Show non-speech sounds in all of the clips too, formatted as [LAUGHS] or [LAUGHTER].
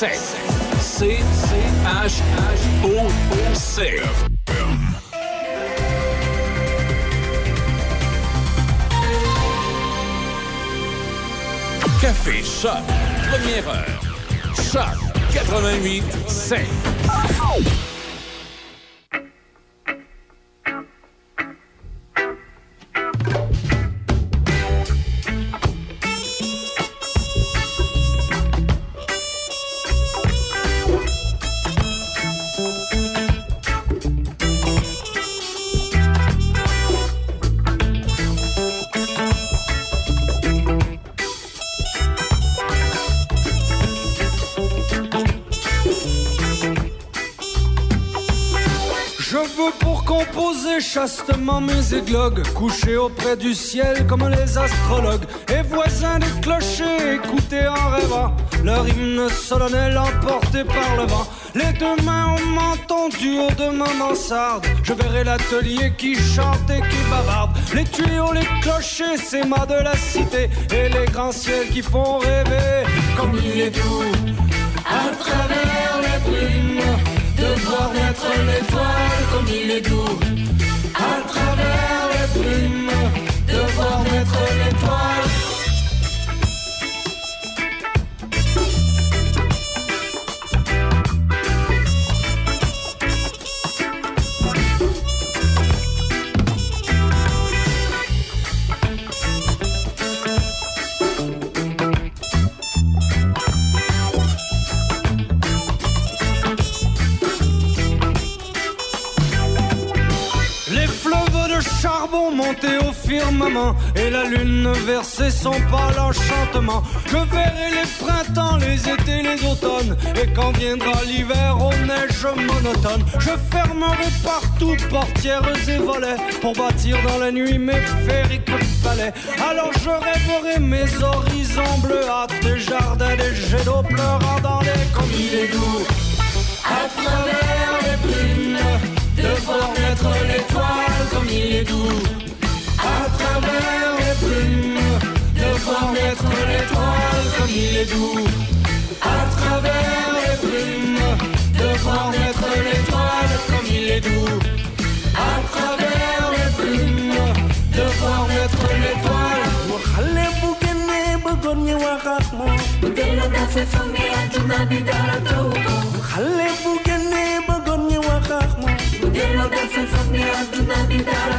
88 7. C H H O C. Café Choc, première heure. Choc 88 7. Chastement mes églogues, couchés auprès du ciel comme les astrologues, et voisins des clochers, écouter en rêvant leur hymne solennel emporté par le vent. Les deux mains au menton du haut de ma mansarde, je verrai l'atelier qui chante et qui bavarde. Les tuyaux, les clochers, ces mâts de la cité, et les grands ciels qui font rêver, comme il est doux, à travers les brumes de voir naître l'étoile comme il est doux. À travers les brumes, de voir naître l'étoile. Et la lune versait son pâle enchantement. Je verrai les printemps, les étés, les automnes et quand viendra l'hiver aux neiges monotones, je fermerai partout portières et volets pour bâtir dans la nuit mes féeriques palais. Alors je rêverai mes horizons bleuâtres, des jardins, des jets d'eau pleurant dans les comme doux. À travers les brumes de l'étoile comme il est doux. Voir naître l'étoile comme il est doux. À travers les brumes, de voir naître l'étoile comme il est doux. À travers les brumes, de voir naître l'étoile. xale bu génnee bëggoon ñu wax ak moom bu delloo dafa foog ne àdduna bi dara taw ko xale bu génnee bëggoon ñu wax ak moom bu delloo dafa foog ne àdduna bi dara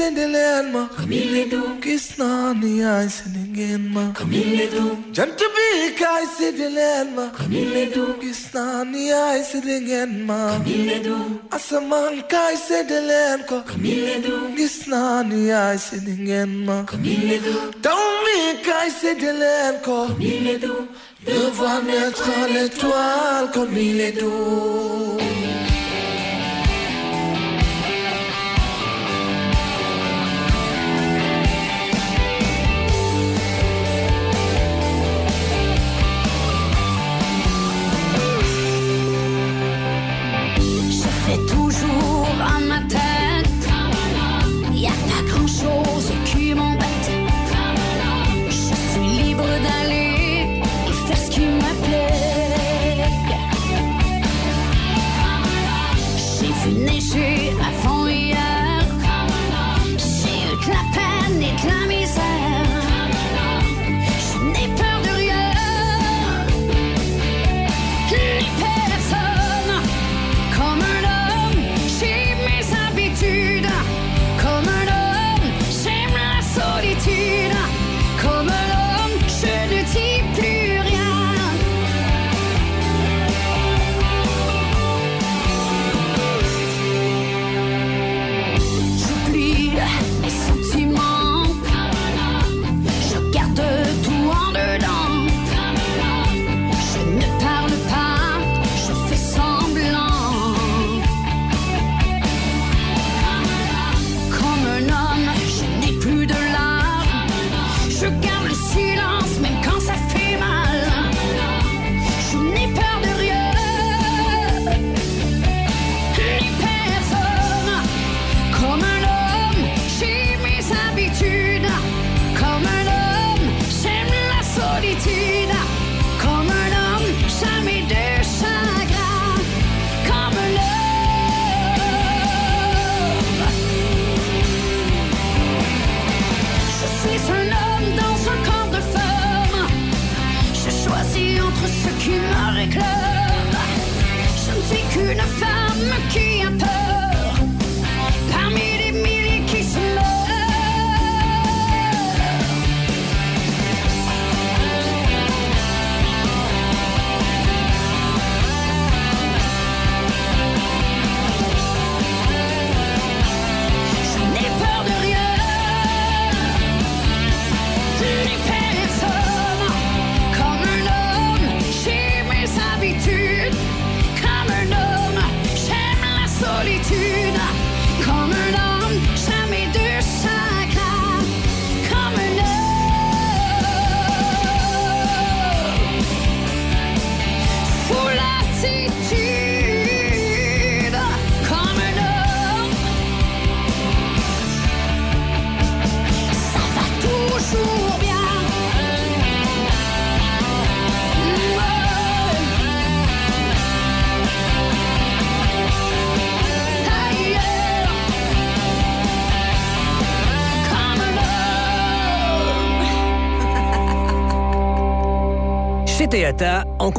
seede ngeen ma comme il est doux asamaan kaay seede leen ko comme il est doux gis naa ni yaay seede ngeen ma comme il est doux taw mi kaay seede leen ko comme il est doux de voir naître l'étoile comme il est doux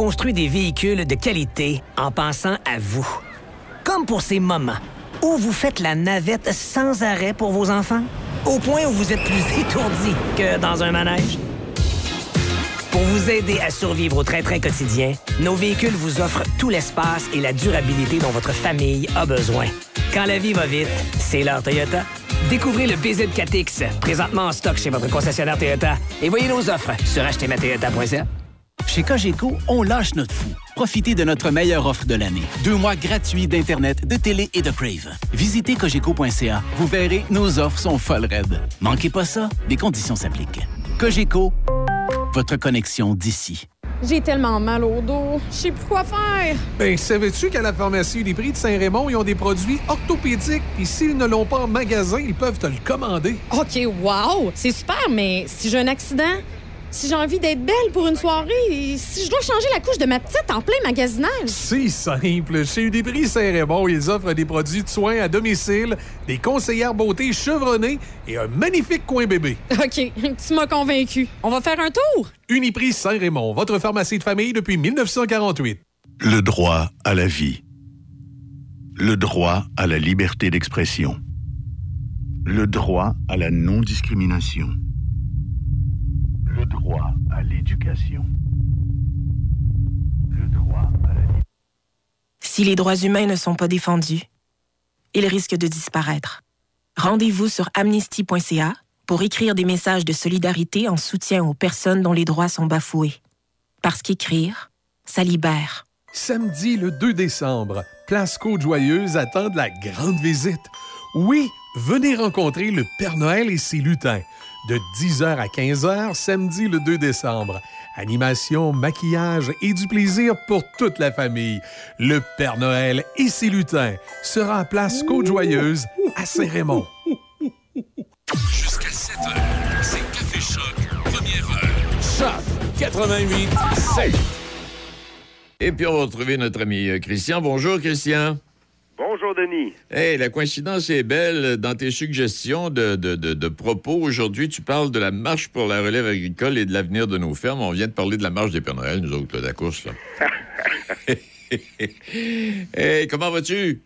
construit des véhicules de qualité en pensant à vous. Comme pour ces moments où vous faites la navette sans arrêt pour vos enfants, au point où vous êtes plus [LAUGHS] étourdi que dans un manège. Pour vous aider à survivre au train-train quotidien, nos véhicules vous offrent tout l'espace et la durabilité dont votre famille a besoin. Quand la vie va vite, c'est l'heure Toyota. Découvrez le BZ4X, présentement en stock chez votre concessionnaire Toyota, et voyez nos offres sur achetezmatoyota.ca. Chez Cogeco, on lâche notre fou. Profitez de notre meilleure offre de l'année. Deux mois gratuits d'Internet, de télé et de Crave. Visitez cogeco.ca. Vous verrez, nos offres sont folles raides. Manquez pas ça, des conditions s'appliquent. Cogeco, votre connexion d'ici. J'ai tellement mal au dos. Je sais plus quoi faire. Ben, savais-tu qu'à la pharmacie des prix de Saint-Raymond, ils ont des produits orthopédiques, puis s'ils ne l'ont pas en magasin, ils peuvent te le commander. OK, wow! C'est super, mais si j'ai un accident, si j'ai envie d'être belle pour une soirée, si je dois changer la couche de ma petite en plein magasinage. C'est simple. Chez Uniprix Saint-Raymond, ils offrent des produits de soins à domicile, des conseillères beauté chevronnées et un magnifique coin bébé. OK, [LAUGHS] tu m'as convaincu. On va faire un tour? Uniprix Saint-Raymond, votre pharmacie de famille depuis 1948. Le droit à la vie. Le droit à la liberté d'expression. Le droit à la non-discrimination droit à l'éducation. Le droit à la Si les droits humains ne sont pas défendus, ils risquent de disparaître. Rendez-vous sur amnesty.ca pour écrire des messages de solidarité en soutien aux personnes dont les droits sont bafoués. Parce qu'écrire, ça libère. Samedi le 2 décembre, Place Côte-Joyeuse attend la grande visite. Oui, venez rencontrer le Père Noël et ses lutins de 10h à 15h samedi le 2 décembre. Animation, maquillage et du plaisir pour toute la famille. Le Père Noël et ses lutins sera à place Côte-Joyeuse à Saint-Raymond. Jusqu'à 7h, c'est Café Choc, première heure. Choc 88 7. Et puis on va retrouver notre ami euh, Christian. Bonjour Christian. Bonjour. Denis. Hey, la coïncidence est belle. Dans tes suggestions de, de- de- propos aujourd'hui, tu parles de la marche pour la relève agricole et de l'avenir de nos fermes. On vient de parler de la marche des Pères Noël, nous autres, là, de la course. [LAUGHS] Hey, comment vas-tu?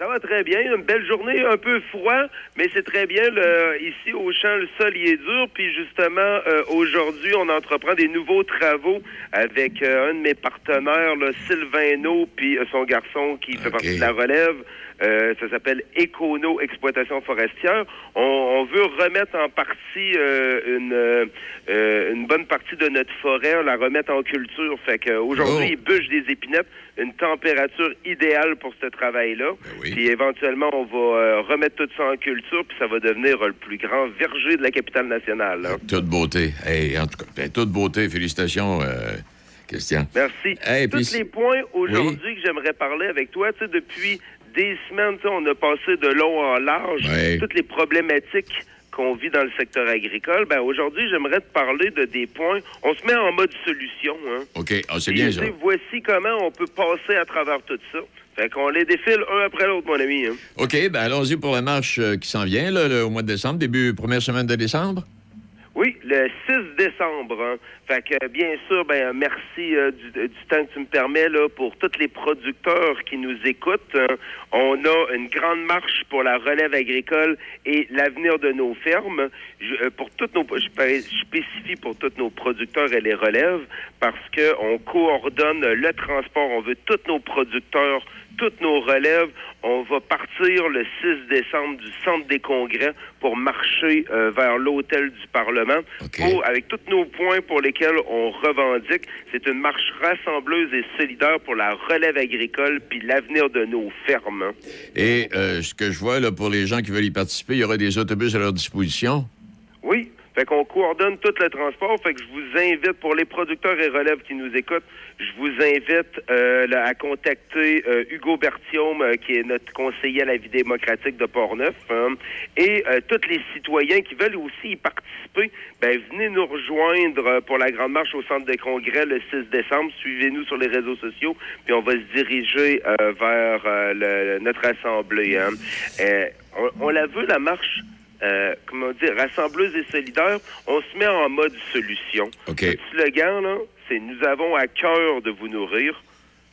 Ça va très bien. Une belle journée, un peu froid, mais c'est très bien. Le- ici, au champ, le sol y est dur. Puis justement, euh, aujourd'hui, on entreprend des nouveaux travaux avec euh, un de mes partenaires, là, Sylvain No, puis euh, son garçon qui fait partie de la relève. Euh, ça s'appelle Econo Exploitation Forestière. On, on veut remettre en partie euh, une, euh, euh, une bonne partie de notre forêt, la remettre en culture. Fait qu'aujourd'hui, Oh. ils bûchent des épinettes, une température idéale pour ce travail-là. Puis éventuellement, on va euh, remettre tout ça en culture, puis ça va devenir euh, le plus grand verger de la capitale nationale. hein. Toute beauté. Hey, en tout cas, ben, toute beauté. Félicitations, euh, Christian. Merci. Hey, Tous puis- les points aujourd'hui que j'aimerais parler avec toi, tu sais, depuis des semaines, on a passé de long en large, Ouais. toutes les problématiques qu'on vit dans le secteur agricole. Ben aujourd'hui, j'aimerais te parler de des points. On se met en mode solution. Hein. OK, ah, c'est bien ça. Voici comment on peut passer à travers tout ça. Fait qu'on les défile un après l'autre, mon ami. hein. OK, ben allons-y pour la marche euh, qui s'en vient, là, le- au mois de décembre, début première semaine de décembre. Oui, le 6 décembre. hein. Fait que, bien sûr, ben, merci euh, du, du temps que tu me permets là, pour tous les producteurs qui nous écoutent. hein. On a une grande marche pour la relève agricole et l'avenir de nos fermes. Je, euh, pour toutes nos, je spécifie pour tous nos producteurs et les relèves parce que on coordonne le transport. On veut tous nos producteurs toutes nos relèves. On va partir le 6 décembre du centre des congrès pour marcher euh, vers l'hôtel du Parlement pour, avec tous nos points pour lesquels on revendique. C'est une marche rassembleuse et solidaire pour la relève agricole puis l'avenir de nos fermes. Et euh, ce que je vois, là, pour les gens qui veulent y participer, il y aura des autobus à leur disposition? Oui. Fait qu'on coordonne tout le transport. Fait que je vous invite, pour les producteurs et relèves qui nous écoutent, je vous invite euh, à contacter euh, Hugo Bertium, euh, qui est notre conseiller à la vie démocratique de Portneuf. hein. et euh, tous les citoyens qui veulent aussi y participer, ben, venez nous rejoindre pour la Grande Marche au Centre des Congrès le 6 décembre. Suivez-nous sur les réseaux sociaux, puis on va se diriger vers notre assemblée. hein. On, on la veut, la marche? Euh, comment dire, rassembleuse et solidaire, on se met en mode solution. OK. Le slogan, là, c'est Nous avons à cœur de vous nourrir.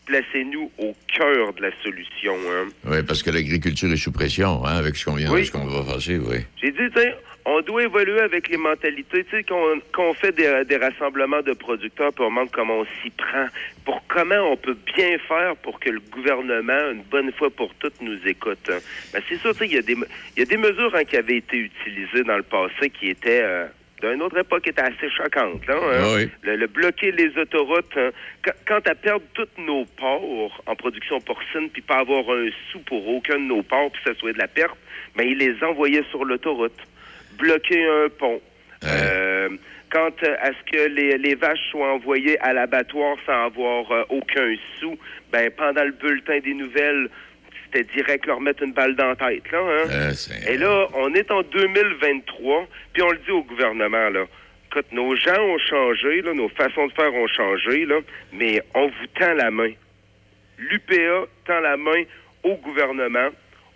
Placez-nous au cœur de la solution. hein. Oui, parce que l'agriculture est sous pression, hein, avec ce qu'on vient, Oui. ce qu'on va passer, oui. J'ai dit, tiens, on doit évoluer avec les mentalités. Tu sais, qu'on qu'on fait des, des rassemblements de producteurs, puis on demande comment on s'y prend, pour comment on peut bien faire pour que le gouvernement, une bonne fois pour toutes, nous écoute. hein. Ben, c'est ça, tu sais, il y, a des il y a des mesures hein, qui avaient été utilisées dans le passé qui étaient... euh, d'une autre époque qui étaient assez choquantes. Là, hein. Oui. le, le bloquer les autoroutes, hein. Qu- quant à perdre tous nos ports en production porcine, puis pas avoir un sou pour aucun de nos ports, puis ça soit de la perte, ben ils les envoyaient sur l'autoroute. Bloquer un pont. Euh, quant euh, à ce que les, les vaches soient envoyées à l'abattoir sans avoir euh, aucun sou, ben pendant le bulletin des nouvelles, c'était direct leur mettre une balle dans la tête. Là, hein? Euh, Et là, on est en 2023, puis on le dit au gouvernement, là. Écoute, nos gens ont changé, là, nos façons de faire ont changé, là, mais on vous tend la main. L'UPA tend la main au gouvernement,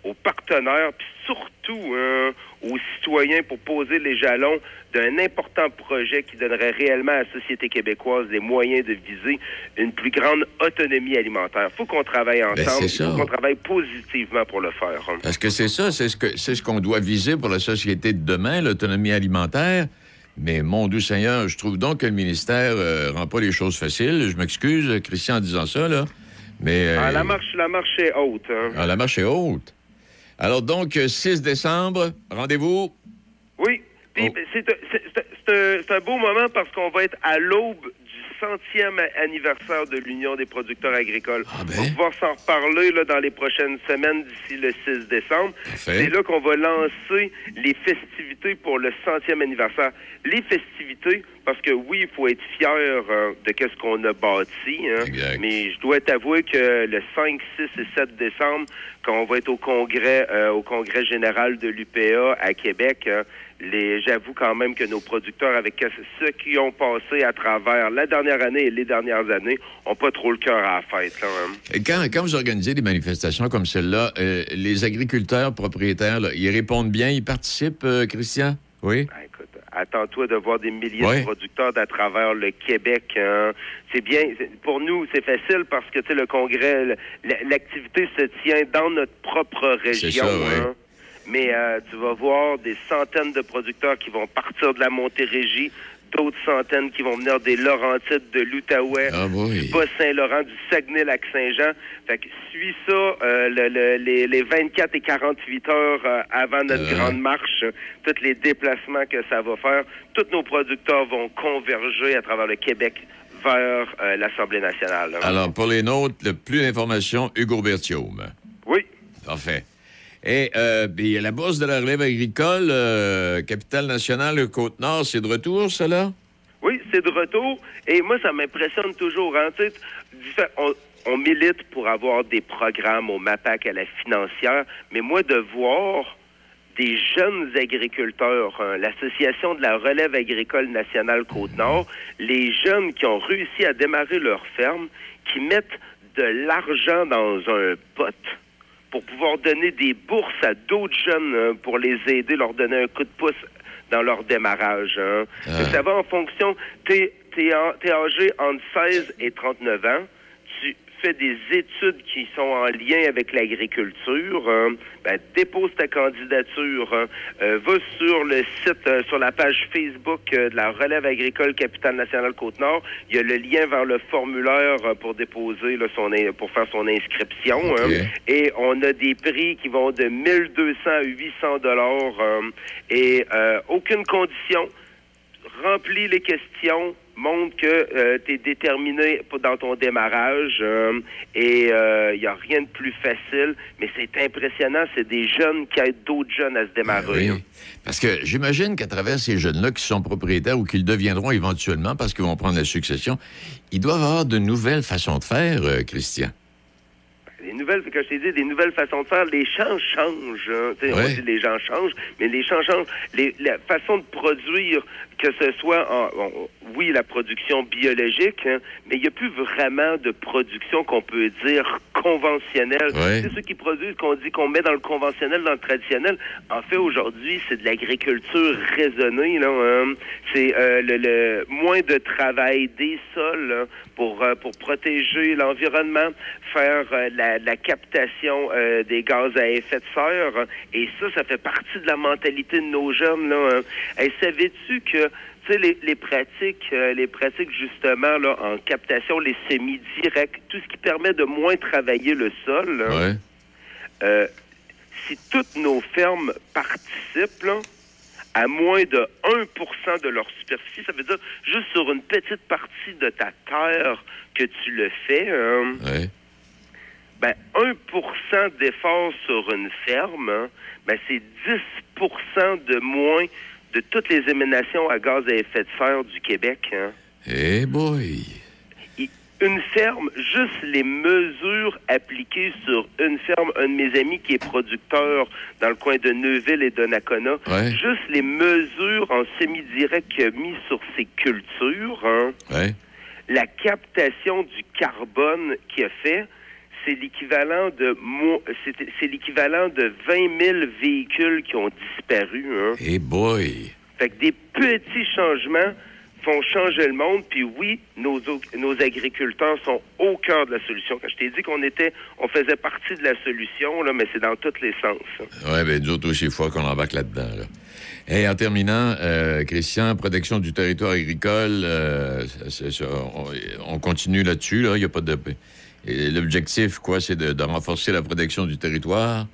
aux partenaires, puis surtout hein, aux citoyens pour poser les jalons d'un important projet qui donnerait réellement à la société québécoise les moyens de viser une plus grande autonomie alimentaire. faut qu'on travaille ensemble, Ben, c'est il faut qu'on travaille positivement pour le faire. hein. Parce que c'est ça, c'est ce que c'est ce qu'on doit viser pour la société de demain, l'autonomie alimentaire? Mais mon doux Seigneur, je trouve donc que le ministère euh, rend pas les choses faciles. Je m'excuse, Christian, en disant ça, là. Mais euh, Ah, la marche, la marche est haute. Hein. ah, la marche est haute. Alors donc, euh, 6 décembre, rendez-vous? Oui. Puis Oh. c'est un- beau moment parce qu'on va être à l'aube centième anniversaire de l'Union des producteurs agricoles. Ah, ben. On va pouvoir s'en reparler là, dans les prochaines semaines d'ici le 6 décembre. C'est là qu'on va lancer les festivités pour le centième anniversaire. Les festivités, parce que oui, il faut être fier euh, de qu'est-ce qu'on a bâti, hein, mais je dois t'avouer que le 5, 6 et 7 décembre, quand on va être au congrès, euh, au congrès général de l'UPA à Québec, hein, les, j'avoue quand même que nos producteurs, avec ceux qui ont passé à travers la dernière année et les dernières années, ont pas trop le cœur à la fête. Là, hein. Quand, quand vous organisez des manifestations comme celle-là, euh, les agriculteurs propriétaires, là, ils répondent bien, ils participent, euh, Christian? Oui? Ben, écoute, attends-toi de voir des milliers Ouais. de producteurs d'à travers le Québec. hein. C'est bien, c'est- pour nous, c'est facile parce que le congrès, l'activité se tient dans notre propre région. ça, ouais. hein. Mais euh, tu vas voir des centaines de producteurs qui vont partir de la Montérégie, d'autres centaines qui vont venir des Laurentides, de l'Outaouais, Ah du Bas-Saint-Laurent, du Saguenay-Lac-Saint-Jean. Fait que suis ça euh, le- le- les, les 24 et 48 heures euh, avant notre Euh. grande marche, euh, tous les déplacements que ça va faire. Tous nos producteurs vont converger à travers le Québec vers euh, l'Assemblée nationale. Alors, pour les nôtres, le plus d'informations, Hugo Bertium. Oui. Parfait. Et euh, la bourse de la relève agricole, euh, capitale nationale Côte-Nord, c'est de retour, cela? Oui, c'est de retour. Et moi, ça m'impressionne toujours. Hein. Tu sais, on milite pour avoir des programmes au MAPAC à la financière, mais moi, de voir des jeunes agriculteurs, hein, l'Association de la relève agricole nationale Côte-Nord, les jeunes qui ont réussi à démarrer leur ferme, qui mettent de l'argent dans un pot pour pouvoir donner des bourses à d'autres jeunes hein, pour les aider, leur donner un coup de pouce dans leur démarrage. hein. Ah. Ça va en fonction. T'es es, âgé entre 16 et 39 ans. Fais des études qui sont en lien avec l'agriculture. hein. Ben, dépose ta candidature. hein. Euh, va sur le site, euh, sur la page Facebook euh, de la Relève agricole Capitale nationale Côte-Nord. Il y a le lien vers le formulaire pour déposer là, son, pour faire son inscription. hein. Et on a des prix qui vont de 1200 à 800 dollars et aucune condition. Remplis les questions, montre que tu es déterminé dans ton démarrage euh, et il n'y a rien de plus facile, mais c'est impressionnant, c'est des jeunes qui aident d'autres jeunes à se démarrer. Oui. Parce que j'imagine qu'à travers ces jeunes-là qui sont propriétaires ou qui le deviendront éventuellement parce qu'ils vont prendre la succession, ils doivent avoir de nouvelles façons de faire, euh, Christian. Les nouvelles, comme je t'ai dit, des nouvelles façons de faire. Les champs changent. hein. Tu sais, On dit les gens changent, mais les champs changent. Les, la façon de produire, que ce soit en, oui, la production biologique, hein, mais il n'y a plus vraiment de production qu'on peut dire conventionnelle. C'est ceux qui produisent qu'on dit qu'on met dans le conventionnel, dans le traditionnel. En fait, aujourd'hui, c'est de l'agriculture raisonnée. Hein. C'est euh, le, le moins de travail des sols hein, pour, euh, pour protéger l'environnement, faire euh, la, la captation euh, des gaz à effet de serre. Et ça, ça fait partie de la mentalité de nos jeunes. Là, hein. Hey, Savais-tu que tu sais, les, les pratiques, euh, les pratiques justement là, en captation, les semi-directs, tout ce qui permet de moins travailler le sol, là, Ouais. euh, si toutes nos fermes participent là, à moins de 1% de leur superficie, ça veut dire juste sur une petite partie de ta terre que tu le fais, hein, Ouais. ben 1% d'effort sur une ferme, hein, ben c'est 10% de moins de toutes les émanations à gaz à effet de serre du Québec. Hein. Eh boy. Une ferme, juste les mesures appliquées sur une ferme, un de mes amis qui est producteur dans le coin de Neuville et de Nakona, Ouais. juste les mesures en semi-direct qu'il a mis sur ses cultures, hein, Ouais. la captation du carbone qu'il a fait, c'est l'équivalent de c'est l'équivalent de 20 000 véhicules qui ont disparu. Hein. Eh boy. Fait que des petits changements font changer le monde. Puis oui, nos, nos agriculteurs sont au cœur de la solution. Quand je t'ai dit qu'on était, on faisait partie de la solution, là, mais c'est dans tous les sens. Oui, bien, nous autres aussi, faut qu'on embarque là-dedans. Là. Et en terminant, euh, Christian, protection du territoire agricole, euh, on, on continue là-dessus. Là. Il y a pas de. L'objectif, quoi, c'est de renforcer la protection du territoire?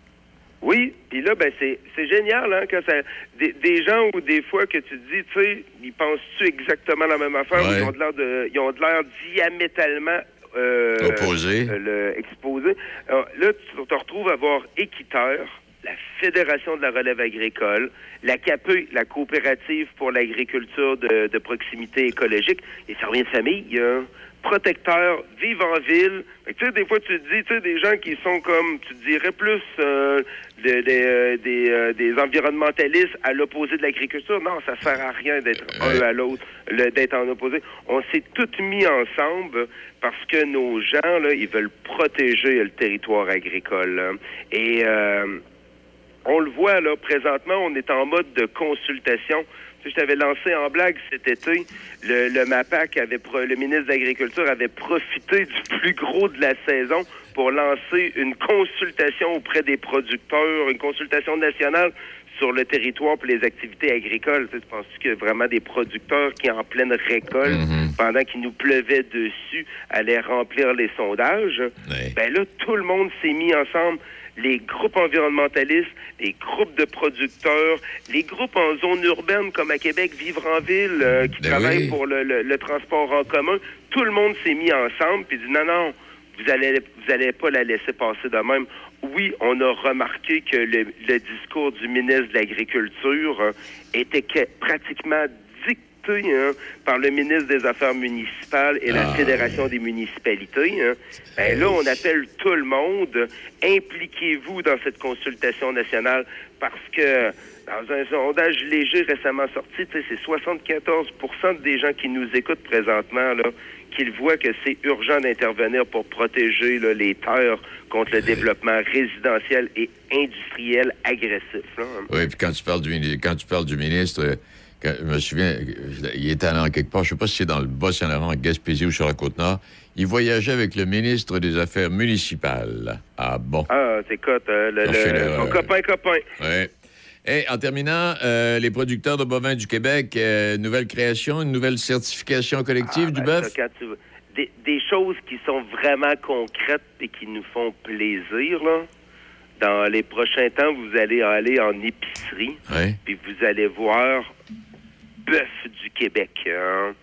Oui, puis là, ben c'est c'est génial, hein, que ça. Des, des gens ou des fois que tu te dis, tu sais, ils pensent-tu exactement la même affaire ou ils ont de l'air de. Ils ont de l'air diamétralement euh, euh, le- exposés. Alors, là, tu te retrouves à voir Équiteur, la Fédération de la relève agricole, la CAPE, la coopérative pour l'agriculture de, de proximité écologique, les services de famille, hein, protecteurs, vivent en ville. Tu sais, des fois, tu te dis, tu sais, des gens qui sont comme, tu dirais plus euh, de- de- euh, des, euh, des environnementalistes à l'opposé de l'agriculture. Non, ça sert à rien d'être un à l'autre, d'être en opposé. On s'est tous mis ensemble parce que nos gens, là, ils veulent protéger le territoire agricole. Et euh, on le voit, là, présentement, on est en mode de consultation. Tu sais, je t'avais lancé en blague cet été. Le, le MAPAC avait, pro- le ministre de l'Agriculture avait profité du plus gros de la saison pour lancer une consultation auprès des producteurs, une consultation nationale sur le territoire pour les activités agricoles. Tu, sais, tu penses que vraiment des producteurs qui, en pleine récolte, pendant qu'il nous pleuvait dessus, allaient remplir les sondages? Ben là, tout le monde s'est mis ensemble. Les groupes environnementalistes, les groupes de producteurs, les groupes en zone urbaine comme à Québec, Vivre en ville, euh, qui Ben travaillent oui. pour le, le- le transport en commun, tout le monde s'est mis ensemble puis dit non, non, vous allez vous allez pas la laisser passer de même. Oui, on a remarqué que le, le discours du ministre de l'Agriculture euh, était que- pratiquement hein, par le ministre des Affaires municipales et la Ah, Fédération des municipalités. hein. Ben là, on appelle tout le monde, impliquez-vous dans cette consultation nationale parce que dans un sondage léger récemment sorti, c'est 74% des gens qui nous écoutent présentement là, qu'ils voient que c'est urgent d'intervenir pour protéger là, les terres contre le développement résidentiel et industriel agressif. là. Oui, puis quand tu parles du, quand tu parles du ministre, je me souviens, euh, il était allé en quelque part, je ne sais pas si c'est dans le Bas-Saint-Laurent, à Gaspésie ou sur la Côte-Nord. Il voyageait avec le ministre des Affaires municipales. Ah bon? Ah, écoute, euh, le, le- l'erreur. son copain copain. Oui. Et en terminant, euh, les producteurs de bovins du Québec, euh, nouvelle création, une nouvelle certification collective du Ben, bœuf? des, des choses qui sont vraiment concrètes et qui nous font plaisir, là. Dans les prochains temps, vous allez aller en épicerie, Oui. puis vous allez voir bœuf du Québec. hein.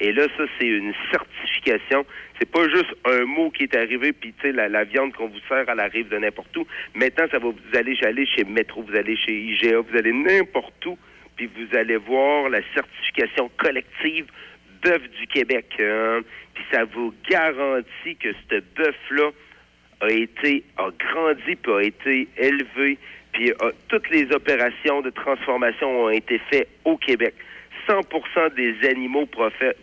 Et là, ça, c'est une certification. C'est pas juste un mot qui est arrivé, puis tu sais, la, la viande qu'on vous sert, elle arrive de n'importe où. Maintenant, ça va vous allez chez Metro, vous allez chez IGA, vous allez n'importe où, puis vous allez voir la certification collective bœuf du Québec. hein. Puis ça vous garantit que ce bœuf-là a été, a grandi, puis a été élevé, puis euh, toutes les opérations de transformation ont été faites au Québec. 100% des animaux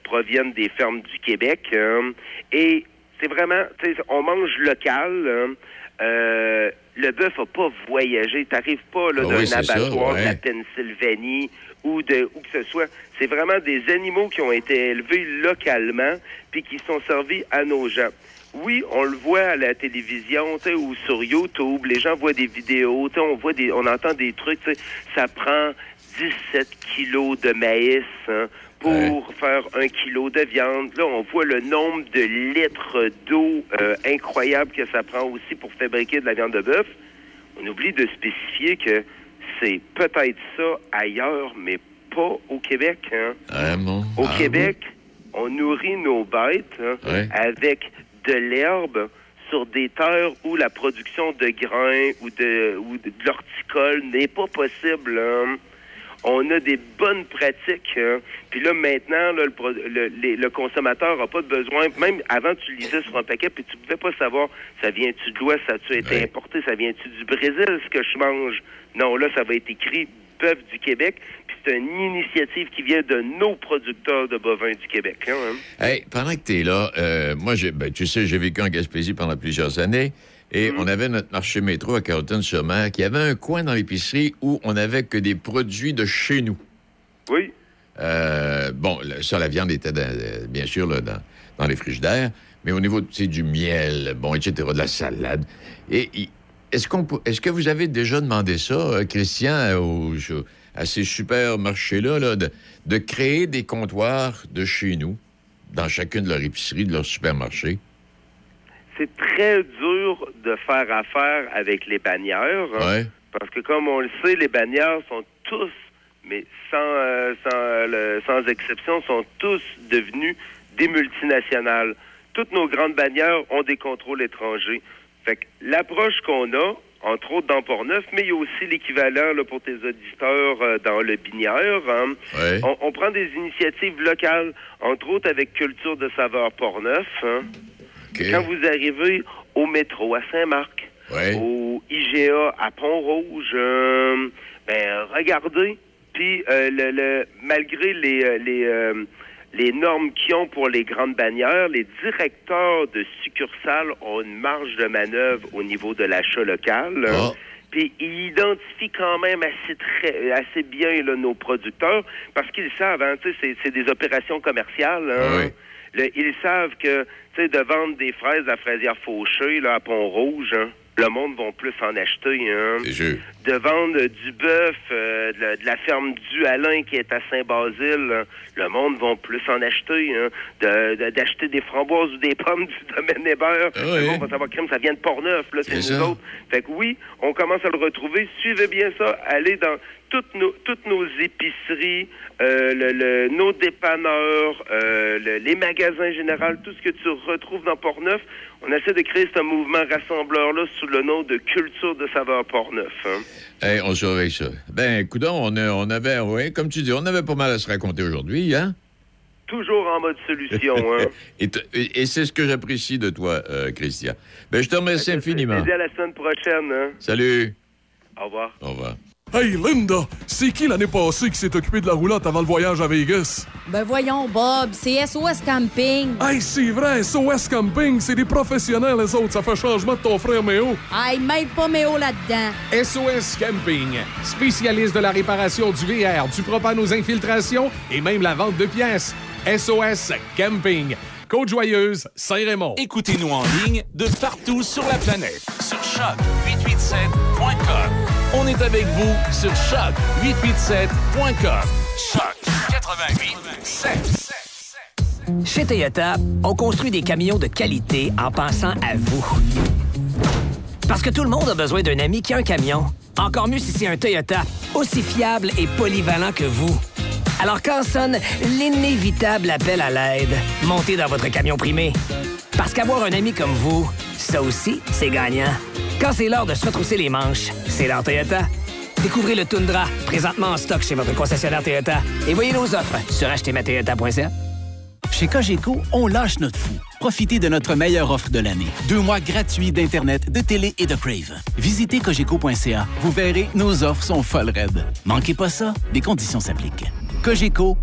proviennent des fermes du Québec. hein. et c'est vraiment, on mange local. hein. Euh, le bœuf n'a pas voyagé. Tu n'arrives pas là, Ah d'un oui, c'est ça, abattoir de la. Pennsylvanie ou de où que ce soit. C'est vraiment des animaux qui ont été élevés localement puis qui sont servis à nos gens. Oui, on le voit à la télévision, ou sur YouTube, les gens voient des vidéos, on voit des, on entend des trucs, ça prend 17 kilos de maïs hein, pour faire un kilo de viande. Là, on voit le nombre de litres d'eau euh, incroyable que ça prend aussi pour fabriquer de la viande de bœuf. On oublie de spécifier que c'est peut-être ça ailleurs, mais pas au Québec. Hein. Ah, bon? Au Ah, Québec, on nourrit nos bêtes hein, Ouais. avec de l'herbe sur des terres où la production de grains ou de, ou de, de l'horticole n'est pas possible. hein. On a des bonnes pratiques. hein. Puis là, maintenant, là, le, le- les- le consommateur n'a pas de besoin. Même avant, tu lisais sur un paquet, puis tu pouvais pas savoir, ça vient-tu de l'Ouest, ça a-tu été importé, ça vient-tu du Brésil, ce que je mange? Non, là, ça va être écrit bœuf du Québec. Puis c'est une initiative qui vient de nos producteurs de bovins du Québec. hein, hein. Hey, pendant que tu es là, euh, moi, j'ai- ben, tu sais, j'ai vécu en Gaspésie pendant plusieurs années et on avait notre marché métro à Carleton-sur-Mer qui avait un coin dans l'épicerie où on n'avait que des produits de chez nous. Oui. Euh, bon, ça, la viande était dans- euh, bien sûr là, dans, dans les frigidaires, mais au niveau du miel, bon, etc., de la salade. Et est-ce qu'on peut- est-ce que vous avez déjà demandé ça, euh, Christian, aux- à ces supermarchés-là, là, de, de créer des comptoirs de chez nous dans chacune de leurs épiceries, de leurs supermarchés? C'est très dur de faire affaire avec les bannières. hein. Parce que comme on le sait, les bannières sont tous, mais sans, euh, sans, euh, le- sans exception, sont tous devenus des multinationales. Toutes nos grandes bannières ont des contrôles étrangers. Fait que l'approche qu'on a, entre autres dans Port-Neuf, mais il y a aussi l'équivalent là, pour tes auditeurs euh, dans le Binière. hein. Ouais. On, on prend des initiatives locales, entre autres avec Culture de saveur Port-Neuf. hein. Quand vous arrivez au métro à Saint-Marc, au IGA à Pont-Rouge, euh, ben, regardez. Puis, euh, le, le- malgré les, euh, les, euh, les normes qu'ils ont pour les grandes bannières, les directeurs de succursales ont une marge de manœuvre au niveau de l'achat local. hein. Puis ils identifient quand même assez très, assez bien là, nos producteurs parce qu'ils savent, hein, c'est, c'est des opérations commerciales. hein. Le- ils savent que, de vendre des fraises à fraisière fauchée là, à Pont-Rouge, hein, le monde va plus en acheter. Hein. De vendre du bœuf euh, de, la, de la ferme du Alain qui est à Saint-Basile, hein, le monde va plus en acheter. Hein. De- de- d'acheter des framboises ou des pommes du domaine Hébert, le monde va savoir crème, ça vient de Port-Neuf, là, c'est C'est nous ça. autres. Fait que oui, on commence à le retrouver. Suivez bien ça. Allez dans toutes nos, toutes nos épiceries, euh, le- le- nos dépanneurs, euh, le- les magasins généraux, tout ce que tu retrouves dans Port-Neuf. On essaie de créer ce mouvement rassembleur-là sous le nom de Culture de saveur Port-Neuf. hein. Hey, on surveille ça. Ben, coudon, on, a- on avait, oui, comme tu dis, on avait pas mal à se raconter aujourd'hui, hein? Toujours en mode solution. [LAUGHS] hein. et c'est ce que j'apprécie de toi, euh, Christian. Ben, je te remercie infiniment. Et à la semaine prochaine. hein. Salut. Au revoir. Au revoir. Hey Linda, c'est qui l'année passée qui s'est occupé de la roulotte avant le voyage à Vegas? Ben voyons, Bob, c'est SOS Camping. Hey, c'est vrai, SOS Camping, c'est des professionnels, les autres. Ça fait changement de ton frère Méo. Aïe, mêle pas Méo là-dedans. SOS Camping, spécialiste de la réparation du VR, du propane aux infiltrations et même la vente de pièces. SOS Camping, Côte-Joyeuse, Saint-Raymond. Écoutez-nous en ligne de partout sur la planète. Sur choc887.com. On est avec vous sur choc887.com. Choc 88.7. Chez Toyota, on construit des camions de qualité en pensant à vous. Parce que tout le monde a besoin d'un ami qui a un camion. Encore mieux si c'est un Toyota, aussi fiable et polyvalent que vous. Alors quand sonne l'inévitable appel à l'aide, montez dans votre camion primé. Parce qu'avoir un ami comme vous, ça aussi, c'est gagnant. Quand c'est l'heure de se retrousser les manches, c'est l'heure Toyota. Découvrez le Tundra, présentement en stock chez votre concessionnaire Toyota. Et voyez nos offres sur achetezmatoyota.ca. Chez Cogeco, on lâche notre fou. Profitez de notre meilleure offre de l'année. Deux mois gratuits d'Internet, de télé et de Crave. Visitez cogeco.ca. Vous verrez, nos offres sont folles raides. Manquez pas ça, des conditions s'appliquent. Cogeco,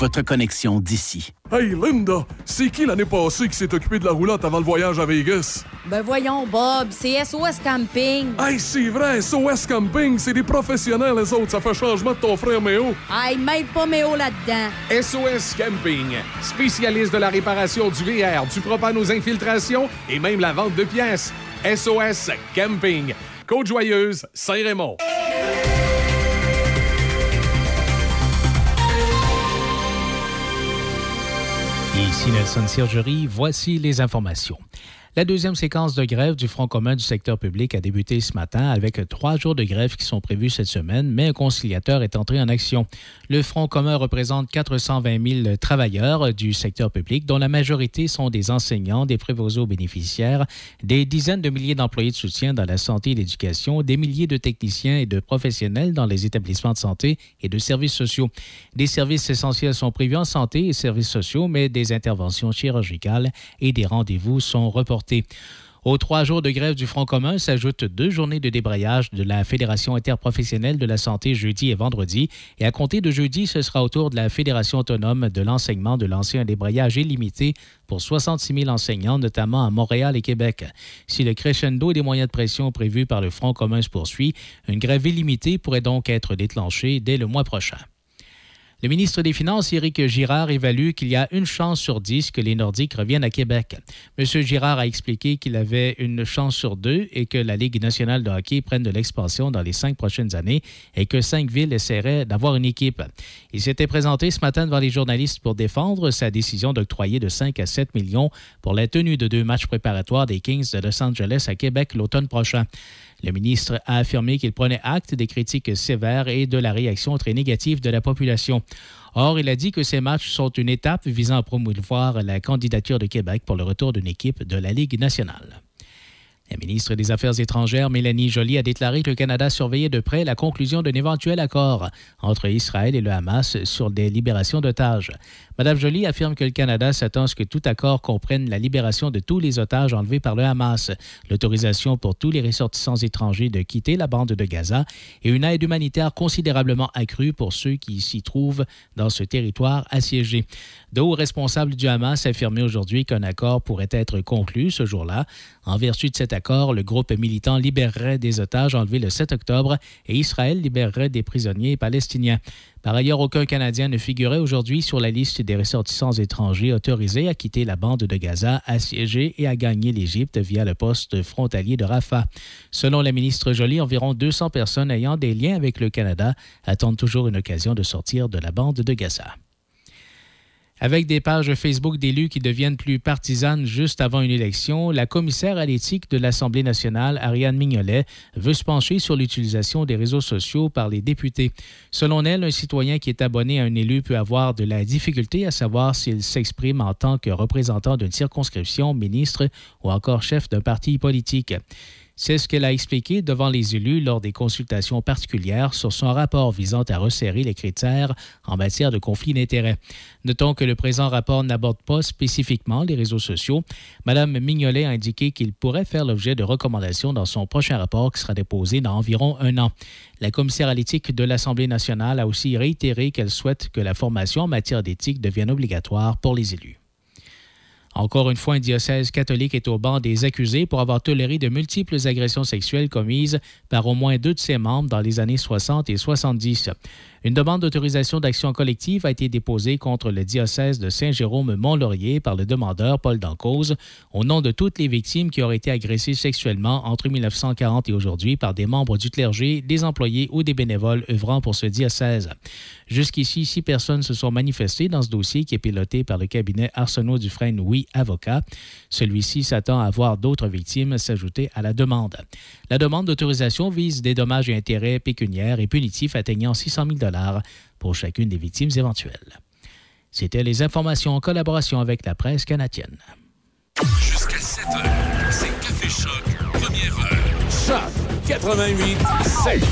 votre connexion d'ici. Hey Linda, c'est qui l'année passée qui s'est occupé de la roulotte avant le voyage à Vegas? Ben voyons, Bob, c'est SOS Camping. Hey, c'est vrai, SOS Camping, c'est des professionnels, les autres. Ça fait changement de ton frère Méo. Aïe, mêle pas Méo là-dedans. SOS Camping, spécialiste de la réparation du VR, du propane aux infiltrations et même la vente de pièces. SOS Camping, Côte-Joyeuse, Saint-Raymond. Ici Nelson Sergerie, voici les informations. La deuxième séquence de grève du Front commun du secteur public a débuté ce matin avec trois jours de grève qui sont prévus cette semaine, mais un conciliateur est entré en action. Le Front commun représente 420 000 travailleurs du secteur public, dont la majorité sont des enseignants, des préposés aux bénéficiaires, des dizaines de milliers d'employés de soutien dans la santé et l'éducation, des milliers de techniciens et de professionnels dans les établissements de santé et de services sociaux. Des services essentiels sont prévus en santé et services sociaux, mais des interventions chirurgicales et des rendez-vous sont reportés. Aux trois jours de grève du Front commun s'ajoutent deux journées de débrayage de la Fédération interprofessionnelle de la santé jeudi et vendredi. Et à compter de jeudi, ce sera au tour de la Fédération autonome de l'enseignement de lancer un débrayage illimité pour 66 000 enseignants, notamment à Montréal et Québec. Si le crescendo des moyens de pression prévus par le Front commun se poursuit, une grève illimitée pourrait donc être déclenchée dès le mois prochain. Le ministre des Finances, Éric Girard, évalue qu'il y a une chance sur dix que les Nordiques reviennent à Québec. M. Girard a expliqué qu'il avait une chance sur deux et que la Ligue nationale de hockey prenne de l'expansion dans les cinq prochaines années et que cinq villes essaieraient d'avoir une équipe. Il s'était présenté ce matin devant les journalistes pour défendre sa décision d'octroyer de 5 à 7 millions pour la tenue de deux matchs préparatoires des Kings de Los Angeles à Québec l'automne prochain. Le ministre a affirmé qu'il prenait acte des critiques sévères et de la réaction très négative de la population. Or, il a dit que ces matchs sont une étape visant à promouvoir la candidature de Québec pour le retour d'une équipe de la Ligue nationale. La ministre des Affaires étrangères, Mélanie Joly, a déclaré que le Canada surveillait de près la conclusion d'un éventuel accord entre Israël et le Hamas sur des libérations d'otages. Madame Joly affirme que le Canada s'attend à ce que tout accord comprenne la libération de tous les otages enlevés par le Hamas, l'autorisation pour tous les ressortissants étrangers de quitter la bande de Gaza et une aide humanitaire considérablement accrue pour ceux qui s'y trouvent dans ce territoire assiégé. De hauts responsables du Hamas affirmaient aujourd'hui qu'un accord pourrait être conclu ce jour-là. En vertu de cet accord, le groupe militant libérerait des otages enlevés le 7 octobre et Israël libérerait des prisonniers palestiniens. Par ailleurs, aucun Canadien ne figurait aujourd'hui sur la liste des ressortissants étrangers autorisés à quitter la bande de Gaza, assiégée et à gagner l'Égypte via le poste frontalier de Rafah. Selon la ministre Joly, environ 200 personnes ayant des liens avec le Canada attendent toujours une occasion de sortir de la bande de Gaza. Avec des pages Facebook d'élus qui deviennent plus partisanes juste avant une élection, la commissaire à l'éthique de l'Assemblée nationale, Ariane Mignolet, veut se pencher sur l'utilisation des réseaux sociaux par les députés. Selon elle, un citoyen qui est abonné à un élu peut avoir de la difficulté à savoir s'il s'exprime en tant que représentant d'une circonscription, ministre ou encore chef d'un parti politique. C'est ce qu'elle a expliqué devant les élus lors des consultations particulières sur son rapport visant à resserrer les critères en matière de conflit d'intérêts. Notons que le présent rapport n'aborde pas spécifiquement les réseaux sociaux. Madame Mignolet a indiqué qu'il pourrait faire l'objet de recommandations dans son prochain rapport qui sera déposé dans environ un an. La commissaire à l'éthique de l'Assemblée nationale a aussi réitéré qu'elle souhaite que la formation en matière d'éthique devienne obligatoire pour les élus. Encore une fois, un diocèse catholique est au banc des accusés pour avoir toléré de multiples agressions sexuelles commises par au moins deux de ses membres dans les années 60 et 70. Une demande d'autorisation d'action collective a été déposée contre le diocèse de Saint-Jérôme-Mont-Laurier par le demandeur Paul Dancause au nom de toutes les victimes qui auraient été agressées sexuellement entre 1940 et aujourd'hui par des membres du clergé, des employés ou des bénévoles œuvrant pour ce diocèse. Jusqu'ici, six personnes se sont manifestées dans ce dossier qui est piloté par le cabinet Arsenault Dufresne Oui Avocat. Celui-ci s'attend à voir d'autres victimes s'ajouter à la demande. La demande d'autorisation vise des dommages et intérêts pécuniaires et punitifs atteignant 600 000 pour chacune des victimes éventuelles. C'était les informations en collaboration avec la presse canadienne. Jusqu'à 7 heures, c'est Café Choc, première heure. Choc 88 7.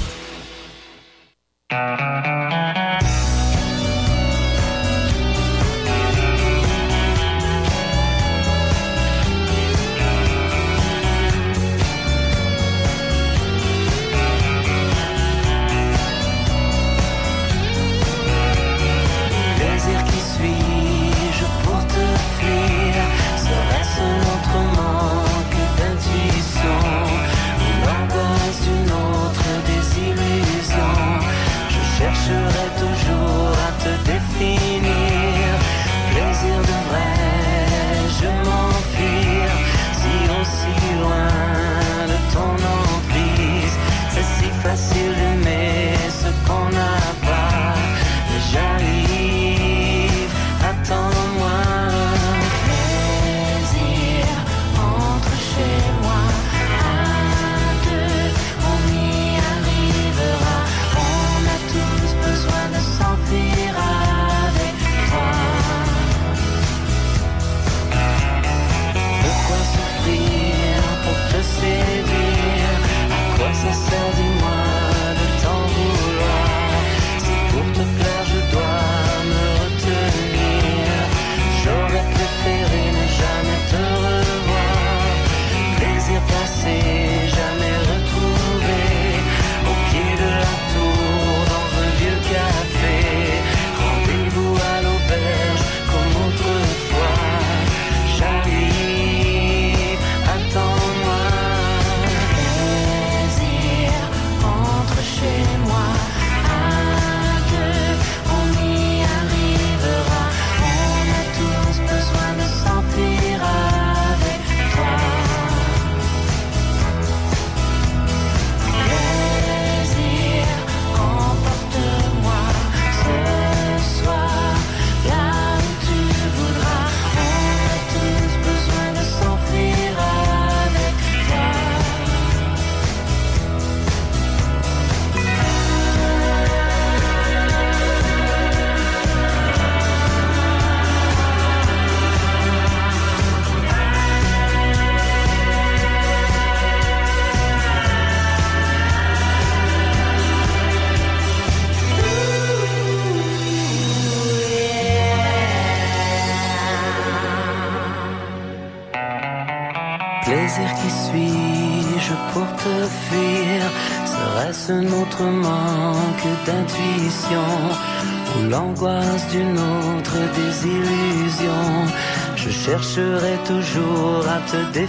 À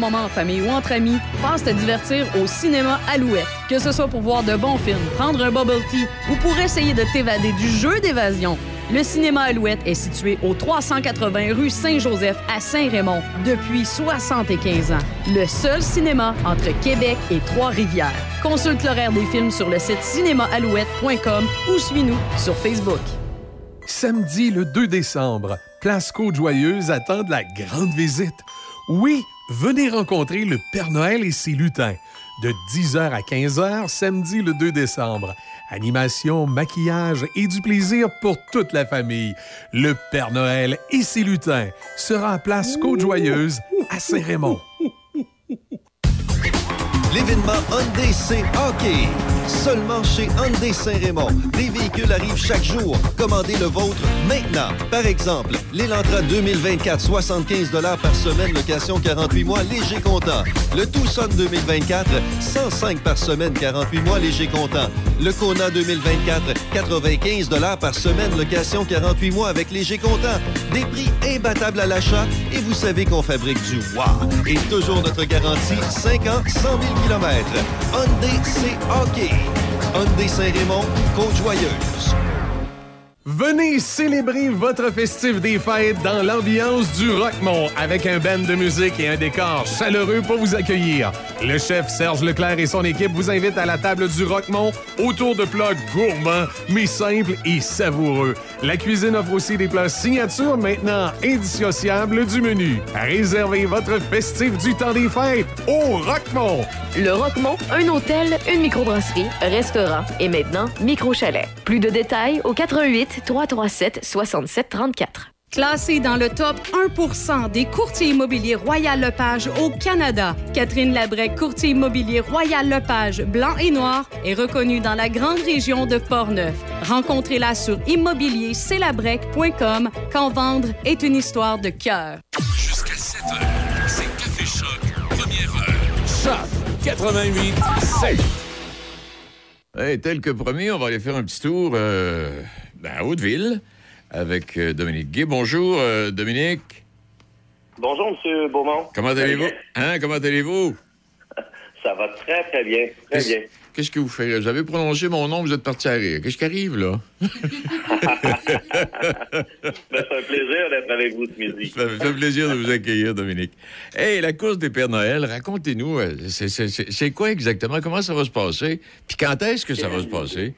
moment en famille ou entre amis, passe te divertir au cinéma Alouette. Que ce soit pour voir de bons films, prendre un bubble tea ou pour essayer de t'évader du jeu d'évasion, le cinéma Alouette est situé au 380 rue Saint-Joseph à Saint-Raymond depuis 75 ans. Le seul cinéma entre Québec et Trois-Rivières. Consulte l'horaire des films sur le site cinémaalouette.com ou suis-nous sur Facebook. Samedi le 2 décembre, Place Côte-Joyeuse attend de la grande visite. Oui, venez rencontrer le Père Noël et ses lutins. De 10h à 15h, samedi le 2 décembre. Animation, maquillage et du plaisir pour toute la famille. Le Père Noël et ses lutins sera à Place Côte-Joyeuse à Saint-Raymond. L'événement Hyundai C Hockey. Seulement chez Hyundai Saint-Raymond. Des véhicules arrivent chaque jour. Commandez le vôtre maintenant. Par exemple, l'Elantra 2024, 75 par semaine, location 48 mois, léger comptant. Le Tucson 2024, 105 par semaine, 48 mois, léger comptant. Le Kona 2024, 95 par semaine, location 48 mois avec léger comptant. Des prix imbattables à l'achat et vous savez qu'on fabrique du wow. Et toujours notre garantie, 5 ans, 100 000 km. Hyundai C Hockey. Hyundai Saint-Raymond, Côte-Joyeuse. Venez célébrer votre festif des fêtes dans l'ambiance du Rockmont avec un band de musique et un décor chaleureux pour vous accueillir. Le chef Serge Leclerc et son équipe vous invitent à la table du Rockmont autour de plats gourmands mais simples et savoureux. La cuisine offre aussi des plats signature maintenant indissociables du menu. Réservez votre festif du temps des fêtes au Rockmont. Le Roquemont, un hôtel, une microbrasserie, restaurant et maintenant micro-chalet. Plus de détails au 88 337 67 34. Classée dans le top 1% des courtiers immobiliers Royal Lepage au Canada, Catherine Labrec, courtier immobilier Royal Lepage blanc et noir, est reconnue dans la grande région de Portneuf. Rencontrez-la sur immobiliercelabrec.com quand vendre est une histoire de cœur. Jusqu'à 7 heures, c'est Café Choc, première heure. Choc 88 7. Hey, tel que promis, on va aller faire un petit tour euh, à Hauteville avec euh, Dominique Guy. Bonjour, euh, Dominique. Bonjour, M. Beaumont. Comment allez-vous? Hein, comment allez-vous? [LAUGHS] Ça va très, très bien. Très bien. Qu'est-ce que vous faites? Vous avez prononcé mon nom, vous êtes parti à rire. Qu'est-ce qui arrive, là? [LAUGHS] Ben, c'est un plaisir d'être avec vous ce midi. Ça me fait plaisir de vous accueillir, Dominique. Hey, la course des Pères Noël, racontez-nous, euh, c'est quoi exactement? Comment ça va se passer? Puis quand est-ce que ça va se passer?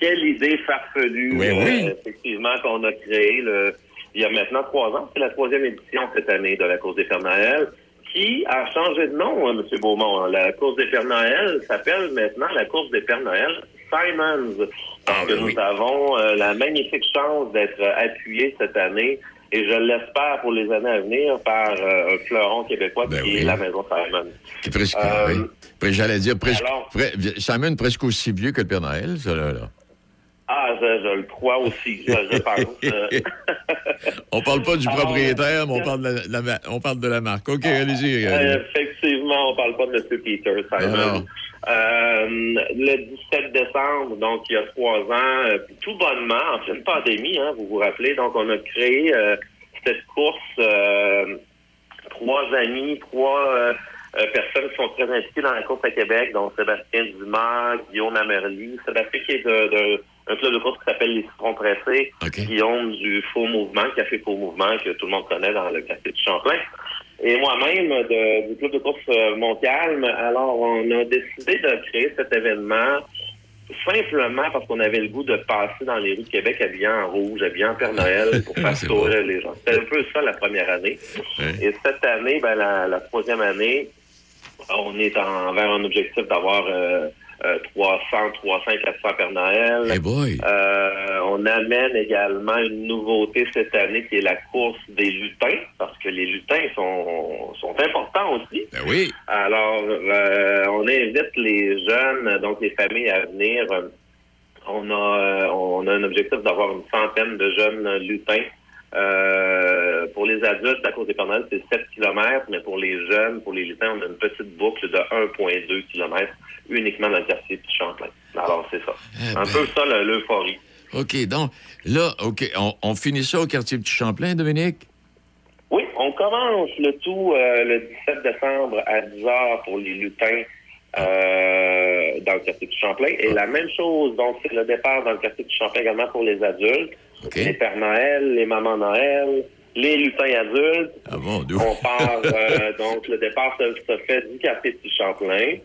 Quelle idée farfelue, Oui, oui. euh, effectivement, qu'on a créée le- il y a maintenant trois ans. C'est la troisième édition cette année de la course des Pères Noël, qui a changé de nom, hein, M. Beaumont. La course des Pères Noël s'appelle maintenant la course des Pères Noël Simons. Parce que nous avons euh, la magnifique chance d'être appuyés cette année, et je l'espère pour les années à venir, par euh, un fleuron québécois qui est la Maison Simons. Qui est presque, Euh, oui. J'allais dire presque. alors- pre- Simon presque aussi vieux que le Père Noël, ça, là. là. Ah, je, je le crois aussi, je, je [LAUGHS] pense. Euh, On parle pas du propriétaire, mais on parle de la, on parle de la marque. OK, allez-y. Euh, allez-y. effectivement, on parle pas de M. Peter Simon. Non. Euh, le 17 décembre, donc il y a trois ans, euh, tout bonnement, en pleine pandémie, hein, vous vous rappelez, donc on a créé euh, cette course, euh, trois amis, trois euh, euh, personnes qui sont très impliquées dans la course à Québec, donc Sébastien Dumas, Guillaume Amerly, Sébastien qui est de, de- un club de course qui s'appelle les Citrons Pressés, Guillaume du Faux Mouvement, Café Faux Mouvement, que tout le monde connaît dans le café de Champlain. Et moi-même, du club de course euh, Montcalm, alors on a décidé de créer cet événement simplement parce qu'on avait le goût de passer dans les rues de Québec habillé en rouge, habillé en Père Noël [LAUGHS] pour faire sourire les gens. C'était un peu ça la première année. Et cette année, ben, la, la troisième année, on est en, vers un objectif d'avoir euh, euh, 300, 300, 400 Père Noël. Euh, on amène également une nouveauté cette année qui est la course des lutins, parce que les lutins sont, sont importants aussi. Ben oui. Alors, euh, on invite les jeunes, donc les familles à venir. On a, on a un objectif d'avoir une centaine de jeunes lutins. Euh, pour les adultes, la course Noël, c'est 7 km, mais pour les jeunes, pour les lutins, on a une petite boucle de 1,2 km uniquement dans le quartier de Champlain. Alors, c'est ça. Eh un ben. peu ça, le- l'euphorie. OK, donc, là, OK, on, on finit ça au quartier Petit Champlain, Dominique? Oui, on commence le tout euh, le 17 décembre à 10h pour les lutins euh, dans le quartier du Champlain. Et la même chose, donc c'est le départ dans le quartier du Champlain également pour les adultes. Les Pères Noël, les Mamans Noël, les lutins adultes. Ah bon? On part, euh, [LAUGHS] donc le départ se, se fait du quartier du Champlain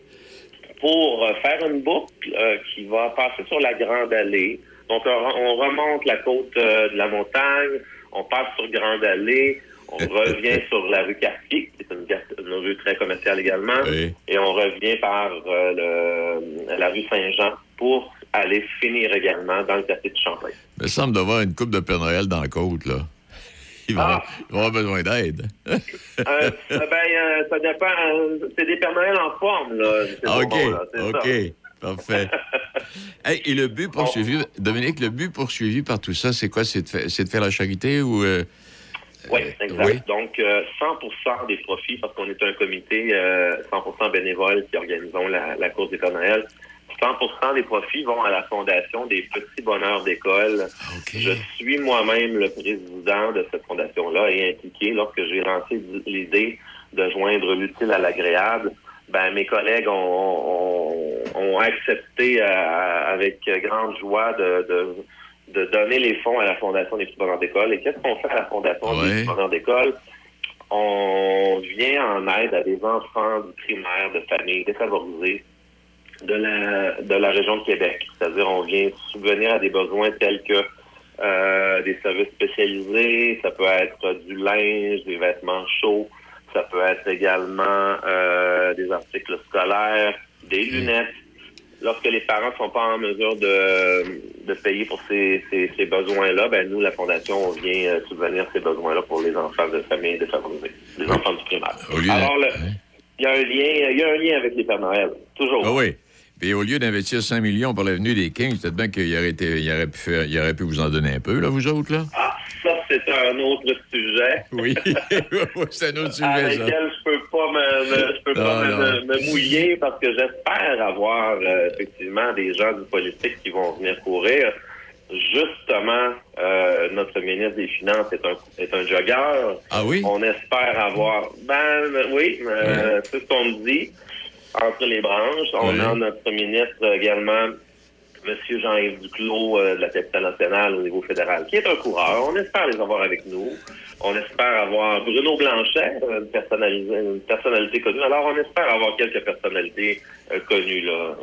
pour euh, faire une boucle euh, qui va passer sur la Grande Allée. Donc, on, on remonte la côte de la montagne, on passe sur Grande Allée, on [LAUGHS] revient sur la rue Cartier, qui est une, rue très commerciale également, et on revient par le- la rue Saint-Jean pour aller finir également dans le quartier de Champlain. Il me semble d'avoir une coupe de Père Noël dans la côte, là. Il va, avoir- il va avoir besoin d'aide. Euh, euh, ben, euh, ça dépend. euh, c'est des Père Noël en forme, là. Ah, OK, OK. ça. Parfait. [LAUGHS] Hey, et le but poursuivi, Dominique, le but poursuivi par tout ça, c'est quoi? C'est de, faire la charité ou... Oui, exact. oui? Donc, euh, 100% des profits, parce qu'on est un comité euh, 100% bénévole qui organisons la, la course des Pères Noël, 100% des profits vont à la Fondation des Petits Bonheurs d'école. Je suis moi-même le président de cette fondation-là et impliqué lorsque j'ai lancé l'idée de joindre l'utile à l'agréable. Ben, mes collègues ont, ont- ont accepté euh, avec grande joie de, de, de donner les fonds à la Fondation des Petits Bonheurs d'école. Et qu'est-ce qu'on fait à la Fondation des Petits Bonheurs d'école? On vient en aide à des enfants du primaire, de familles défavorisées de la, de la région de Québec. C'est-à-dire, on vient subvenir à des besoins tels que euh, des services spécialisés, ça peut être du linge, des vêtements chauds, ça peut être également euh, des articles scolaires, des lunettes. Lorsque les parents ne sont pas en mesure de, de payer pour ces, ces, ces besoins-là, ben nous, la Fondation, on vient euh, subvenir ces besoins-là pour les enfants de familles défavorisées, les enfants du primaire. Alors, le- il y a un lien, il y a un lien avec les Pères Noël, toujours. Ah oui. Puis au lieu d'investir 5 millions pour l'avenue des Kings, peut-être bien qu'il aurait, été, il aurait, pu faire- il aurait pu vous en donner un peu, là, vous autres, là? Ça, c'est un autre sujet. [LAUGHS] Oui, c'est un autre sujet, avec ça. lequel je peux pas me, me- je peux pas me, non. me mouiller parce que j'espère avoir euh, effectivement des gens du politique qui vont venir courir. Justement, euh, notre ministre des Finances est un, est un jogger. Ah oui? On espère avoir. Ben oui, euh, c'est ce qu'on me dit entre les branches. On Oui. a notre ministre également, Monsieur Jean-Yves Duclos euh, de la capitale nationale au niveau fédéral, qui est un coureur. On espère les avoir avec nous. On espère avoir Bruno Blanchet, une, personnalisée- une personnalité connue. Alors, on espère avoir quelques personnalités euh, connues, là.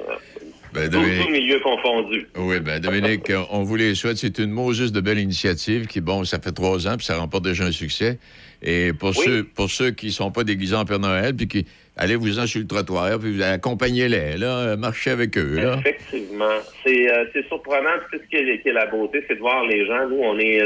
Ben, Dominique- tout milieu confondu. Oui, ben Dominique, on- vous les souhaite. C'est une Moses de belle initiative qui, bon, ça fait trois ans, puis ça remporte déjà un succès. Et pour Oui. ceux pour ceux qui sont pas déguisés en Père Noël, puis qui allez-vous-en sur le trottoir, puis vous accompagnez-les, là, euh, marchez avec eux, là. Effectivement. C'est euh, c'est surprenant. Puis, ce qui est, qui est la beauté, c'est de voir les gens. Nous, on est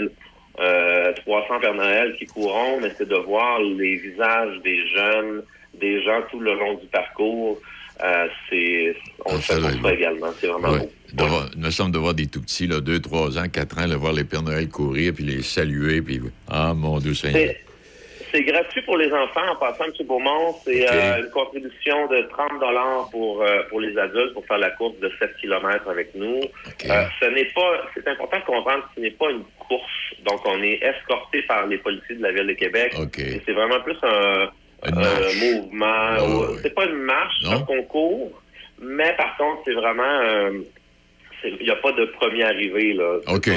euh, 300 Père Noël qui courons, mais c'est de voir les visages des jeunes, des gens tout le long du parcours. Euh, c'est on le fait pour ça également. C'est vraiment Ouais. beau. De voir- il me semble de voir des tout petits, là, 2, 3 ans, 4 ans, de voir les Pères Noël courir, puis les saluer, puis... Ah, mon Dieu Seigneur. C'est- gratuit pour les enfants. En passant, M. Beaumont, c'est euh, une contribution de 30 dollars pour euh, pour les adultes pour faire la course de 7 km avec nous. Euh, ce n'est pas. C'est important de comprendre que ce n'est pas une course. Donc, on est escorté par les policiers de la ville de Québec. C'est vraiment plus un, un mouvement. C'est pas une marche, c'est un concours. Mais par contre, c'est vraiment. Il n'y a pas de premier arrivé là. OK.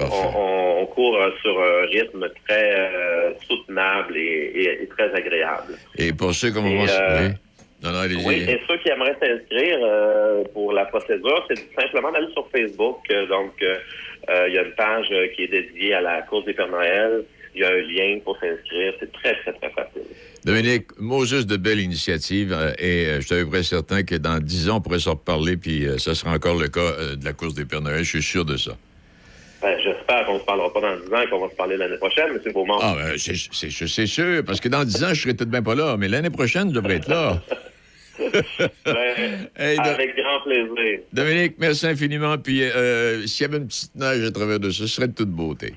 On, on- on court euh, sur un rythme très euh, soutenable et, et- et très agréable. Et pour ceux comme Et, moi... euh, oui. Non, non, allez-y. Oui, et ceux qui aimeraient s'inscrire euh, pour la procédure, c'est simplement d'aller sur Facebook. Donc, il y a une page qui est dédiée à la course des Pères Noël. Il y a un lien pour s'inscrire. C'est très, très, très facile. Dominique, Moses de belle initiative, et je suis à peu près certain que dans 10 ans, on pourrait s'en reparler, puis ça sera encore le cas de la course des Pères Noël, je suis sûr de ça. Ben, J'espère qu'on ne se parlera pas dans 10 ans et qu'on va se parler l'année prochaine, M. Beaumont. Ah, ben, c'est sûr, parce que dans 10 ans, je serai tout de même pas là, mais l'année prochaine, je devrais être là. [LAUGHS] Ben, [LAUGHS] Hey, avec grand plaisir. Dominique, merci infiniment, puis euh, s'il y avait une petite neige à travers de ça, ce serait de toute beauté.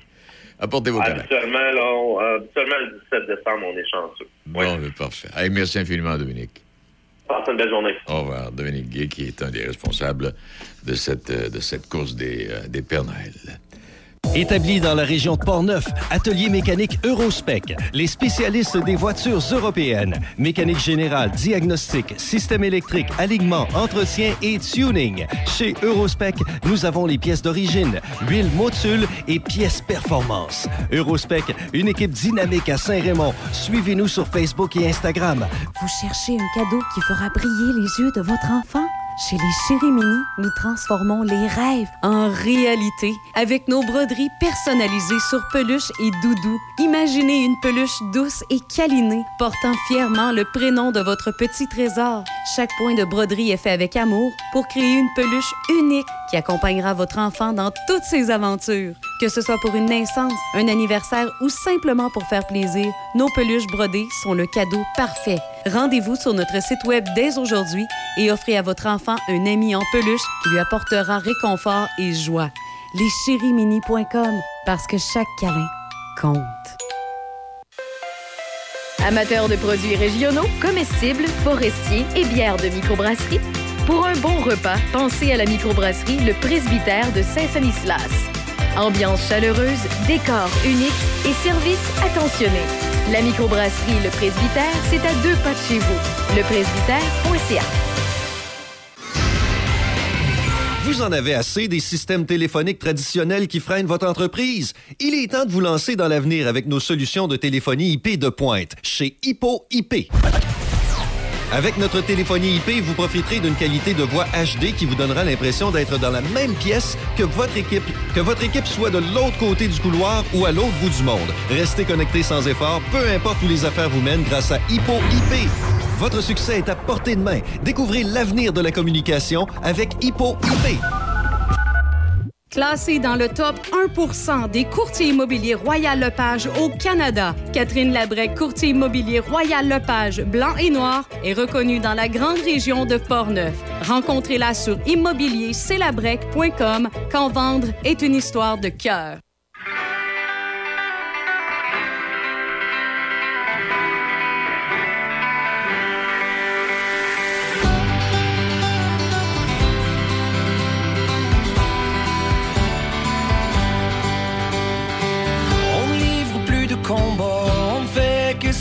Apportez vos canettes. Habituellement, euh, le 17 décembre, on est chanceux. Bon, ben, parfait. Hey, merci infiniment, Dominique. Passez une belle journée. Au revoir. Dominique Gay, qui est un des responsables de cette, euh, de cette course des, euh, des Pères Noël. Établi dans la région de Portneuf, Atelier mécanique Eurospec, les spécialistes des voitures européennes. Mécanique générale, diagnostic, système électrique, alignement, entretien et tuning. Chez Eurospec, nous avons les pièces d'origine, huile Motul et pièces performance. Eurospec, une équipe dynamique à Saint-Raymond. Suivez-nous sur Facebook et Instagram. Vous cherchez un cadeau qui fera briller les yeux de votre enfant? Chez les Chéris Mini, nous transformons les rêves en réalité avec nos broderies personnalisées sur peluche et doudou. Imaginez une peluche douce et câlinée portant fièrement le prénom de votre petit trésor. Chaque point de broderie est fait avec amour pour créer une peluche unique qui accompagnera votre enfant dans toutes ses aventures. Que ce soit pour une naissance, un anniversaire ou simplement pour faire plaisir, nos peluches brodées sont le cadeau parfait. Rendez-vous sur notre site web dès aujourd'hui et offrez à votre enfant un ami en peluche qui lui apportera réconfort et joie. Leschérimini.com parce que chaque câlin compte. Amateurs de produits régionaux, comestibles, forestiers et bières de microbrasserie, pour un bon repas, pensez à la microbrasserie Le Presbytère de Saint-Sanislas. Ambiance chaleureuse, décor unique et service attentionné. La microbrasserie Le Presbytère, c'est à deux pas de chez vous. Lepresbytère.ca. Vous en avez assez des systèmes téléphoniques traditionnels qui freinent votre entreprise? Il est temps de vous lancer dans l'avenir avec nos solutions de téléphonie IP de pointe chez Hippo IP. Avec notre téléphonie IP, vous profiterez d'une qualité de voix HD qui vous donnera l'impression d'être dans la même pièce que votre équipe, que votre équipe soit de l'autre côté du couloir ou à l'autre bout du monde. Restez connecté sans effort, peu importe où les affaires vous mènent grâce à Hippo IP. Votre succès est à portée de main. Découvrez l'avenir de la communication avec Hippo IP. Classée dans le top 1% des courtiers immobiliers Royal Lepage au Canada, Catherine Labrec, courtier immobilier Royal Lepage blanc et noir, est reconnue dans la grande région de Portneuf. Rencontrez-la sur immobilierclabrec.com quand vendre est une histoire de cœur.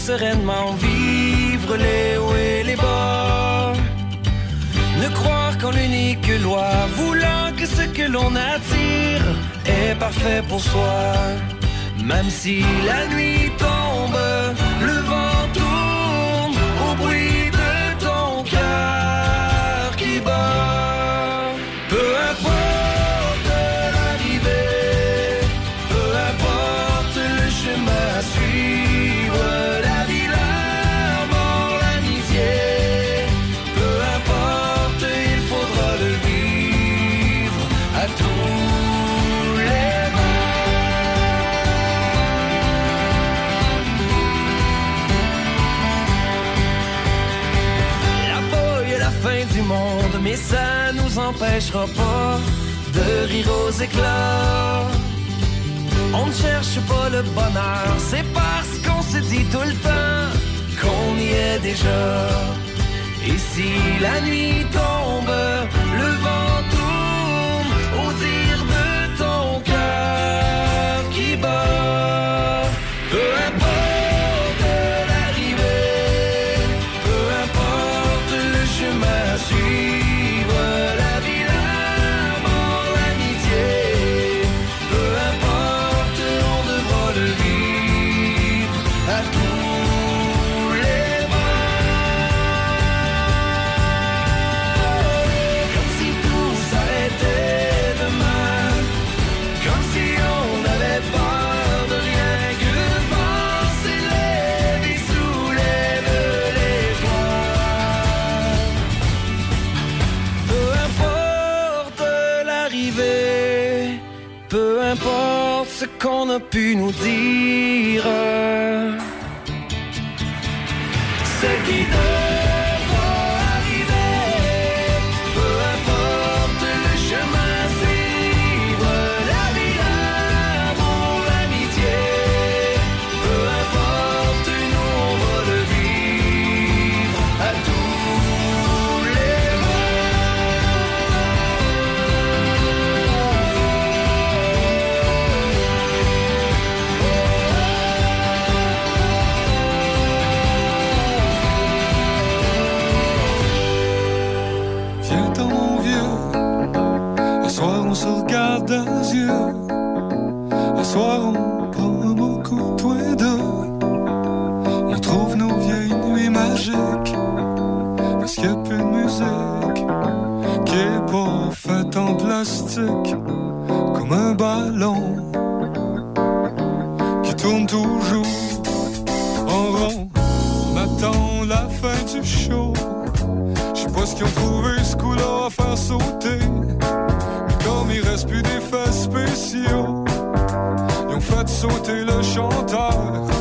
Sereinement vivre les hauts et les bas. Ne croire qu'en l'unique loi, voulant que ce que l'on attire est parfait pour soi. Même si la nuit tombe, le vent tourne pas de rire aux éclats. On ne cherche pas le bonheur, c'est parce qu'on se dit tout le temps qu'on y est déjà. Et si la nuit tombe, le vent pu nous dire. Comme un ballon qui tourne toujours en rond. On attend la fin du show. Je sais pas ce qu'ils ont trouvé ce coup-là à faire sauter. Mais comme il reste plus d'effets spéciaux, ils ont fait sauter le chanteur.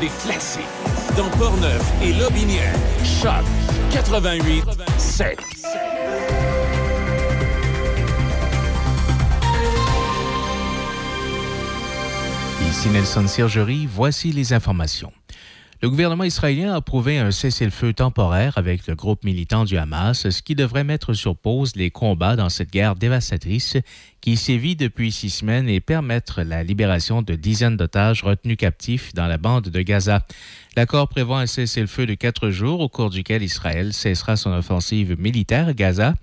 Des classiques. Dans Portneuf et Lobinière, Choc 88 7. Ici Nelson Sergerie, voici les informations. Le gouvernement israélien a approuvé un cessez-le-feu temporaire avec le groupe militant du Hamas, ce qui devrait mettre sur pause les combats dans cette guerre dévastatrice qui sévit depuis six semaines et permettre la libération de dizaines d'otages retenus captifs dans la bande de Gaza. L'accord prévoit un cessez-le-feu de quatre jours au cours duquel Israël cessera son offensive militaire à Gaza.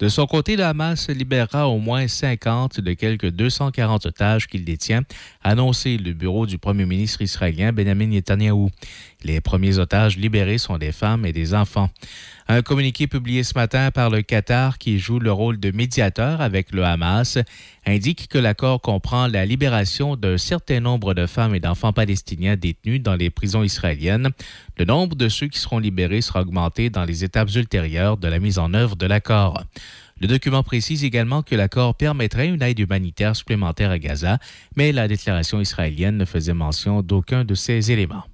De son côté, le Hamas libérera au moins 50 de quelques 240 otages qu'il détient, a annoncé le bureau du premier ministre israélien Benjamin Netanyahou. Les premiers otages libérés sont des femmes et des enfants. Un communiqué publié ce matin par le Qatar, qui joue le rôle de médiateur avec le Hamas, indique que l'accord comprend la libération d'un certain nombre de femmes et d'enfants palestiniens détenus dans les prisons israéliennes. Le nombre de ceux qui seront libérés sera augmenté dans les étapes ultérieures de la mise en œuvre de l'accord. Le document précise également que l'accord permettrait une aide humanitaire supplémentaire à Gaza, mais la déclaration israélienne ne faisait mention d'aucun de ces éléments.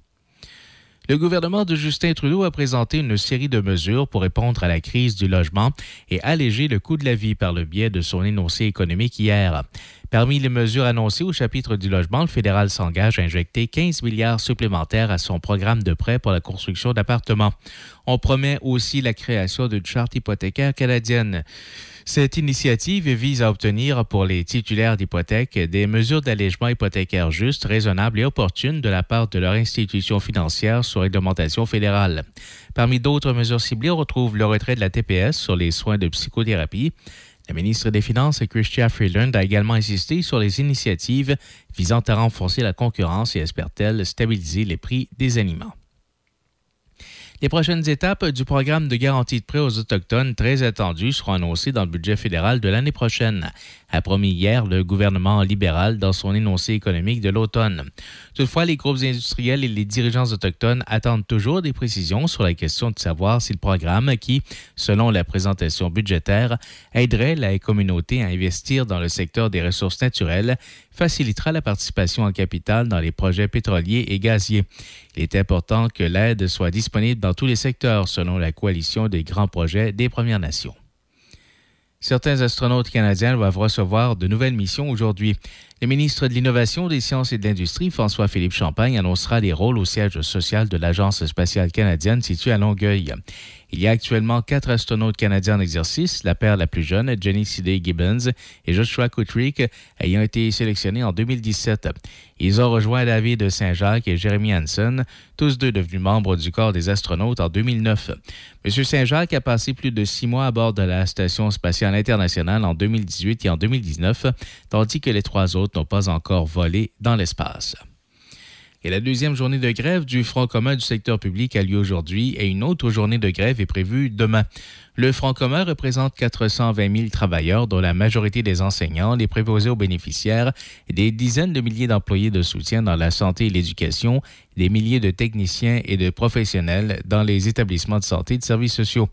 Le gouvernement de Justin Trudeau a présenté une série de mesures pour répondre à la crise du logement et alléger le coût de la vie par le biais de son énoncé économique hier. Parmi les mesures annoncées au chapitre du logement, le fédéral s'engage à injecter 15 milliards supplémentaires à son programme de prêt pour la construction d'appartements. On promet aussi la création d'une charte hypothécaire canadienne. Cette initiative vise à obtenir pour les titulaires d'hypothèques des mesures d'allègement hypothécaire justes, raisonnables et opportunes de la part de leur institution financière sur réglementation fédérale. Parmi d'autres mesures ciblées, on retrouve le retrait de la TPS sur les soins de psychothérapie. La ministre des Finances, Chrystia Freeland, a également insisté sur les initiatives visant à renforcer la concurrence et espère-t-elle stabiliser les prix des aliments. Les prochaines étapes du programme de garantie de prêt aux Autochtones très attendu seront annoncées dans le budget fédéral de l'année prochaine, a promis hier le gouvernement libéral dans son énoncé économique de l'automne. Toutefois, les groupes industriels et les dirigeants autochtones attendent toujours des précisions sur la question de savoir si le programme qui, selon la présentation budgétaire, aiderait la communauté à investir dans le secteur des ressources naturelles, facilitera la participation en capital dans les projets pétroliers et gaziers. Il est important que l'aide soit disponible dans tous les secteurs, selon la coalition des grands projets des Premières Nations. Certains astronautes canadiens doivent recevoir de nouvelles missions aujourd'hui. Le ministre de l'Innovation, des Sciences et de l'Industrie, François-Philippe Champagne, annoncera les rôles au siège social de l'Agence spatiale canadienne située à Longueuil. Il y a actuellement quatre astronautes canadiens en exercice, la paire la plus jeune, Jenny Sidney Gibbons, et Joshua Kutrick, ayant été sélectionnés en 2017. Ils ont rejoint David Saint-Jacques et Jeremy Hansen, tous deux devenus membres du corps des astronautes en 2009. M. Saint-Jacques a passé plus de six mois à bord de la Station spatiale internationale en 2018 et en 2019, tandis que les trois autres n'ont pas encore volé dans l'espace. Et la deuxième journée de grève du Front commun du secteur public a lieu aujourd'hui et une autre journée de grève est prévue demain. Le Front commun représente 420 000 travailleurs, dont la majorité des enseignants, les préposés aux bénéficiaires, des dizaines de milliers d'employés de soutien dans la santé et l'éducation, des milliers de techniciens et de professionnels dans les établissements de santé et de services sociaux.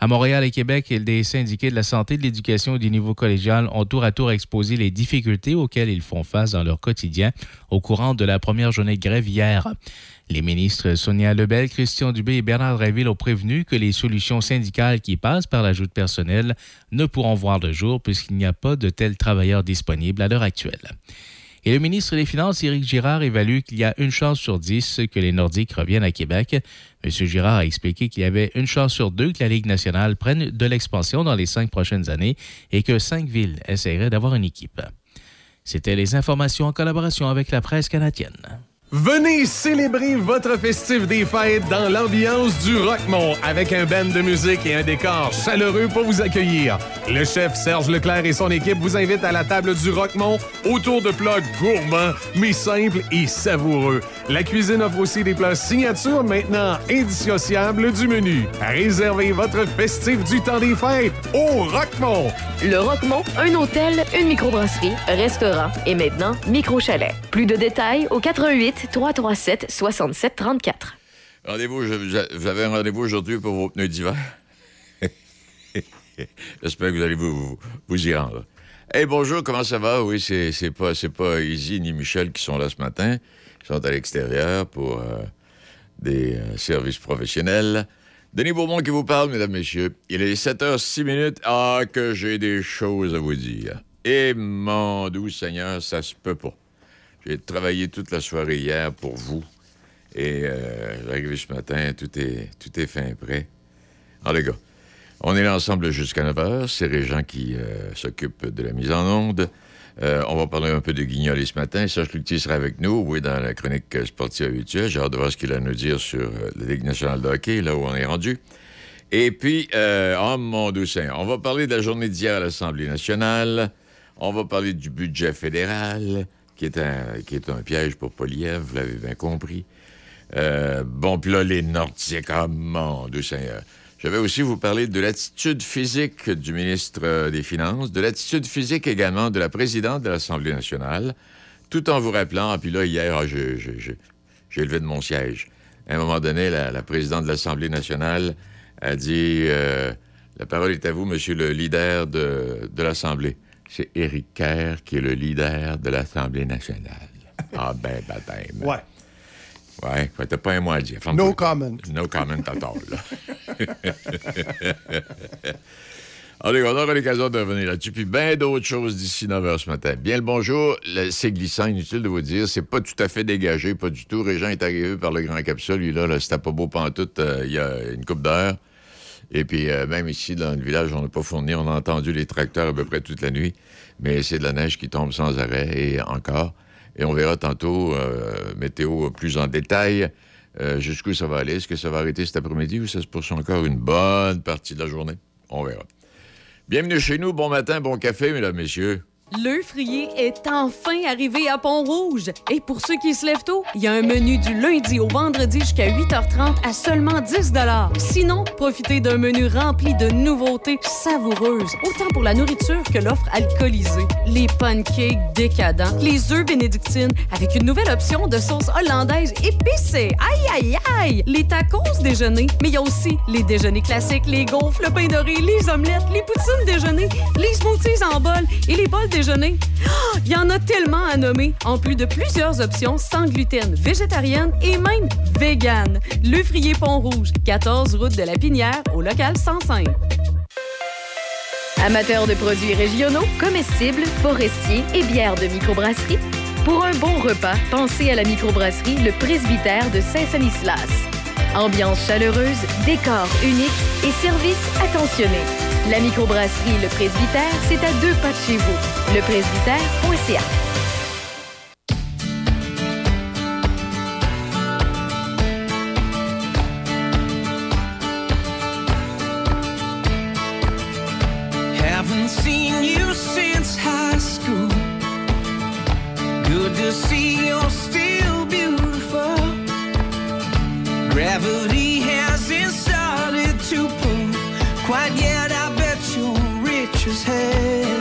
À Montréal et Québec, des syndiqués de la santé, de l'éducation et du niveau collégial ont tour à tour exposé les difficultés auxquelles ils font face dans leur quotidien au courant de la première journée de grève hier. Les ministres Sonia Lebel, Christian Dubé et Bernard Dréville ont prévenu que les solutions syndicales qui passent par l'ajout de personnel ne pourront voir le jour puisqu'il n'y a pas de tels travailleurs disponibles à l'heure actuelle. Et le ministre des Finances, Éric Girard, évalue qu'il y a une chance sur dix que les Nordiques reviennent à Québec. M. Girard a expliqué qu'il y avait une chance sur deux que la Ligue nationale prenne de l'expansion dans les cinq prochaines années et que cinq villes essaieraient d'avoir une équipe. C'était les informations en collaboration avec la presse canadienne. Venez célébrer votre festif des fêtes dans l'ambiance du Rockmont avec un band de musique et un décor chaleureux pour vous accueillir. Le chef Serge Leclerc et son équipe vous invitent à la table du Rockmont autour de plats gourmands mais simples et savoureux. La cuisine offre aussi des plats signature maintenant indissociables du menu. Réservez votre festif du temps des fêtes au Rockmont. Le Roquemont, un hôtel, une microbrasserie, restaurant et maintenant micro-chalet. Plus de détails au 88 337 67 34. Rendez-vous, vous avez un rendez-vous aujourd'hui pour vos pneus d'hiver. J'espère que vous allez vous, vous, y rendre. Hey, bonjour, comment ça va? Oui, c'est pas, pas Izzy ni Michel qui sont là ce matin. sont à l'extérieur pour euh, des euh, services professionnels. Denis Beaumont qui vous parle, mesdames, messieurs. Il est 7h06 minutes. Ah, que j'ai des choses à vous dire. Et mon doux Seigneur, ça se peut pas. J'ai travaillé toute la soirée hier pour vous. Et euh, j'arrive ce matin, tout est, tout est fin prêt. Alors, les gars, on est là ensemble jusqu'à 9 h. C'est Régent qui euh, s'occupe de la mise en onde. Euh, on va parler un peu de Guignol ce matin. Serge Cloutier sera avec nous, oui, dans la chronique sportive habituelle. J'ai hâte de voir ce qu'il a à nous dire sur euh, la Ligue nationale de hockey, là où on est rendu. Et puis, euh, oh mon doux on va parler de la journée d'hier à l'Assemblée nationale. On va parler du budget fédéral, qui est un, qui est un piège pour Poliev, vous l'avez bien compris. Euh, bon, puis là, les Nordiques, oh mon doux Seigneur. Je vais aussi vous parler de l'attitude physique du ministre euh, des Finances, de l'attitude physique également de la présidente de l'Assemblée nationale, tout en vous rappelant, ah, puis là, hier, ah, j'ai- levé de mon siège. À un moment donné, la, la présidente de l'Assemblée nationale a dit euh, La parole est à vous, monsieur le leader de, de l'Assemblée. C'est Éric Kerr qui est le leader de l'Assemblée nationale. Ah ben, baptême. Ouais. Ouais, quoi, t'as pas un mot à dire. No comment. No comment at all, là. [LAUGHS] Allez, on aura l'occasion de revenir là-dessus. Puis bien d'autres choses d'ici 9 h ce matin. Bien le bonjour. C'est glissant, inutile de vous dire. C'est pas tout à fait dégagé, pas du tout. Régent est arrivé par le Grand Capsule. Lui, là, là c'était pas beau pantoute euh, il y a une coupe d'heures. Et puis, euh, même ici, dans le village, on n'a pas fourni. On a entendu les tracteurs à peu près toute la nuit. Mais c'est de la neige qui tombe sans arrêt et encore. Et on verra tantôt, euh, météo plus en détail, euh, jusqu'où ça va aller. Est-ce que ça va arrêter cet après-midi ou ça se poursuit encore une bonne partie de la journée? On verra. Bienvenue chez nous. Bon matin, bon café, mesdames, messieurs. Le frier est enfin arrivé à Pont-Rouge. Et pour ceux qui se lèvent tôt, il y a un menu du lundi au vendredi jusqu'à 8h30 à seulement 10 Sinon, profitez d'un menu rempli de nouveautés savoureuses, autant pour la nourriture que l'offre alcoolisée. Les pancakes décadents, les œufs bénédictines avec une nouvelle option de sauce hollandaise épicée. Aïe, aïe, aïe! Les tacos déjeuner, mais il y a aussi les déjeuners classiques, les gaufres, le pain doré, les omelettes, les poutines déjeuner, les smoothies en bol et les bols [GASPS] Il y en a tellement à nommer, en plus de plusieurs options sans gluten, végétarienne et même vegan. Le Frier Pont-Rouge, 14 route de la Pinière, au local 105. Amateurs de produits régionaux, comestibles, forestiers et bières de microbrasserie, pour un bon repas, pensez à la microbrasserie Le Presbytère de Saint-Sanislas. Ambiance chaleureuse, décor unique et service attentionné. La microbrasserie Le Presbytère, c'est à deux pas de chez vous. Lepresbytère.ca. Haven't seen you since high school. Good to see you're still beautiful. Gravity hasn't started to pull quite yet. I bet you're rich as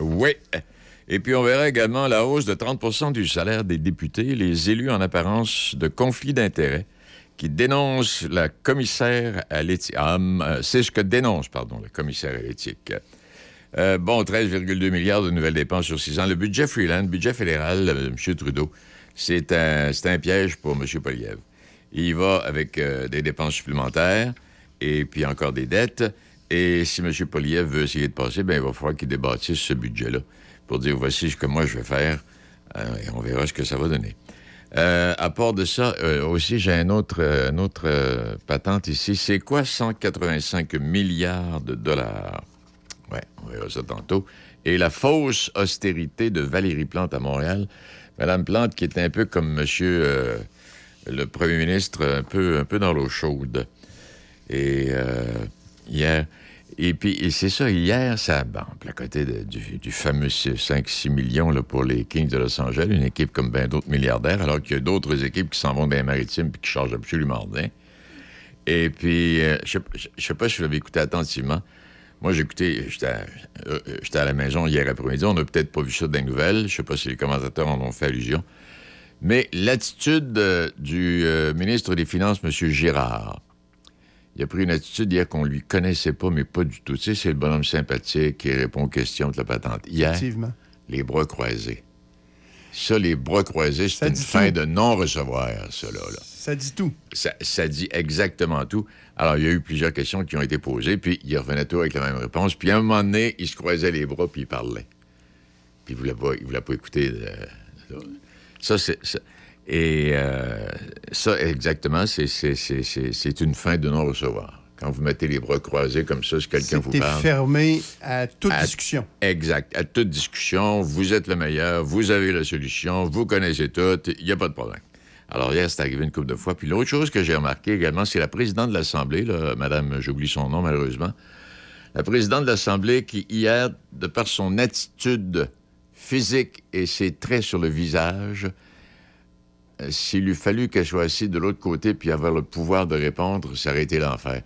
Oui. Et puis, on verra également la hausse de 30 du salaire des députés, les élus en apparence de conflit d'intérêts, qui dénoncent la commissaire à l'éthique. Ah, hum, euh, c'est ce que dénonce, pardon, le commissaire à l'éthique. Euh, bon, 13,2 milliards de nouvelles dépenses sur six ans. Le budget freelance, budget fédéral, euh, M. Trudeau, c'est un, piège pour M. Poliev. Il va avec des dépenses supplémentaires et puis encore des dettes. Et si M. Poliev veut essayer de passer, ben, il va falloir qu'il débâtisse ce budget-là pour dire voici ce que moi je vais faire euh, et on verra ce que ça va donner. Euh, à part de ça, euh, aussi, j'ai un autre, euh, une autre patente ici. C'est quoi 185 milliards de dollars? Ouais, on verra ça tantôt. Et la fausse austérité de Valérie Plante à Montréal. Madame Plante, qui est un peu comme monsieur le premier ministre, un peu, un peu dans l'eau chaude. Et hier, et puis c'est ça, hier, ça, bon, à côté du, fameux 5-6 millions là, pour les Kings de Los Angeles, une équipe comme bien d'autres milliardaires, alors qu'il y a d'autres équipes qui s'en vont dans les maritimes et qui chargent absolument rien. Et puis, euh, je ne sais pas si vous l'avez écouté attentivement. Moi, à, euh, j'étais à la maison hier après-midi. On n'a peut-être pas vu ça dans les nouvelles. Je sais pas si les commentateurs en ont fait allusion. Mais l'attitude euh, du ministre des Finances, M. Girard, il a pris une attitude hier qu'on lui connaissait pas, mais pas du tout. Tu sais, c'est le bonhomme sympathique qui répond aux questions de la patente. Hier, Effectivement. les bras croisés. Ça, les bras croisés, c'est une fin tout. de non-recevoir, ça, là. Ça dit tout. Ça, ça dit exactement tout. Alors, il y a eu plusieurs questions qui ont été posées, puis il revenait toujours avec la même réponse. Puis à un moment donné, il se croisait les bras, puis il parlait. Puis il ne voulait pas, il voulait pas écouter. euh, ça, c'est... Et euh, ça, exactement, c'est- une fin de non-recevoir. Quand vous mettez les bras croisés comme ça, si quelqu'un vous parle... fermé à toute À- discussion. Exact. À toute discussion, vous êtes le meilleur, vous avez la solution, vous connaissez tout, il n'y a pas de problème. Alors, hier, c'est arrivé une couple de fois. Puis l'autre chose que j'ai remarqué également, c'est la présidente de l'Assemblée, Madame, j'oublie son nom malheureusement, la présidente de l'Assemblée qui, hier, de par son attitude physique et ses traits sur le visage, s'il eût fallu qu'elle soit assise de l'autre côté puis avoir le pouvoir de répondre, ça aurait été l'enfer.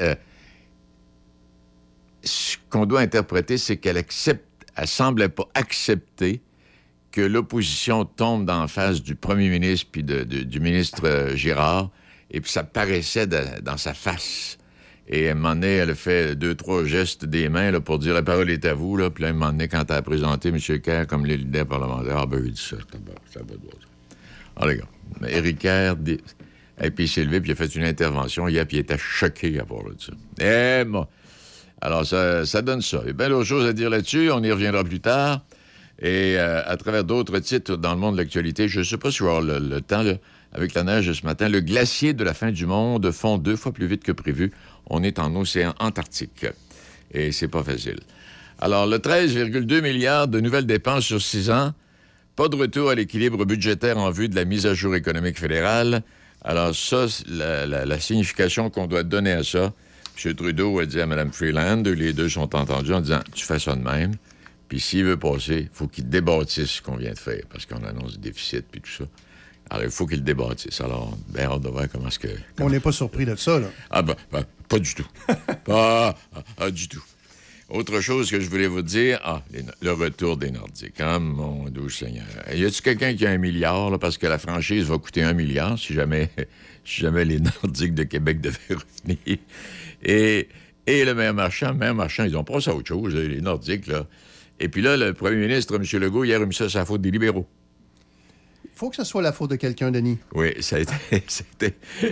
Euh, ce qu'on doit interpréter, c'est qu'elle accepte, elle semblait pas accepter que l'opposition tombe dans face du premier ministre puis du ministre euh, Girard, et puis ça paraissait dans sa face. Et à un moment donné, elle fait deux, trois gestes des mains pour dire la parole est à vous. Là. Puis là, à un moment donné, quand elle a présenté M. Kerr comme le leader parlementaire, ah ben, il dit ça, ça va, ça va sens. Ah, Éric Kerr, et puis il s'est levé, puis il a fait une intervention hier, puis il était choqué à de ça. Eh, moi. Alors, ça, donne ça. Il y a bien d'autres choses à dire là-dessus. On y reviendra plus tard. Et euh, à travers d'autres titres dans le monde de l'actualité, je ne sais pas si on va avoir le, temps, avec la neige ce matin, le glacier de la fin du monde fond deux fois plus vite que prévu. On est en océan Antarctique. Et c'est pas facile. Alors, le 13,2 milliards de nouvelles dépenses sur six ans, pas de retour à l'équilibre budgétaire en vue de la mise à jour économique fédérale. Alors, ça, la, la- la signification qu'on doit donner à ça, M. Trudeau a dit à Mme Freeland, les deux sont entendus en disant Tu fais ça de même. Puis s'il veut passer, il faut qu'il débâtisse ce qu'on vient de faire, parce qu'on annonce des déficits puis tout ça. Alors, il faut qu'il le débâtisse. Alors, bien hâte de voir comment est-ce que. On n'est pas surpris de ça, là. Ah ben, ben, pas du tout. [LAUGHS] pas ah, ah, du tout. Autre chose que je voulais vous dire, ah, les le retour des Nordiques. Ah, mon doux Seigneur. Y a-tu quelqu'un qui a un milliard, là, parce que la franchise va coûter un milliard si jamais, [LAUGHS] si jamais les [LAUGHS] Nordiques de Québec devaient [LAUGHS] revenir? Et, et le maire marchand, le maire marchand, ils ont pas ça à autre chose, les Nordiques, là. Et puis là, le premier ministre, M. Legault, hier, a mis ça sur la faute des libéraux. faut que ce soit la faute de quelqu'un, Denis. Oui,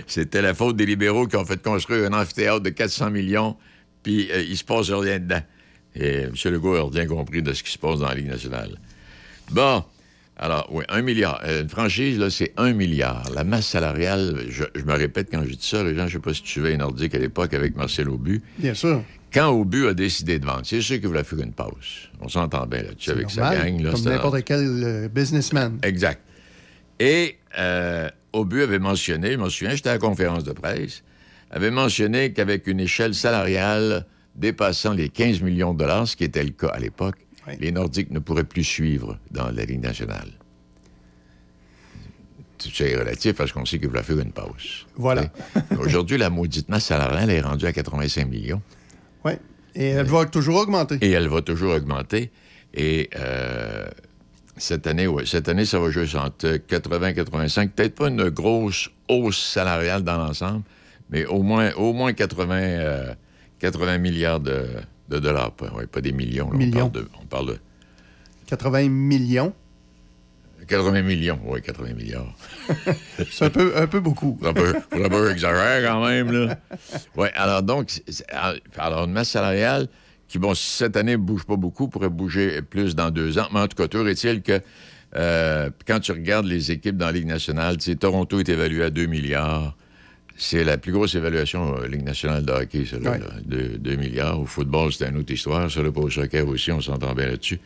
c'était la faute des libéraux qui ont fait construire un amphithéâtre de 400 millions, puis euh, il se passe rien dedans. Et M. Legault a rien compris de ce qui se passe dans la Ligue nationale. Bon, alors, oui, un milliard. Euh, Une franchise, là, c'est un milliard. La masse salariale, je, je me répète quand je dis ça, les gens, je ne sais pas si tu suivais les Nordiques à l'époque avec Marcel Aubu. Bien sûr. Quand Aubu a décidé de vendre, c'est sûr qu'il voulait faire une pause. On s'entend bien là-dessus avec sa gang. Là, comme n'importe quel euh, businessman. Exact. Et euh, Aubu avait mentionné, je m'en souviens, j'étais à la conférence de presse, avait mentionné qu'avec une échelle salariale dépassant les 15 millions de dollars, ce qui était le cas à l'époque, les Nordiques ne pourraient plus suivre dans la Ligue nationale. Tout ça est relatif parce qu'on sait qu'il voulait faire une pause. Voilà. Aujourd'hui, la maudite masse salariale est rendue à 85 millions. Oui. Et elle va toujours augmenter. Et elle va toujours augmenter. Et euh, cette année, ouais, cette année, ça va jouer entre 80 et 85. Peut-être pas une grosse hausse salariale dans l'ensemble, mais au moins, au moins 80, euh, 80 milliards de, de dollars. Pas, ouais, pas des millions. là. Millions. On, parle de, on parle de 80 millions? 80 millions. Oui, 80 milliards. [LAUGHS] C'est un peu, un peu beaucoup. Un peu, un peu exagéré quand même, là. Oui, alors donc, c'est- alors une masse salariale qui, bon, cette année ne bouge pas beaucoup, pourrait bouger plus dans deux ans. Mais en tout cas, toujours est-il que euh, quand tu regardes les équipes dans la Ligue nationale, Toronto est évalué à 2 milliards. C'est la plus grosse évaluation euh, Ligue nationale de hockey, celle-là. Ouais. là. Deux- 2 milliards. Au football, c'est une autre histoire. Ça, là, pour le soccer aussi, on s'entend bien là-dessus.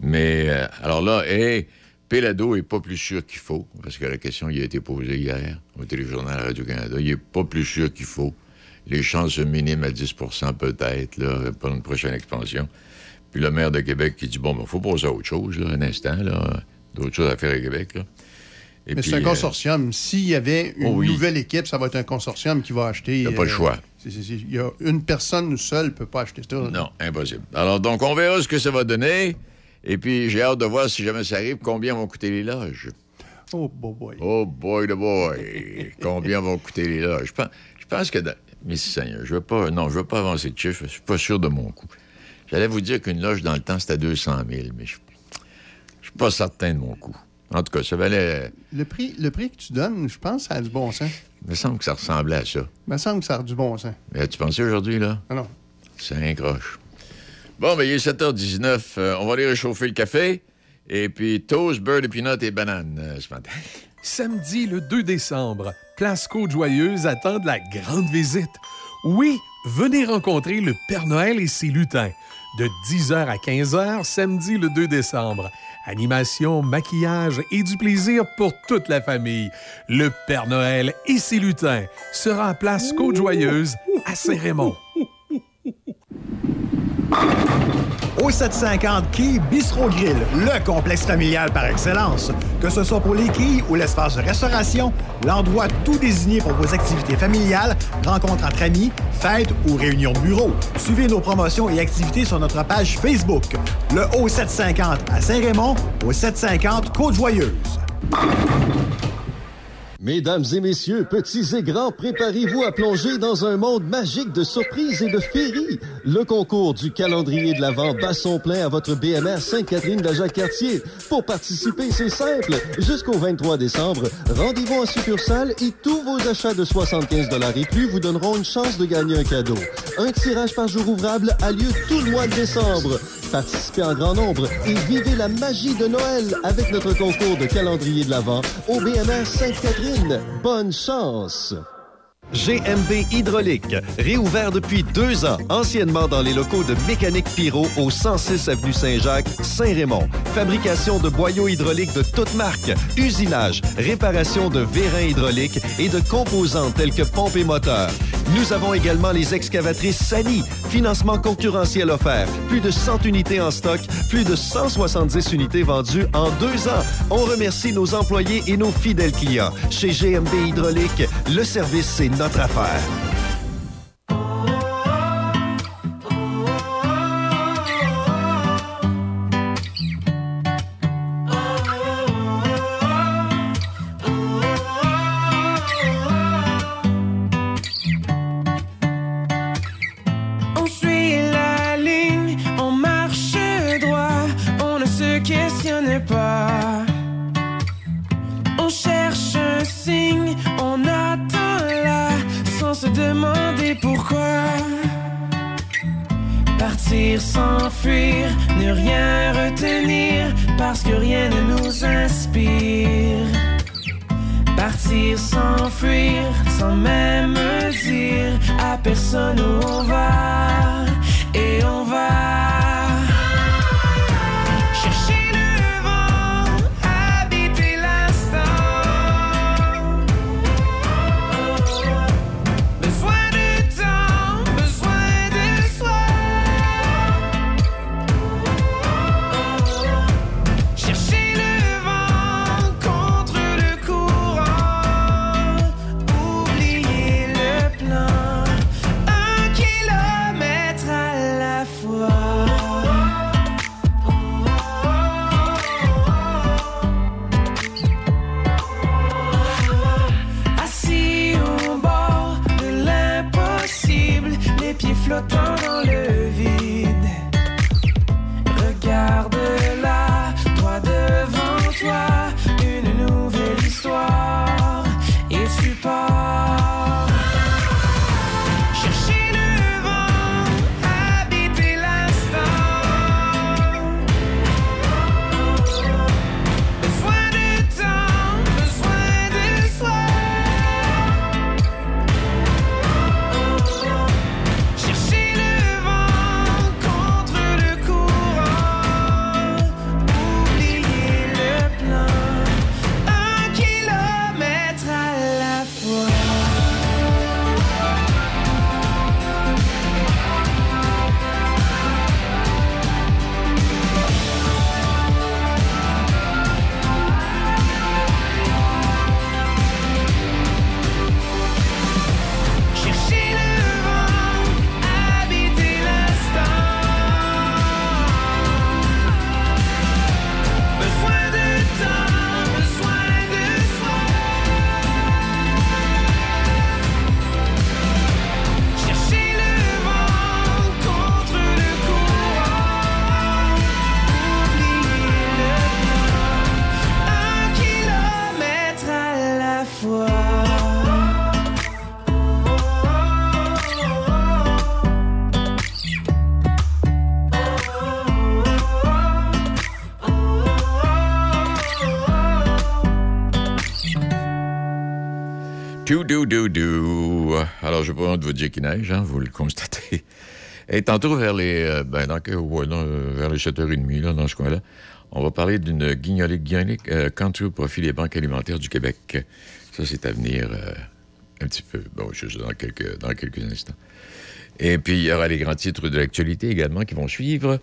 Mais, euh, alors là, et Pelado est pas plus sûr qu'il faut, parce que la question y a été posée hier au téléjournal Radio-Canada. Il est pas plus sûr qu'il faut. Les chances se miniment à 10% peut-être, là, pour une prochaine expansion. Puis le maire de Québec qui dit, bon, il faut passer à autre chose, là, un instant, là. D'autres choses à faire à Québec, là. Et Mais c'est un euh, consortium. S'il y avait une Oh oui. nouvelle équipe, ça va être un consortium qui va acheter. Il y a pas le choix. c'est- c'est- il y a une personne seule ne peut pas acheter ça. Non, impossible. Alors, donc, on verra ce que ça va donner. Et puis, j'ai hâte de voir si jamais ça arrive, combien vont coûter les loges. Oh, boy. Oh, boy, de boy. combien vont coûter les loges? Je pense, je pense que... dans- Mais Seigneur, je veux pas... Non, je veux pas avancer de chiffre. Je suis pas sûr de mon coût. J'allais vous dire qu'une loge, dans le temps, c'était 200 000, mais je je suis pas certain de mon coût. En tout cas, ça valait... Le prix, le prix que tu donnes, je pense, ça a du bon sens. Il me semble que ça ressemblait à ça. Il me semble que ça a du bon sens. Mais as-tu pensé aujourd'hui, là? Ah non. C'est un croche. Bon, ben, il est 7h19. Euh, on va aller réchauffer le café. Et puis, toast, beurre de peanut et banane euh, ce matin. [LAUGHS] Samedi le 2 décembre, Place Côte-Joyeuse attend de la grande visite. Oui, venez rencontrer le Père Noël et ses lutins. De 10h à 15h, samedi le 2 décembre. Animation, maquillage et du plaisir pour toute la famille. Le Père Noël et ses lutins sera à Place Côte-Joyeuse à Saint-Raymond. Au 750 Quai Bistro Grill, le complexe familial par excellence. Que ce soit pour les quilles ou l'espace de restauration, l'endroit tout désigné pour vos activités familiales, rencontres entre amis, fêtes ou réunions de bureau. Suivez nos promotions et activités sur notre page Facebook. Le O750 à Saint-Raymond, au 750 Côte-Joyeuse. Mesdames et messieurs, petits et grands, préparez-vous à plonger dans un monde magique de surprises et de féeries. Le concours du calendrier de l'Avent bat son plein à votre BMR Sainte-Catherine de Jacques-Cartier. Pour participer, c'est simple. Jusqu'au 23 décembre, rendez-vous en succursale et tous vos achats de 75 et plus vous donneront une chance de gagner un cadeau. Un tirage par jour ouvrable a lieu tout le mois de décembre. Participez en grand nombre et vivez la magie de Noël avec notre concours de calendrier de l'Avent au BMR Sainte-Catherine. Bonne chance! GMB Hydraulique, réouvert depuis deux ans, anciennement dans les locaux de Mécanique Pyro au 106 avenue Saint-Jacques, Saint-Raymond. Fabrication de boyaux hydrauliques de toutes marques, usinage, réparation de vérins hydrauliques et de composantes telles que pompes et moteurs. Nous avons également les excavatrices Sani, financement concurrentiel offert, plus de 100 unités en stock, plus de 170 unités vendues en deux ans. On remercie nos employés et nos fidèles clients. Chez GMB Hydraulique, le service, c'est notre affaire. N'ai pas honte de vous dire qu'il neige, hein, vous le constatez. Et tantôt, vers les, euh, ben, dans, ouais, dans, euh, vers les 7h30, là, dans ce coin-là, on va parler d'une guignolée guignolée euh, country au profit des banques alimentaires du Québec. Ça, c'est à venir euh, un petit peu, bon, juste dans quelques, dans quelques instants. Et puis, il y aura les grands titres de l'actualité également qui vont suivre.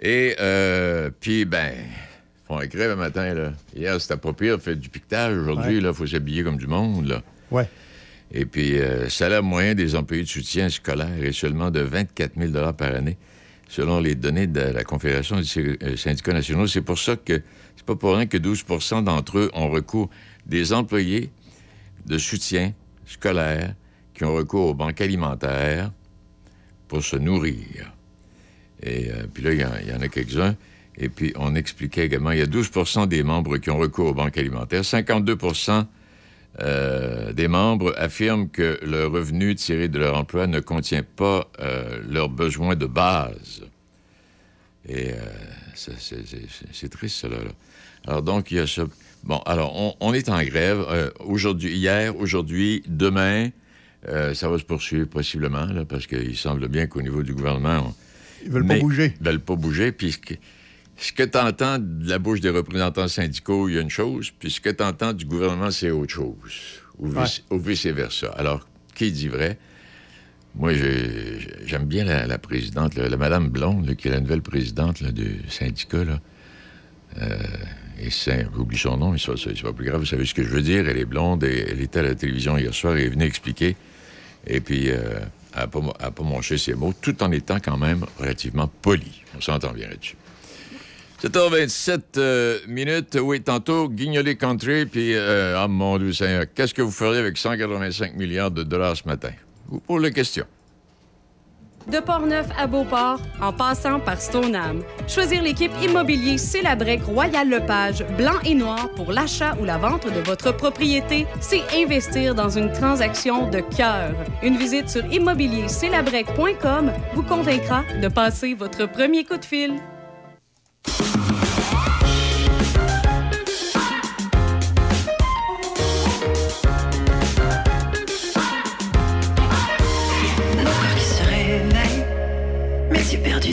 Et euh, puis, ben, ils font un grève le matin, là. Hier, c'était pas pire, fait du piquetage. Aujourd'hui, Ouais. il faut s'habiller comme du monde, là. Ouais. Et puis, euh, salaire moyen des employés de soutien scolaire est seulement de 24 000 par année, selon les données de la Confédération des euh, syndicats nationaux. C'est pour ça que c'est pas pour rien que 12% d'entre eux ont recours, des employés de soutien scolaire qui ont recours aux banques alimentaires pour se nourrir. Et euh, puis là, il y en- il y, en a quelques-uns. Et puis, on expliquait également, il y a 12% des membres qui ont recours aux banques alimentaires, 52 euh, des membres affirment que le revenu tiré de leur emploi ne contient pas euh, leurs besoins de base. Et euh, c'est- triste, cela. là. Alors, donc, il y a ça. Bon, alors, on, on est en grève. aujourd'hui, hier, aujourd'hui, demain, ça va se poursuivre possiblement, là, parce qu'il semble bien qu'au niveau du gouvernement... on- Ils veulent pas bouger. Ils veulent pas bouger, puis ce que, tu entends de la bouche des représentants syndicaux, il y a une chose, puis ce que tu entends du gouvernement, c'est autre chose, ou, vice- ou vice-versa. Alors, qui dit vrai? Moi, j'ai- j'aime bien la, la présidente, là, la Madame Blonde, là, qui est la nouvelle présidente là, du syndicat. Là. Euh, et c'est, j'oublie son nom, mais ça, c'est pas plus grave. Vous savez ce que je veux dire. Elle est blonde et elle était à la télévision hier soir et elle est venue expliquer. Et puis, euh, elle n'a pas, pas mâché ses mots, tout en étant quand même relativement poli. On s'entend bien là-dessus. 7h27 euh, minutes. Oui, tantôt, Guignolé Country, puis, euh, ah mon Dieu Seigneur, qu'est-ce que vous feriez avec 185 milliards de dollars ce matin? Vous posez la question. De Portneuf à Beauport, en passant par Stoneham. Choisir l'équipe immobilier Célabrec Royal Lepage, blanc et noir pour l'achat ou la vente de votre propriété, c'est investir dans une transaction de cœur. Une visite sur immobiliercélabrec.com vous convaincra de passer votre premier coup de fil.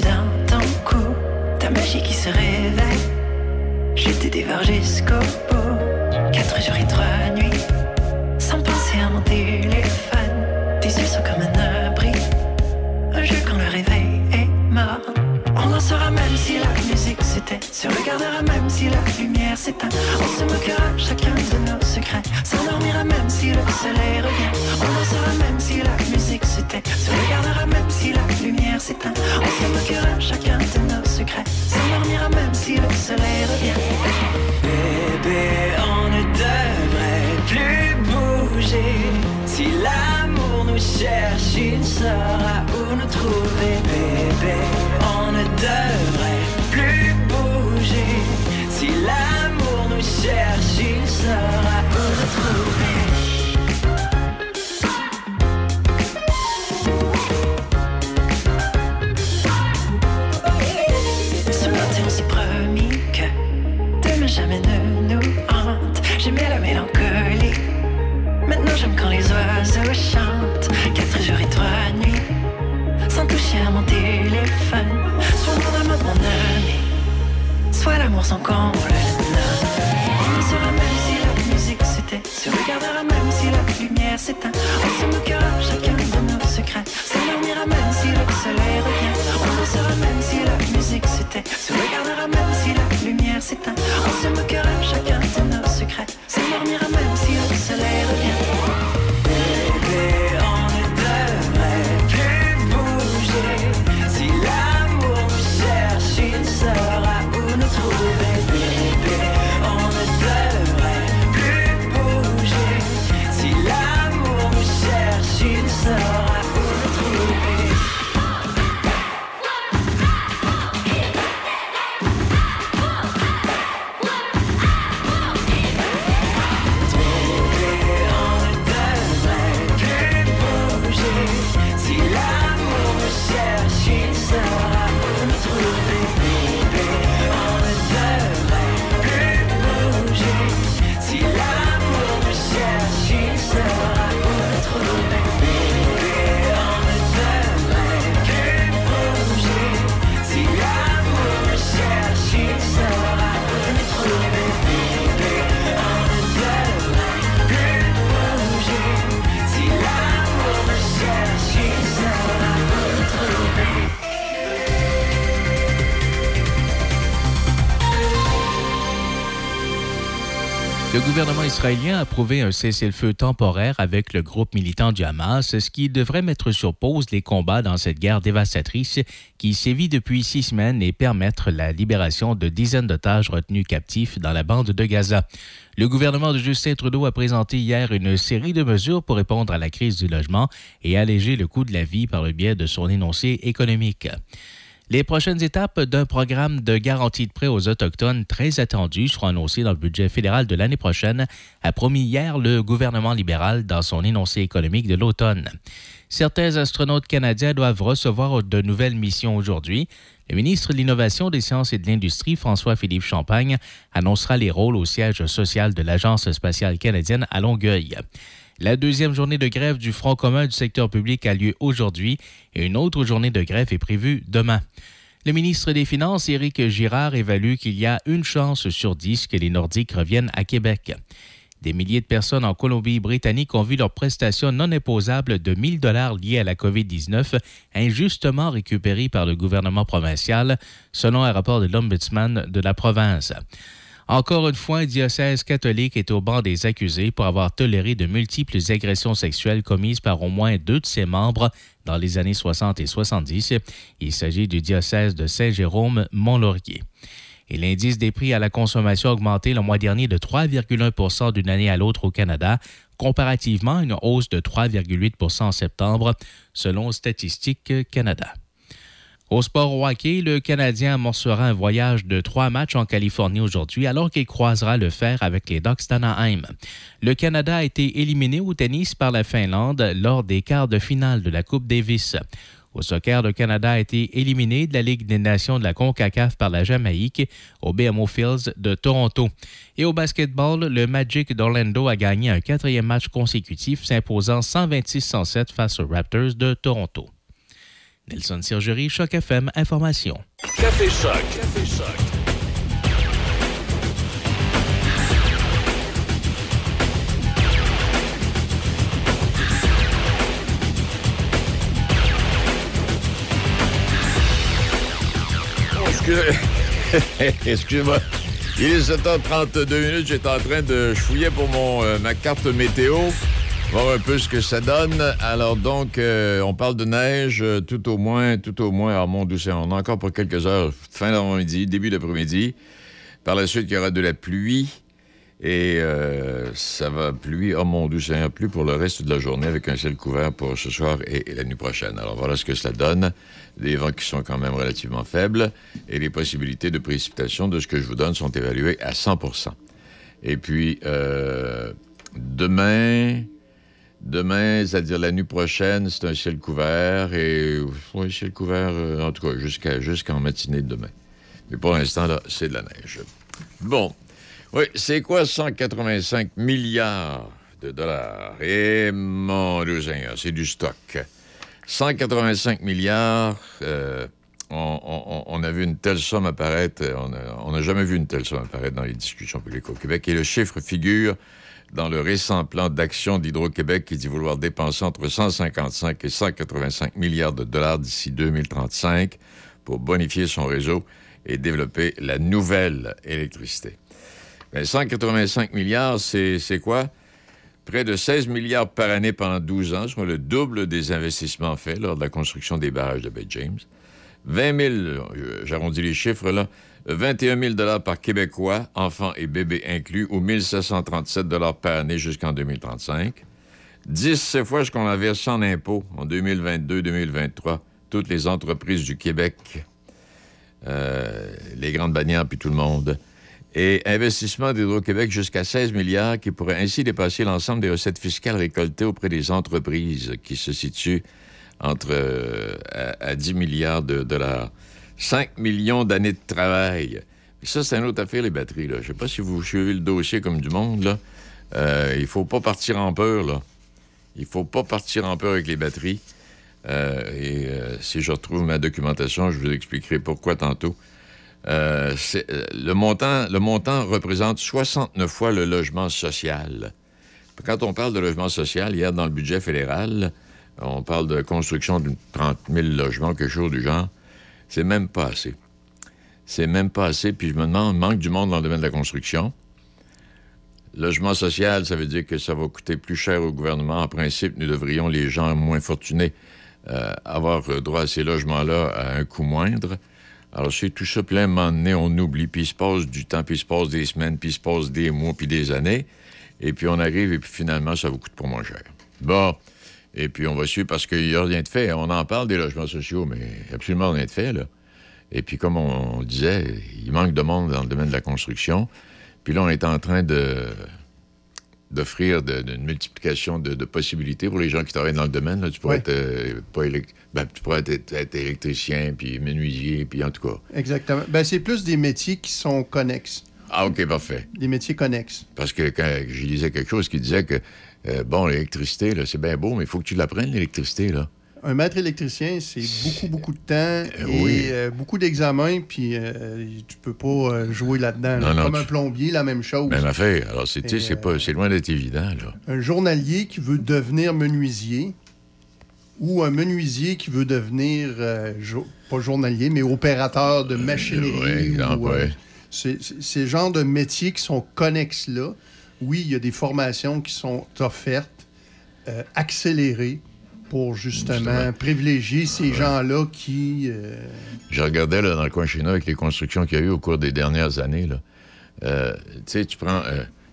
Yeux perdus dans ton cou, ta magie qui se réveille. Te dévore jusqu'au bout, quatre jours et trois nuits, sans penser à mon téléphone. Tes yeux sont comme un abri, un jeu quand le réveil est mort. On dansera même si la musique s'éteint, se regardera même si la lumière s'éteint. On se moquera chacun de nos secrets, s'endormira même si le soleil revient. On dansera même si la musique s'éteint, se regardera même si la lumière s'éteint. On se chacun de nos secrets, s'endormira même si le soleil revient. Bébé, on ne devrait plus bouger. Si l'amour nous cherche, il saura où nous trouver. Bébé, on ne devrait plus bouger. Si l'amour nous cherche, il saura où nous trouver. Le nomme. On dansera même si la musique s'éteint, se regardera même si la lumière s'éteint. On se moquera chacun de nos secrets, s'endormira même si le soleil revient. On dansera même si la musique s'éteint, se regardera même si la lumière s'éteint. On se moquera chacun de nos secrets, s'endormira même si le soleil revient. Gouvernement israélien a approuvé un cessez-le-feu temporaire avec le groupe militant du Hamas, ce qui devrait mettre sur pause les combats dans cette guerre dévastatrice qui sévit depuis six semaines et permettre la libération de dizaines d'otages retenus captifs dans la bande de Gaza. Le gouvernement de Justin Trudeau a présenté hier une série de mesures pour répondre à la crise du logement et alléger le coût de la vie par le biais de son énoncé économique. Les prochaines étapes d'un programme de garantie de prêt aux Autochtones très attendu seront annoncées dans le budget fédéral de l'année prochaine, a promis hier le gouvernement libéral dans son énoncé économique de l'automne. Certains astronautes canadiens doivent recevoir de nouvelles missions aujourd'hui. Le ministre de l'Innovation, des Sciences et de l'Industrie, François-Philippe Champagne, annoncera les rôles au siège social de l'Agence spatiale canadienne à Longueuil. La deuxième journée de grève du Front commun du secteur public a lieu aujourd'hui et une autre journée de grève est prévue demain. Le ministre des Finances, Éric Girard, évalue qu'il y a une chance sur dix que les Nordiques reviennent à Québec. Des milliers de personnes en Colombie-Britannique ont vu leurs prestations non imposables de 1000 dollars liées à la COVID-19 injustement récupérées par le gouvernement provincial, selon un rapport de l'Ombudsman de la province. Encore une fois, un diocèse catholique est au banc des accusés pour avoir toléré de multiples agressions sexuelles commises par au moins deux de ses membres dans les années 60 et 70. Il s'agit du diocèse de Saint-Jérôme-Mont-Laurier. Et l'indice des prix à la consommation a augmenté le mois dernier de 3,1% d'une année à l'autre au Canada, comparativement une hausse de 3,8 en septembre, selon Statistique Canada. Au sport hockey, le Canadien amorcera un voyage de trois matchs en Californie aujourd'hui alors qu'il croisera le fer avec les Ducks d'Anaheim. Le Canada a été éliminé au tennis par la Finlande lors des quarts de finale de la Coupe Davis. Au soccer, le Canada a été éliminé de la Ligue des Nations de la CONCACAF par la Jamaïque au BMO Fields de Toronto. Et au basketball, le Magic d'Orlando a gagné un quatrième match consécutif, s'imposant 126-107 face aux Raptors de Toronto. Nelson Sergerie, Choc FM, Information. Café Choc. Café Choc. [LAUGHS] Excusez-moi. Il est 7h32 minutes. J'étais en train de fouiller pour mon, euh, ma carte météo, voir un peu ce que ça donne. Alors donc, euh, on parle de neige euh, tout au moins, tout au moins à Mont-Doucet. On a encore pour quelques heures, fin d'avant-midi, début d'après-midi. Par la suite, il y aura de la pluie. Et euh, ça va pluie, oh mon Dieu, ça plu pour le reste de la journée avec un ciel couvert pour ce soir et, et la nuit prochaine. Alors voilà ce que cela donne. Des vents qui sont quand même relativement faibles et les possibilités de précipitation de ce que je vous donne sont évaluées à 100% Et puis, euh, demain, demain, c'est-à-dire la nuit prochaine, c'est un ciel couvert et, oui, ciel couvert, euh, en tout cas, jusqu'à, jusqu'en matinée de demain. Mais pour l'instant, là, c'est de la neige. Bon. Oui, c'est quoi 185 milliards de dollars? Et mon Dieu c'est du stock. 185 milliards, euh, on, a vu une telle somme apparaître, on n'a jamais vu une telle somme apparaître dans les discussions publiques au Québec, et le chiffre figure dans le récent plan d'action d'Hydro-Québec qui dit vouloir dépenser entre 155 et 185 milliards de dollars d'ici 2035 pour bonifier son réseau et développer la nouvelle électricité. Ben, 185 milliards, c'est c'est quoi? Près de 16 milliards par année pendant 12 ans, soit le double des investissements faits lors de la construction des barrages de Bay James. 20 000, euh, j'arrondis les chiffres là, 21 000 dollars par Québécois, enfants et bébés inclus, ou 1 737 dollars par année jusqu'en 2035. 10 fois ce qu'on a versé en impôts en 2022-2023, toutes les entreprises du Québec, euh, les grandes bannières puis tout le monde. Et investissement d'Hydro-Québec jusqu'à 16 milliards qui pourrait ainsi dépasser l'ensemble des recettes fiscales récoltées auprès des entreprises qui se situent entre euh, à 10 milliards de dollars. 5 millions d'années de travail. Ça, c'est une autre affaire, les batteries. Je sais pas si vous suivez le dossier comme du monde. Là. Euh, il faut pas partir en peur. Là. Il faut pas partir en peur avec les batteries. Euh, et euh, si je retrouve ma documentation, je vous expliquerai pourquoi tantôt. Euh, le, montant, le montant représente 69 fois le logement social. Quand on parle de logement social, hier, dans le budget fédéral, on parle de construction de 30 000 logements, quelque chose du genre. C'est même pas assez. C'est même pas assez. Puis je me demande, manque du monde dans le domaine de la construction. Logement social, ça veut dire que ça va coûter plus cher au gouvernement. En principe, nous devrions, les gens moins fortunés, euh, avoir droit à ces logements-là à un coût moindre. Alors, c'est tout ça, plein moment on oublie, puis il se passe du temps, puis il se passe des semaines, puis il se passe des mois, puis des années. Et puis on arrive, et puis finalement, ça vous coûte pas moins cher. Bon. Et puis on va suivre parce qu'il n'y a rien de fait. On en parle des logements sociaux, mais absolument rien de fait, là. Et puis, comme on, on disait, il manque de monde dans le domaine de la construction. Puis là, on est en train de d'offrir une multiplication de, de possibilités pour les gens qui travaillent dans le domaine. Là. Tu pourrais Ouais. être, euh, pas ben, tu pourrais être, être électricien, puis menuisier, puis en tout cas. Exactement. Ben, c'est plus des métiers qui sont connexes. Ah, OK, parfait. Des métiers connexes. Parce que quand je lisais quelque chose qui disait que, euh, bon, l'électricité, là, c'est bien beau, mais il faut que tu l'apprennes, l'électricité, là. Un maître électricien, c'est beaucoup, beaucoup de temps et oui. euh, beaucoup d'examens, puis euh, tu peux pas euh, jouer là-dedans. là. Non, non, Comme tu- un plombier, la même chose. Même affaire. Alors, c'est, tu sais, Et, c'est pas, c'est loin d'être évident, là. Un journalier qui veut devenir menuisier ou un menuisier qui veut devenir, euh, jo- pas journalier, mais opérateur de machinerie. ouais, exemple, ou, euh, ouais. c'est, c'est- ces genres de métiers qui sont connexes là. Oui, il y a des formations qui sont offertes, euh, accélérées, pour justement, privilégier ces gens-là qui... euh, Je regardais là, dans le coin chez nous avec les constructions qu'il y a eu au cours des dernières années. Là. Euh, tu sais, tu prends,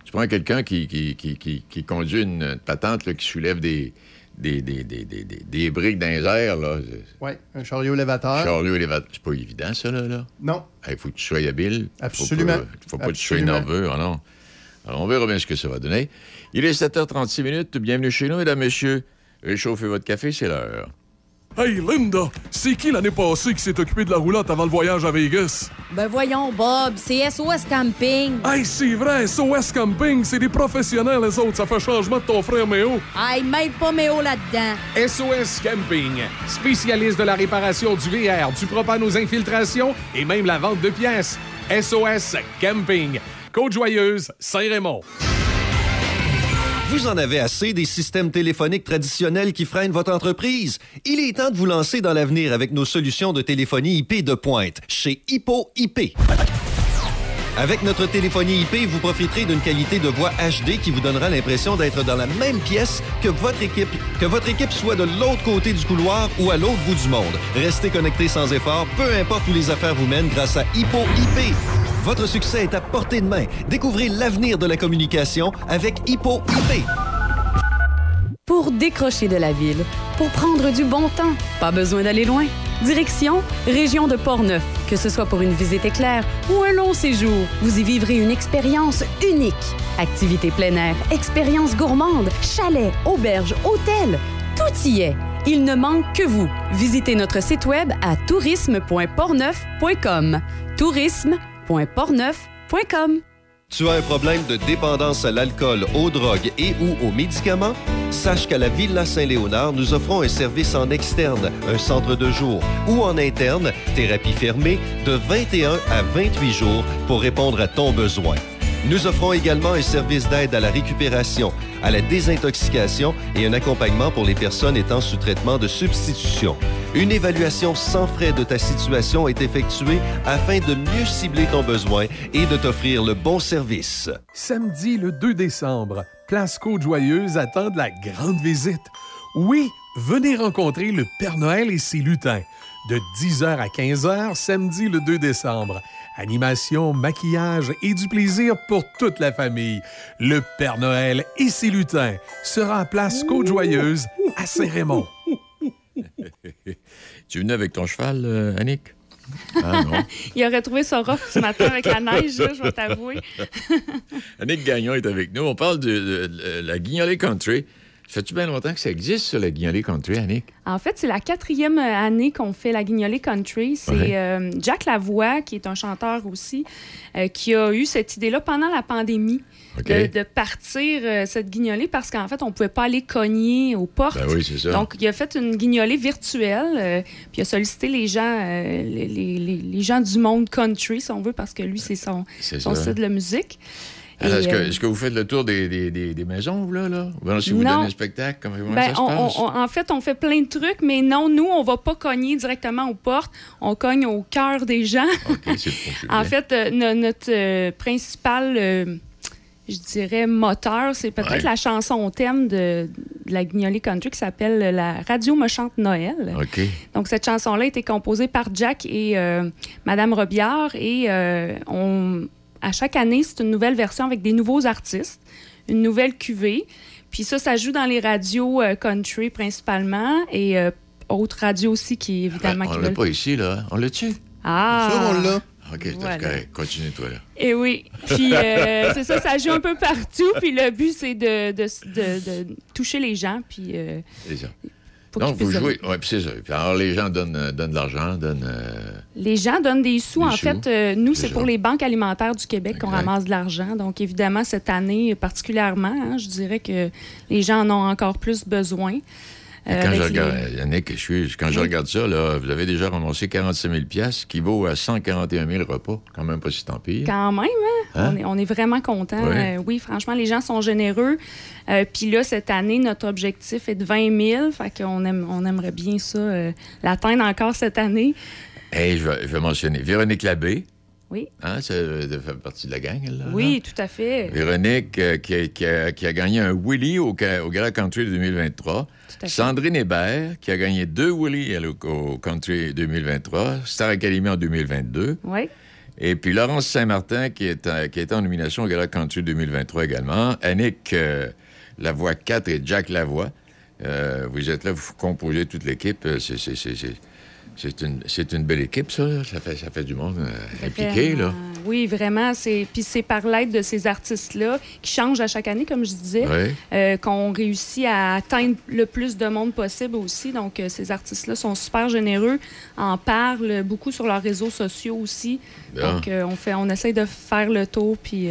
Tu prends quelqu'un qui, qui, qui, qui- qui conduit une patente là, qui soulève des, des, des, des, des, briques dans les airs, là. Oui, un chariot élévateur. Chariot élévateur. C'est pas évident, ça, là. là. Non. Il faut que tu sois habile. Absolument. Faut pas, faut pas que tu sois nerveux. ah non. Alors, on verra bien ce que ça va donner. Il est 7h36 minutes. Bienvenue chez nous, mesdames, messieurs. Réchauffez votre café, c'est l'heure. Hey, Linda, c'est qui l'année passée qui s'est occupé de la roulotte avant le voyage à Vegas? Ben voyons, Bob, c'est SOS Camping. Hey, c'est vrai, SOS Camping, c'est des professionnels, les autres. Ça fait changement de ton frère Méo. Hey, mêle pas Méo là-dedans. SOS Camping, spécialiste de la réparation du VR, du propane aux infiltrations et même la vente de pièces. SOS Camping, Côte-Joyeuse, Saint-Raymond. Vous en avez assez des systèmes téléphoniques traditionnels qui freinent votre entreprise? Il est temps de vous lancer dans l'avenir avec nos solutions de téléphonie IP de pointe chez Hippo IP. Avec notre téléphonie IP, vous profiterez d'une qualité de voix HD qui vous donnera l'impression d'être dans la même pièce que votre équipe, que votre équipe soit de l'autre côté du couloir ou à l'autre bout du monde. Restez connecté sans effort, peu importe où les affaires vous mènent grâce à Hippo IP. Votre succès est à portée de main. Découvrez l'avenir de la communication avec Hippo IP. Pour décrocher de la ville, pour prendre du bon temps, pas besoin d'aller loin. Direction Région de Portneuf. Que ce soit pour une visite éclair ou un long séjour, vous y vivrez une expérience unique. Activités plein air, expériences gourmandes, chalets, auberges, hôtels, tout y est. Il ne manque que vous. Visitez notre site web à tourisme.portneuf.com. Tu as un problème de dépendance à l'alcool, aux drogues et ou aux médicaments? Sache qu'à la Villa Saint-Léonard, nous offrons un service en externe, un centre de jour, ou en interne, thérapie fermée, de 21 à 28 jours pour répondre à ton besoin. Nous offrons également un service d'aide à la récupération, à la désintoxication et un accompagnement pour les personnes étant sous traitement de substitution. Une évaluation sans frais de ta situation est effectuée afin de mieux cibler ton besoin et de t'offrir le bon service. Samedi le 2 décembre, Place Côte-Joyeuse attend de la grande visite. Oui, venez rencontrer le Père Noël et ses lutins. De 10h à 15h, samedi le 2 décembre. Animation, maquillage et du plaisir pour toute la famille. Le Père Noël et ses lutins sera à Place Côte-Joyeuse à Saint-Raymond. [LAUGHS] tu venais avec ton cheval, euh, Annick? Ah non. [LAUGHS] Il aurait trouvé ça rough ce matin avec la neige, là, je vais t'avouer. Annick Gagnon est avec nous. On parle de, de- de la Guignolée Country. Ça fait-tu bien longtemps que ça existe, ça, la Guignolée Country, Annick? En fait, c'est la quatrième année qu'on fait la Guignolée Country. C'est Ouais. euh, Jack Lavoie, qui est un chanteur aussi, euh, qui a eu cette idée-là pendant la pandémie. De, de partir euh, cette guignolée parce qu'en fait, on ne pouvait pas aller cogner aux portes. Ben oui, c'est ça. Donc, il a fait une guignolée virtuelle, euh, puis il a sollicité les gens, euh, les, les- les- les gens du monde country, si on veut, parce que lui, c'est son, son style de musique. Alors, Et, Est-ce que, euh, est-ce que vous faites le tour des, des- des- des maisons, là? là? Si vous Non. donnez un spectacle, comment, comment Ben, ça se on- passe? on- en fait, on fait plein de trucs, mais non, nous, on va pas cogner directement aux portes. On cogne au cœur des gens. [LAUGHS] en fait, euh, no- notre euh, principal, euh, je dirais, moteur, c'est peut-être Ouais. la chanson thème de, de la Guignolée Country qui s'appelle La Radio me chante Noël. Donc, cette chanson-là a été composée par Jack et euh, Madame Robillard. Et euh, on, à chaque année, c'est une nouvelle version avec des nouveaux artistes, une nouvelle cuvée. Puis ça, ça joue dans les radios euh, country principalement et euh, autres radios aussi qui, évidemment, Ben, on qui l'a pas ici, là. On l'a-tu? Ah! Ça, on l'a. OK, Voilà. Continue, toi, là. Et oui. Puis euh, [LAUGHS] c'est ça, ça joue un peu partout. Puis le but, c'est de, de, de- de toucher les gens. Puis euh, C'est Donc, vous jouez. Oui, puis c'est ça. Alors, les gens donnent, euh, donnent de l'argent, donnent. euh, les gens donnent des sous. Des en sous. fait, euh, nous, C'est pour les banques alimentaires du Québec qu'on ramasse de l'argent. Donc, évidemment, cette année particulièrement, hein, je dirais que les gens en ont encore plus besoin. Quand je les- regarde, Yannick, je suis, quand je regarde ça, là, vous avez déjà ramassé 46 000 piastres, qui vaut à 141 000 repas. Quand même pas si tant pire. Quand même, hein? Hein? On, est, on est vraiment contents. Euh, oui, franchement, les gens sont généreux. Euh, Puis là, cette année, notre objectif est de 20 000. Fait qu'on aime, on aimerait bien ça, euh, l'atteindre encore cette année. Hey, je, vais, je vais mentionner Véronique Labbé. Oui. Hein, ça fait partie de la gang, là. Oui, tout à fait. Véronique, euh, qui, a, qui a- qui a gagné un Willy au, au Grand Country 2023. fait. Sandrine Hébert, qui a gagné deux Willy au, au Country 2023. Star Academy en 2022. Oui. Et puis Laurence Saint-Martin, qui est, qui est en nomination au Gala Country 2023 également. Annick euh, Lavoie 4 et Jack Lavoie. Euh, vous êtes là, vous composez toute l'équipe. Euh, c'est- c'est- une, c'est une belle équipe, ça. là. Ça fait, ça fait du monde euh, impliqué, là. Oui, vraiment. C'est puis c'est par l'aide de ces artistes-là qui changent à chaque année, comme je disais, euh, qu'on réussit à atteindre le plus de monde possible aussi. Donc, euh, ces artistes-là sont super généreux, en parlent beaucoup sur leurs réseaux sociaux aussi. Bien. Donc, euh, on fait, on essaye de faire le tour puis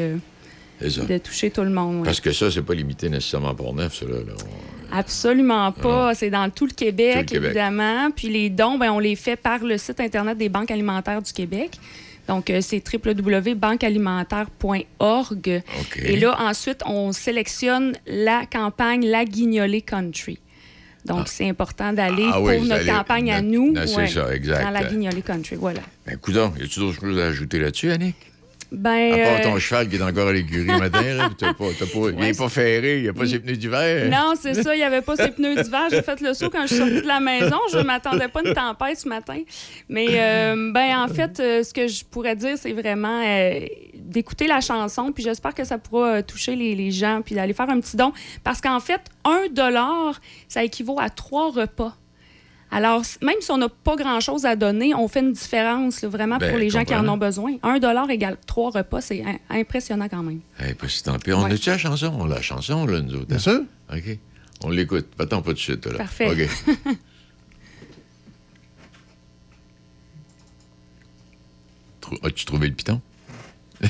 de toucher tout le monde. Parce que ça, c'est pas limité nécessairement pour neuf, ça, là. là. On- Absolument pas. C'est dans tout le Québec, Tout le Québec. évidemment. Puis les dons, ben, on les fait par le site Internet des banques alimentaires du Québec. Donc, euh, c'est www.banquealimentaire.org. Et là, ensuite, on sélectionne la campagne La Guignolée Country. Donc, c'est important d'aller Ah pour oui, notre campagne à nous. ouais, ça, exact. Dans La Guignolée Country, voilà. Ben, coudonc, y a-tu d'autres choses à ajouter là-dessus, Annick? Ben, À part euh, ton cheval qui est encore à l'écurie le matin, là, t'as pas, t'as pas- il est pas ferré, il n'y a pas ses pneus d'hiver. Non, c'est ça. Il n'y avait pas ses pneus d'hiver. J'ai fait le saut quand je suis sortie de la maison. Je ne m'attendais pas à une tempête ce matin. Mais, euh, ben, en fait, euh, ce que je pourrais dire, c'est vraiment d'écouter la chanson. Puis j'espère que ça pourra toucher les, les gens. Puis d'aller faire un petit don. Parce qu'en fait, un dollar, ça équivaut à trois repas. Alors, même si on n'a pas grand-chose à donner, on fait une différence là, vraiment Ben, pour les gens qui en ont besoin. Un dollar égale trois repas, c'est im- impressionnant quand même. Eh, pas si tant pis. On Ouais. a-tu la chanson? On a la chanson, là, nous autres. Bien sûr. OK. On l'écoute. Attends pas de suite, là. Parfait. OK. [LAUGHS] As-tu trouvé le piton? [LAUGHS]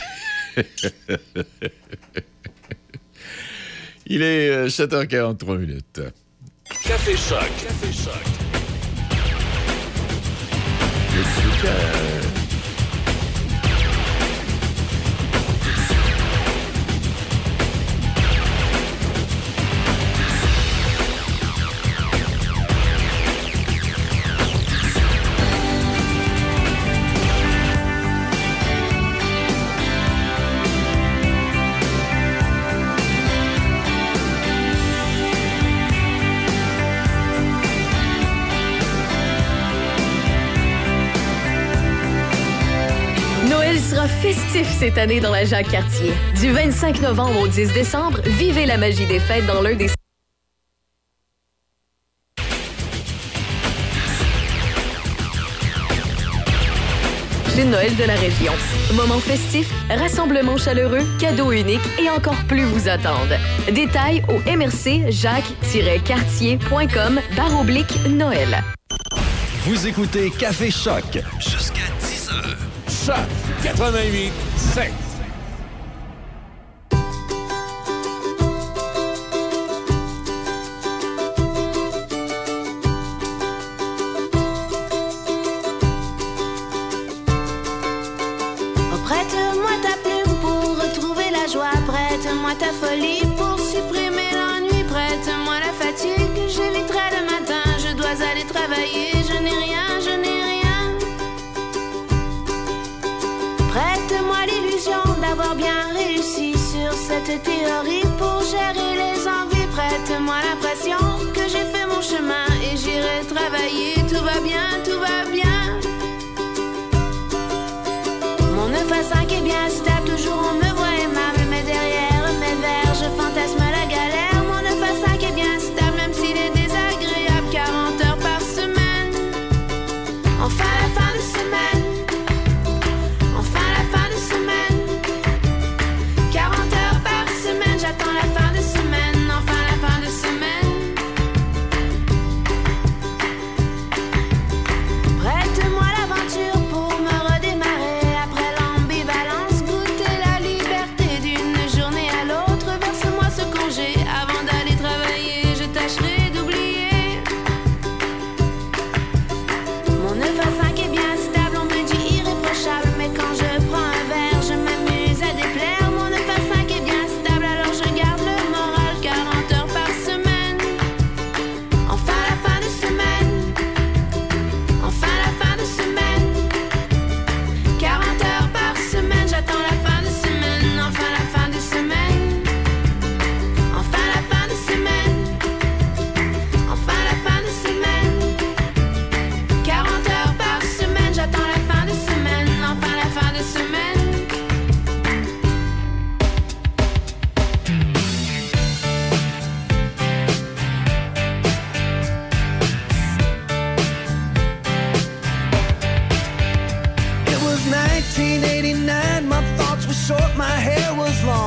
Il est euh, 7h43 minutes. Café Choc. Café Choc. Le truc, festif cette année dans la Jacques-Cartier. Du 25 novembre au 10 décembre, vivez la magie des fêtes dans l'un des de Noël de la région. Moment festif, rassemblement chaleureux, cadeaux uniques et encore plus vous attendent. Détails au mrc jacques-cartier.com barre oblique Noël. Vous écoutez Café Choc jusqu'à 10h. Choc 88 7. Oh, Prête-moi ta plume pour retrouver la joie. Prête-moi ta folie sur cette théorie pour gérer les envies. Prête-moi l'impression que j'ai fait mon chemin et j'irai travailler. Tout va bien, tout va bien. Mon 9 à 5 est bien stable, toujours on me voit aimable, mais derrière mes vers, je fantasme la galère. Mon 9 à 5 est bien stable, même s'il est désagréable, 40 heures par semaine. Enfin la fin de semaine,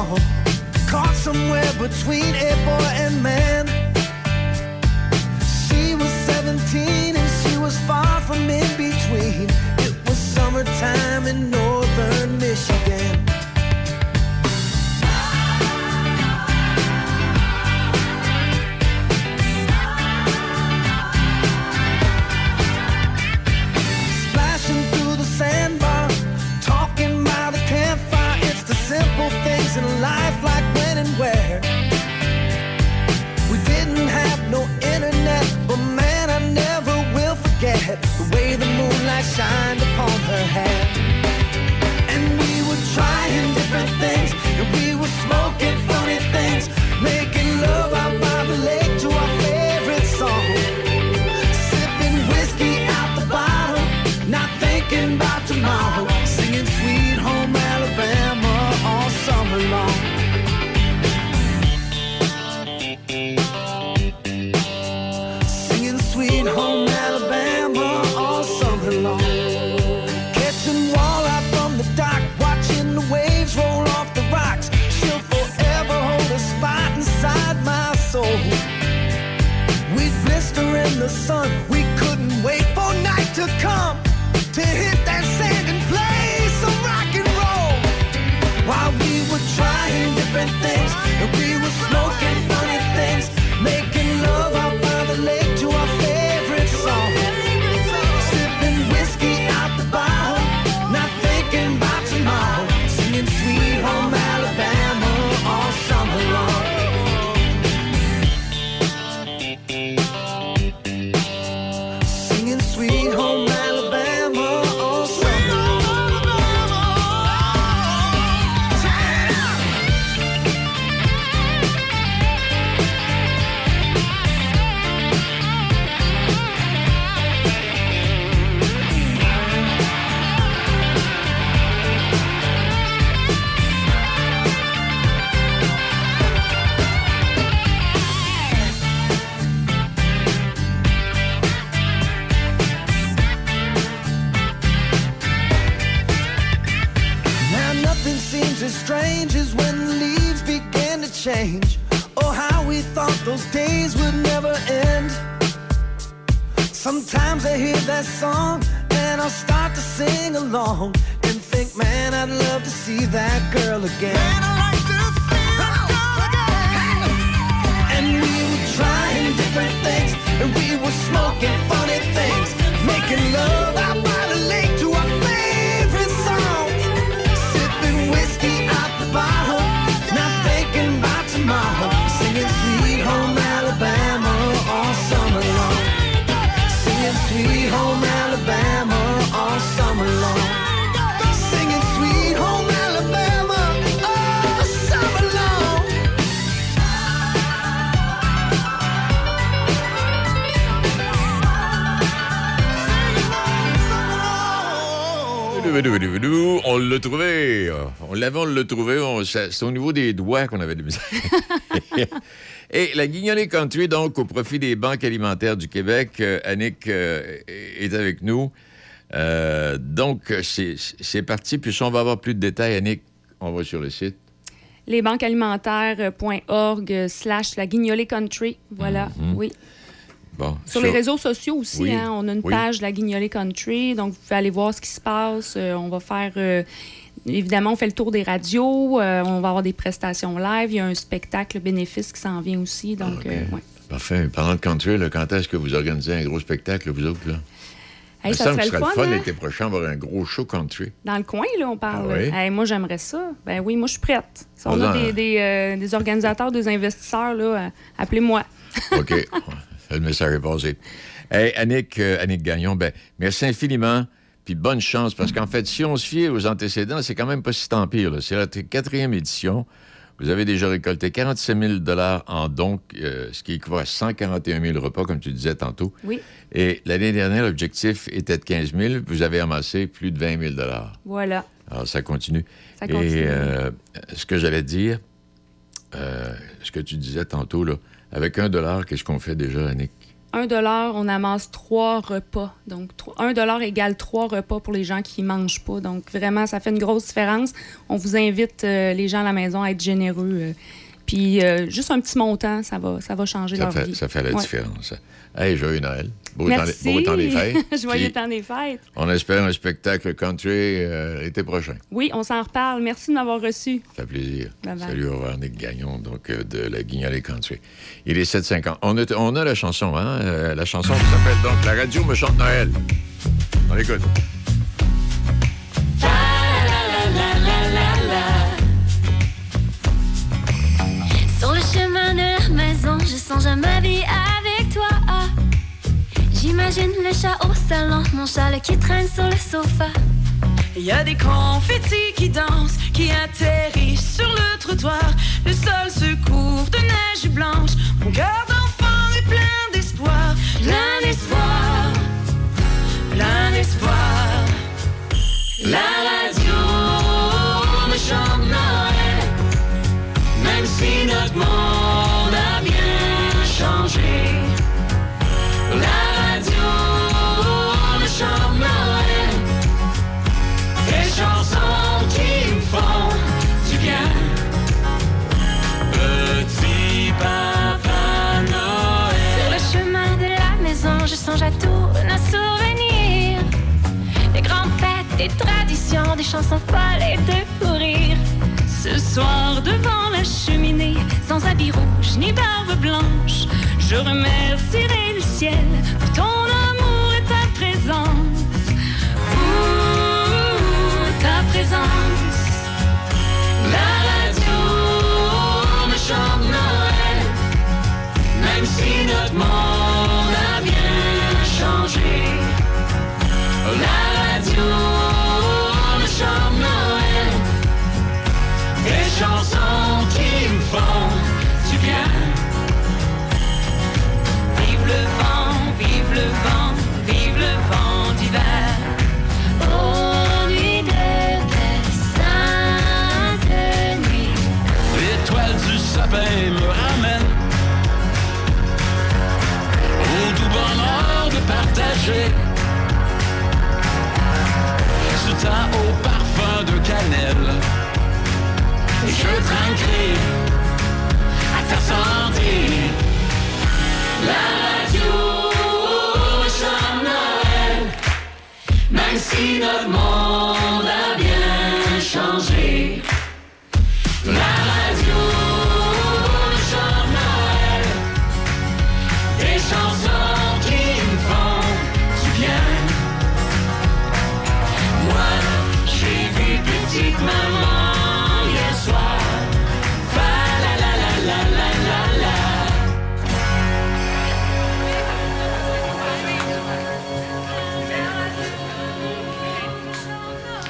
wrong. Caught somewhere between a boy and man. She was 17 and she was far from in between. It was summertime in northern Michigan. Shined upon her hair. C'est au niveau des doigts qu'on avait de misère. [LAUGHS] Et la guignolée country, donc, au profit des banques alimentaires du Québec, euh, Annick euh, est avec nous. Euh, donc, c'est parti. Puis si on va avoir plus de détails, Annick, on va sur le site. lesbanquesalimentaires.org slash la guignolée country. Voilà, Mhm. oui. Bon, Sur les réseaux sociaux aussi, Oui. hein, on a une Oui. page La Guignolée Country, donc vous pouvez aller voir ce qui se passe. Euh, on va faire, euh, évidemment, on fait le tour des radios, euh, on va avoir des prestations live, il y a un spectacle bénéfice qui s'en vient aussi, donc euh, ouais. Parfait. Parlant de country, là, quand est-ce que vous organisez un gros spectacle, vous autres? Là? Hey, ça serait que ce le serait fun, hein? l'été prochain, avoir un gros show country. Dans le coin, là, on parle. Ah oui? Hey, moi, j'aimerais ça. Ben oui, moi, je suis prête. Si on Ah, a des, des, euh, des organisateurs, des investisseurs, là, appelez-moi. [LAUGHS] OK. le message est passé. Hey, Annick, euh, Annick Gagnon, ben, merci infiniment. Puis bonne chance, parce qu'en fait, si on se fie aux antécédents, c'est quand même pas si tant pire. C'est la quatrième édition. Vous avez déjà récolté 47 000 en dons, euh, ce qui équivaut à 141 000 repas, comme tu disais tantôt. Oui. Et l'année dernière, l'objectif était de 15 000. Vous avez amassé plus de 20 000 Voilà. Alors, ça continue. Ça continue. Et euh, ce que j'allais dire, euh, ce que tu disais tantôt, là, avec un dollar, qu'est-ce qu'on fait déjà, Annick? 1 on amasse trois repas. Donc, 1 égale trois repas pour les gens qui ne mangent pas. Donc, vraiment, ça fait une grosse différence. On vous invite, euh, les gens à la maison, à être généreux. Puis euh, juste un petit montant, ça va, ça va changer Ça leur fait, vie. ça fait la Ouais. différence. Hey, joyeux Noël. Beau, temps, Merci. beau temps des fêtes. [LAUGHS] Joyeux temps des fêtes. On espère un spectacle country euh, l'été prochain. Oui, on s'en reparle. Merci de m'avoir reçu. Ça fait plaisir. Bye bye. Salut, au revoir, Nick Gagnon, donc euh, de la Guignolée Country. Il est 7h50. On a, on a la chanson, hein? euh, la chanson qui s'appelle donc La radio me chante Noël. On l'écoute. Je vie avec toi. J'imagine le chat au salon, mon châle qui traîne sur le sofa. Il y a des confettis qui dansent, qui atterrissent sur le trottoir. Le sol se couvre de neige blanche. Mon cœur d'enfant est plein d'espoir, plein d'espoir, plein d'espoir. La radio me chante Noël, même si notre monde à tous nos souvenirs. Des grandes fêtes, des traditions, des chansons folles et de fou rire. Ce soir devant la cheminée, sans habit rouge ni barbe blanche, je remercierai le ciel pour ton amour et ta présence. Pour ta présence. La radio me chante Noël, même si notre monde partager ce temps au parfum de cannelle. Je trinquerai à ta santé. La radio chante même si notre monde a bien changé.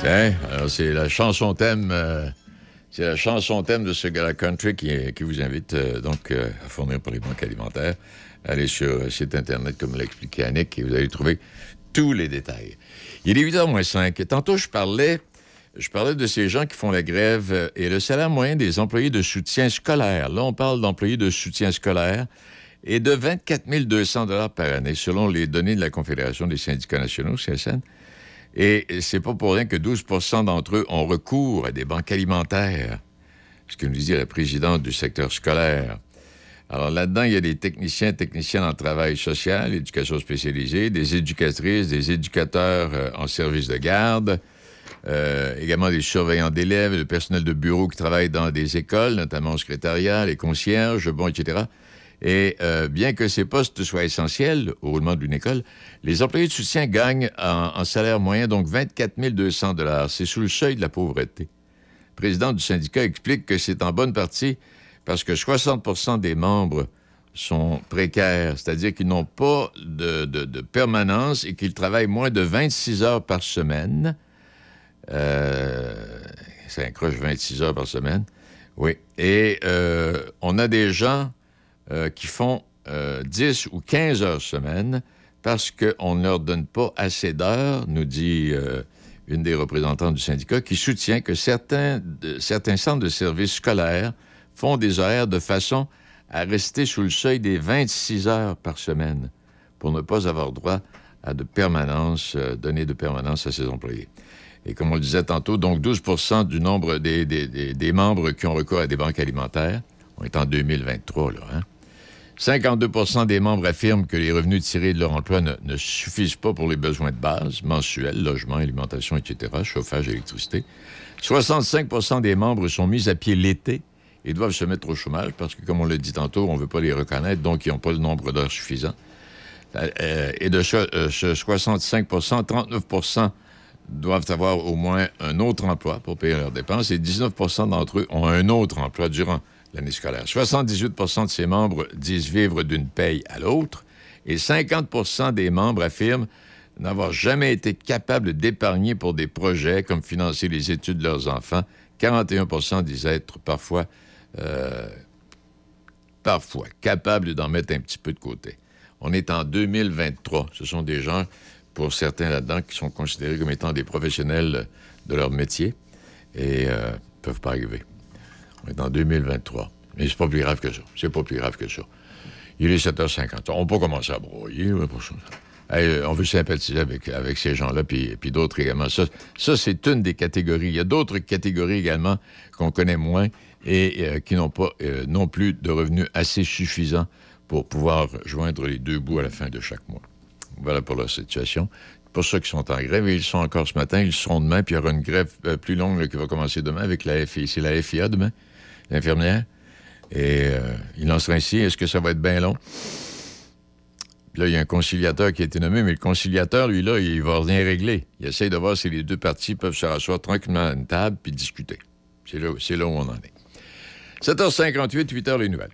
Tiens, alors c'est la chanson thème. euh, c'est la chanson thème de ce gars country qui, vous invite euh, donc euh, à fournir pour les banques alimentaires. Allez sur le site internet comme l'a expliqué Annick et vous allez trouver tous les détails. Il est 8h05. Tantôt, je parlais, je parlais de ces gens qui font la grève et le salaire moyen des employés de soutien scolaire. Là, on parle d'employés de soutien scolaire et de 24 200 par année, selon les données de la Confédération des syndicats nationaux, CSN. Et c'est pas pour rien que 12% d'entre eux ont recours à des banques alimentaires, ce que nous disait la présidente du secteur scolaire. Alors là-dedans, il y a des techniciens, techniciennes en travail social, éducation spécialisée, des éducatrices, des éducateurs euh, en service de garde, euh, également des surveillants d'élèves, le personnel de bureau qui travaille dans des écoles, notamment au secrétariat, les concierges, bon, etc. Et euh, bien que ces postes soient essentiels au roulement d'une école, les employés de soutien gagnent en, salaire moyen donc 24 200 C'est sous le seuil de la pauvreté. Le président du syndicat explique que c'est en bonne partie parce que 60% des membres sont précaires, c'est-à-dire qu'ils n'ont pas de permanence et qu'ils travaillent moins de 26 heures par semaine. Euh, ça accroche 26 heures par semaine. Oui. Et euh, on a des gens euh, qui font euh, 10 ou 15 heures semaine parce qu'on ne leur donne pas assez d'heures, nous dit euh, une des représentantes du syndicat, qui soutient que certains, certains centres de services scolaires font des horaires de façon à rester sous le seuil des 26 heures par semaine pour ne pas avoir droit à de permanence, euh, donner de permanence à ses employés. Et comme on le disait tantôt, donc 12 du nombre des, des- des- des membres qui ont recours à des banques alimentaires, On est en 2023, là. Hein? 52% des membres affirment que les revenus tirés de leur emploi ne, suffisent pas pour les besoins de base, mensuels, logement, alimentation, etc., chauffage, électricité. 65% des membres sont mis à pied l'été et doivent se mettre au chômage parce que, comme on l'a dit tantôt, on ne veut pas les reconnaître, donc ils n'ont pas le nombre d'heures suffisant. Euh, et de ce, euh, ce 65% 39% doivent avoir au moins un autre emploi pour payer leurs dépenses et 19% d'entre eux ont un autre emploi durant l'année scolaire. 78% de ces membres disent vivre d'une paye à l'autre et 50% des membres affirment n'avoir jamais été capables d'épargner pour des projets comme financer les études de leurs enfants. 41% disent être parfois, euh, parfois capables d'en mettre un petit peu de côté. On est en 2023. Ce sont des gens, pour certains là-dedans, qui sont considérés comme étant des professionnels de leur métier et ne peuvent pas arriver. On est en 2023. Mais c'est pas plus grave que ça. C'est pas plus grave que ça. Il est 7h50. On peut commencer à broyer. euh, on veut sympathiser avec, avec ces gens-là, puis, puis d'autres également. Ça, ça c'est une des catégories. Il y a d'autres catégories également qu'on connaît moins et euh, qui n'ont pas euh, non plus de revenus assez suffisants pour pouvoir joindre les deux bouts à la fin de chaque mois. Voilà pour leur situation. Pour ceux qui sont en grève, et ils sont encore ce matin, ils seront demain, puis il y aura une grève plus longue qui va commencer demain avec la FIA. C'est la FIA demain, l'infirmière. Et euh, il en sera ainsi. Est-ce que ça va être bien long? Puis Là, il y a un conciliateur qui a été nommé, mais le conciliateur, lui, là, il va rien régler. Il essaye de voir si les deux parties peuvent se rasseoir tranquillement à une table puis discuter. C'est là, c'est là où on en est. 7h58, 8h les nouvelles.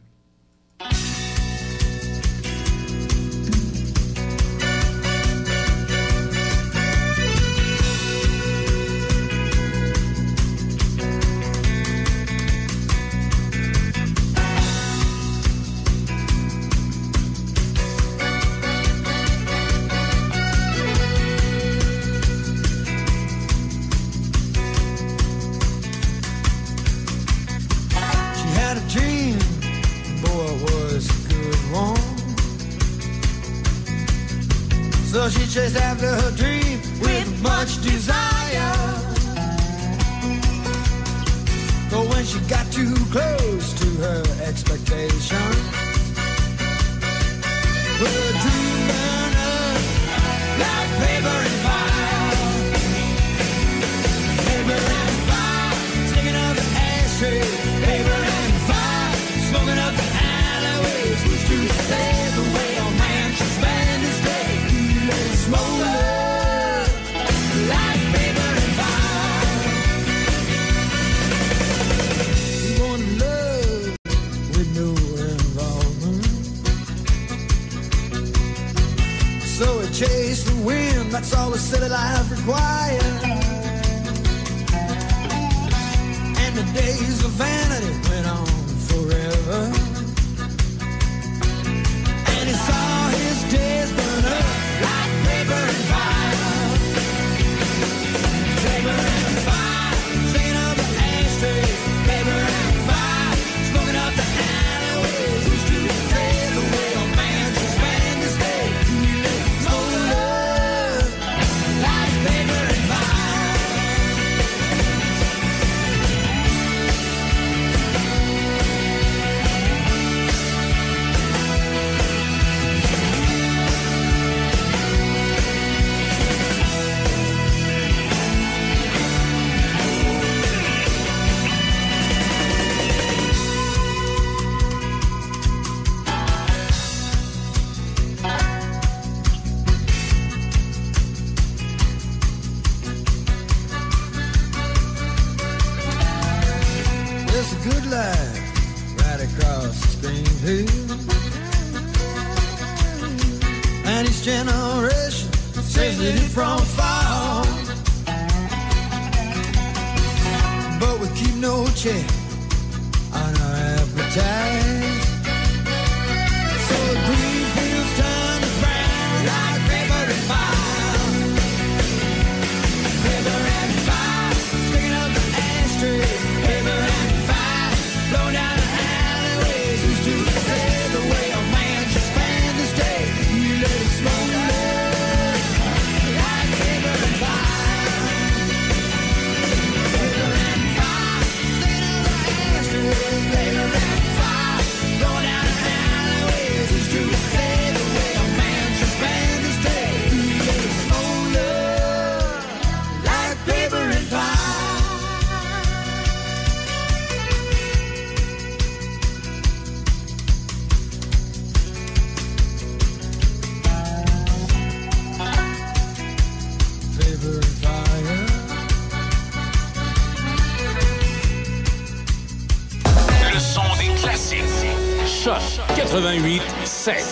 88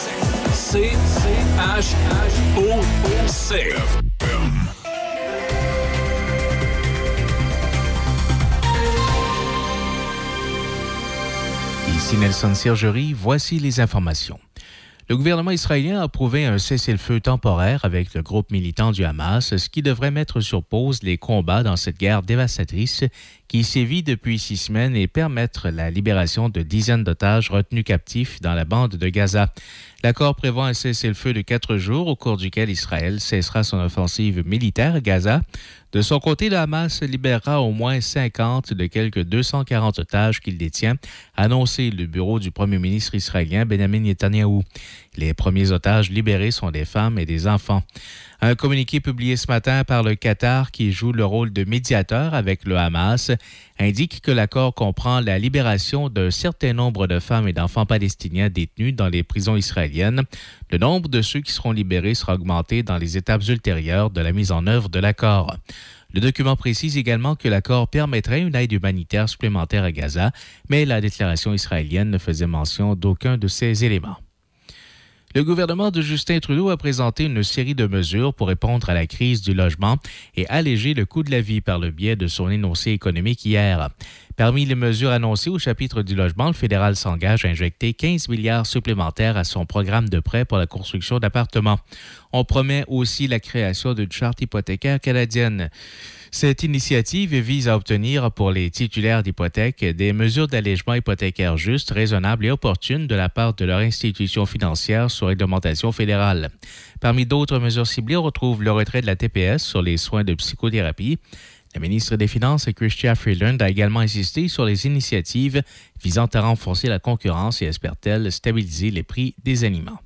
7. C H O C. Ici Nelson Sergerie, voici les informations. Le gouvernement israélien a approuvé un cessez-le-feu temporaire avec le groupe militant du Hamas, ce qui devrait mettre sur pause les combats dans cette guerre dévastatrice qui sévit depuis six semaines et permettre la libération de dizaines d'otages retenus captifs dans la bande de Gaza. L'accord prévoit un cessez-le-feu de quatre jours au cours duquel Israël cessera son offensive militaire à Gaza. De son côté, le Hamas libérera au moins 50 de quelques 240 otages qu'il détient, annoncé le bureau du premier ministre israélien Benjamin Netanyahou. Les premiers otages libérés sont des femmes et des enfants. Un communiqué publié ce matin par le Qatar, qui joue le rôle de médiateur avec le Hamas, indique que l'accord comprend la libération d'un certain nombre de femmes et d'enfants palestiniens détenus dans les prisons israéliennes. Le nombre de ceux qui seront libérés sera augmenté dans les étapes ultérieures de la mise en œuvre de l'accord. Le document précise également que l'accord permettrait une aide humanitaire supplémentaire à Gaza, mais la déclaration israélienne ne faisait mention d'aucun de ces éléments. Le gouvernement de Justin Trudeau a présenté une série de mesures pour répondre à la crise du logement et alléger le coût de la vie par le biais de son énoncé économique hier. Parmi les mesures annoncées au chapitre du logement, le fédéral s'engage à injecter 15 milliards supplémentaires à son programme de prêt pour la construction d'appartements. On promet aussi la création d'une charte hypothécaire canadienne. Cette initiative vise à obtenir pour les titulaires d'hypothèques des mesures d'allègement hypothécaire justes, raisonnables et opportunes de la part de leur institution financière sous réglementation fédérale. Parmi d'autres mesures ciblées, on retrouve le retrait de la TPS sur les soins de psychothérapie. La ministre des Finances, Chrystia Freeland, a également insisté sur les initiatives visant à renforcer la concurrence et espère-t-elle stabiliser les prix des aliments.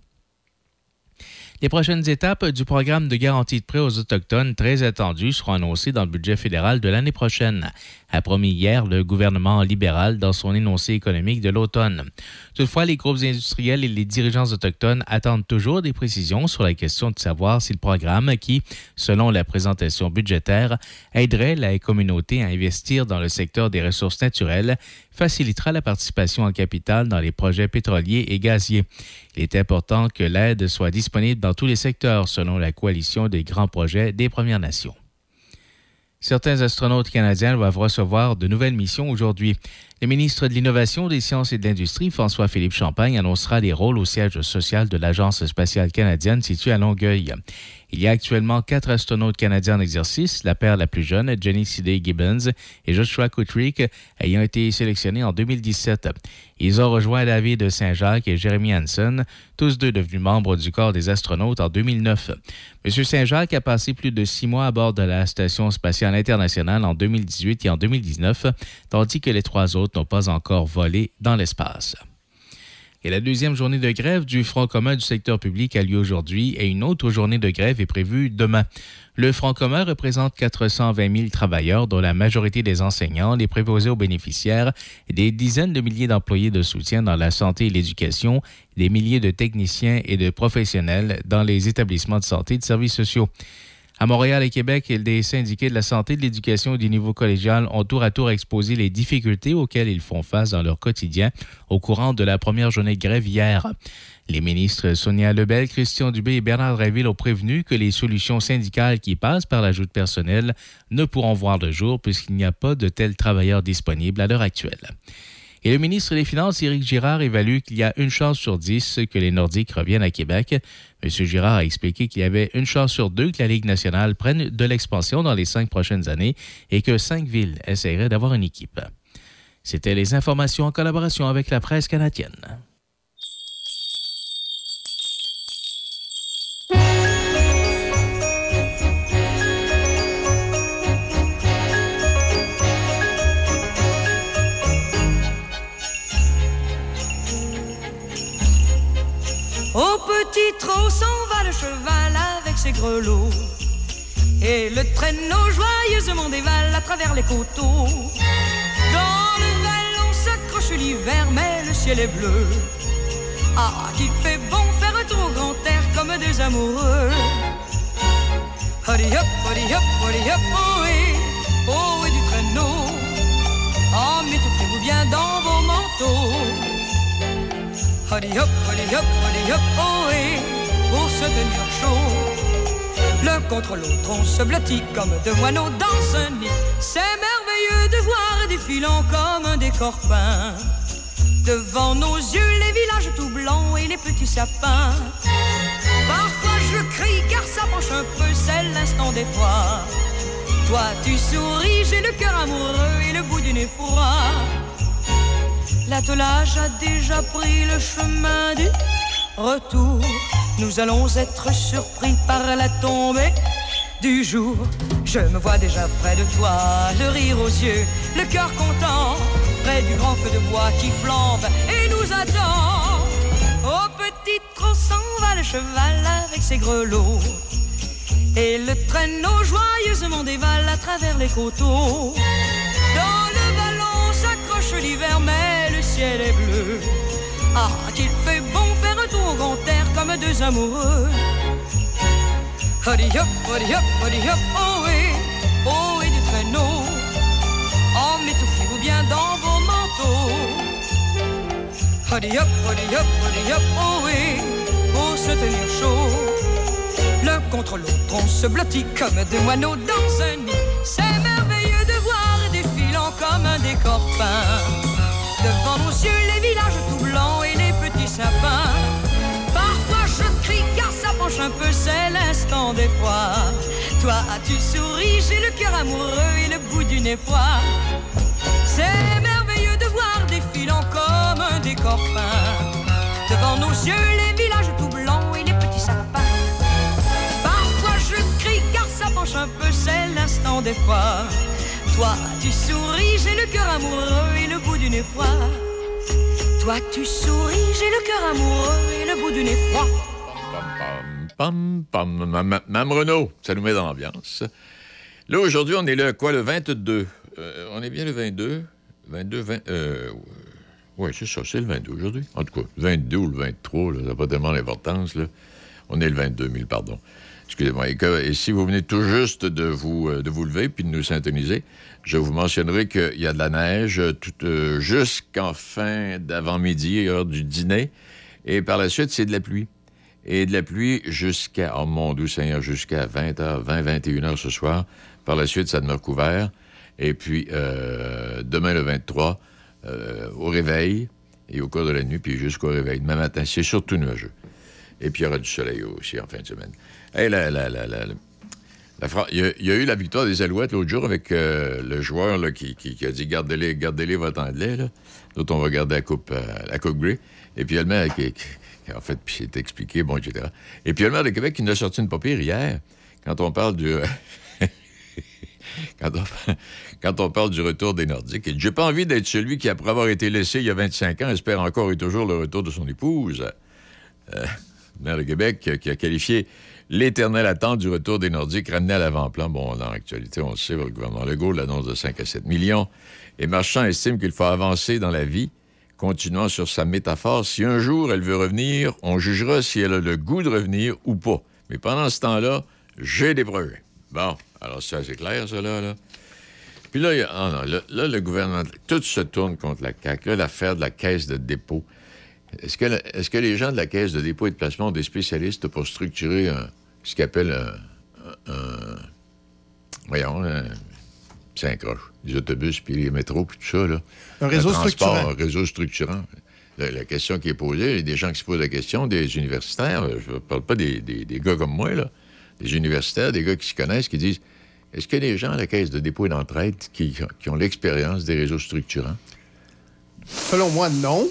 Les prochaines étapes du programme de garantie de prêt aux Autochtones, très attendu, seront annoncées dans le budget fédéral de l'année prochaine, a promis hier le gouvernement libéral dans son énoncé économique de l'automne. Toutefois, les groupes industriels et les dirigeants autochtones attendent toujours des précisions sur la question de savoir si le programme qui, selon la présentation budgétaire, aiderait la communauté à investir dans le secteur des ressources naturelles, facilitera la participation en capital dans les projets pétroliers et gaziers. Il est important que l'aide soit disponible dans tous les secteurs, selon la coalition des grands projets des Premières Nations. Certains astronautes canadiens doivent recevoir de nouvelles missions aujourd'hui. Le ministre de l'Innovation, des Sciences et de l'Industrie, François-Philippe Champagne, annoncera des rôles au siège social de l'Agence spatiale canadienne située à Longueuil. Il y a actuellement quatre astronautes canadiens en exercice, la paire la plus jeune, Jenny Sidney Gibbons, et Joshua Kutrick, ayant été sélectionnés en 2017. Ils ont rejoint David Saint-Jacques et Jeremy Hansen, tous deux devenus membres du corps des astronautes en 2009. M. Saint-Jacques a passé plus de six mois à bord de la Station spatiale internationale en 2018 et en 2019, tandis que les trois autres n'ont pas encore volé dans l'espace. Et la deuxième journée de grève du Front commun du secteur public a lieu aujourd'hui et une autre journée de grève est prévue demain. Le Front commun représente 420 000 travailleurs, dont la majorité des enseignants, les préposés aux bénéficiaires, des dizaines de milliers d'employés de soutien dans la santé et l'éducation, des milliers de techniciens et de professionnels dans les établissements de santé et de services sociaux. À Montréal et Québec, les syndiqués de la santé, de l'éducation et du niveau collégial ont tour à tour exposé les difficultés auxquelles ils font face dans leur quotidien au courant de la première journée de grève hier. Les ministres Sonia Lebel, Christian Dubé et Bernard Dréville ont prévenu que les solutions syndicales qui passent par l'ajout de personnel ne pourront voir le jour puisqu'il n'y a pas de tels travailleurs disponibles à l'heure actuelle. Et le ministre des Finances, Éric Girard, évalue qu'il y a une chance sur dix que les Nordiques reviennent à Québec. M. Girard a expliqué qu'il y avait une chance sur deux que la Ligue nationale prenne de l'expansion dans les cinq prochaines années et que cinq villes essaieraient d'avoir une équipe. C'était les informations en collaboration avec la presse canadienne. Trot s'en va le cheval avec ses grelots. Et le traîneau joyeusement dévale à travers les coteaux. Dans le vallon s'accroche l'hiver, mais le ciel est bleu. Ah, qu'il fait bon faire un tour au grand air comme deux amoureux. Hurry hop, hurry hop, hurry hop, oh oui, oh du traîneau. Oh, mettez-vous bien dans vos manteaux. Holly hop, holly hop, hop, oh pour se tenir chaud. L'un contre l'autre, on se blottit comme deux moineaux dans un nid. C'est merveilleux de voir défilant comme un décor peint. Devant nos yeux, les villages tout blancs et les petits sapins. Parfois je crie car ça penche un peu, c'est l'instant des fois. Toi tu souris, j'ai le cœur amoureux et le bout du nez froid. L'attelage a déjà pris le chemin du retour. Nous allons être surpris par la tombée du jour. Je me vois déjà près de toi, le rire aux yeux, le cœur content, près du grand feu de bois qui flambe et nous attend. Au petit trot s'en va le cheval avec ses grelots. Et le traîneau joyeusement dévale à travers les coteaux. Dans le ballon s'accroche l'hiver, mais le Ah, qu'il fait bon faire un tour grand air comme deux amoureux. Hurry hop, hurry hop, hurry hop, oh oui, oh oui du traîneau. Oh, m'étouffez-vous bien dans vos manteaux. Hurry up, hurry up, hurry up, oh oui, pour se tenir chaud. L'un contre l'autre, on se blottit comme deux moineaux dans un nid. C'est merveilleux de voir défilant comme un décor peint. Toi, tu souris, j'ai le cœur amoureux et le bout du nez froid. C'est merveilleux de voir défilant comme un décor. Devant nos yeux, les villages tout blancs et les petits sapins. Parfois je crie car ça penche un peu, c'est l'instant des fois. Toi, tu souris, j'ai le cœur amoureux et le bout du nez froid. Toi, tu souris, j'ai le cœur amoureux et le bout du nez froid. Pam, pam, Mme Mme Renault, ça nous met dans l'ambiance. Là, aujourd'hui, on est le quoi, le 22? Euh, on est bien le 22? 22, 20... Euh, oui, c'est ça, c'est le 22 aujourd'hui. En tout cas, le 22 ou le 23, là, ça n'a pas tellement d'importance. On est le 22 000, pardon. Excusez-moi. Et, et si vous venez tout juste de vous, euh, de vous lever puis de nous syntoniser, je vous mentionnerai qu'il y a de la neige euh, euh, jusqu'en fin d'avant-midi, heure du dîner. Et par la suite, c'est de la pluie. Et de la pluie jusqu'à, oh mon doux Seigneur, jusqu'à 20h, 20, 21h ce soir. Par la suite, ça demeure couvert. Et puis, euh, demain le 23, euh, au réveil et au cours de la nuit, puis jusqu'au réveil. Demain matin, c'est surtout nuageux. Et puis, il y aura du soleil aussi en fin de semaine. Hey, la, la, la, la- il, y a, eu la victoire des Alouettes l'autre jour avec euh, le joueur là, qui, qui- a dit gardez-les, gardez-les votre anglais. Là. D'autres, on va garder la coupe, la coupe Grey. Et puis, il y en fait, puis c'est expliqué, bon, etc. Et puis, il le maire de Québec qui nous a sorti une papier hier, quand on parle du. [LAUGHS] quand, on, parle du retour des Nordiques. Il J'ai pas envie d'être celui qui, après avoir été laissé il y a 25 ans, espère encore et toujours le retour de son épouse. Euh, le maire de Québec euh, qui a qualifié l'éternelle attente du retour des Nordiques ramené à l'avant-plan. Bon, dans l'actualité, on le sait, le gouvernement Legault l'annonce de 5 à 7 millions. Et Marchand estime qu'il faut avancer dans la vie, continuant sur sa métaphore. Si un jour elle veut revenir, on jugera si elle a le goût de revenir ou pas. Mais pendant ce temps-là, j'ai des projets. Bon, alors ça, c'est clair, ça, là. Puis là, y a- ah le gouvernement, tout se tourne contre la CAQ. L'affaire de la caisse de dépôt. Est-ce que, les gens de la caisse de dépôt et de placement ont des spécialistes pour structurer ce qu'ils un, un- voyons, un, croche, les autobus, puis les métros, puis tout ça, là. Un réseau structurant. Un réseau structurant. La, la question qui est posée, il y a des gens qui se posent la question, des universitaires, je ne parle pas des, des- des gars comme moi, là, des universitaires, des gars qui se connaissent, qui disent est-ce que les gens à la caisse de dépôt et d'entraide qui, qui ont l'expérience des réseaux structurants? Selon moi, non.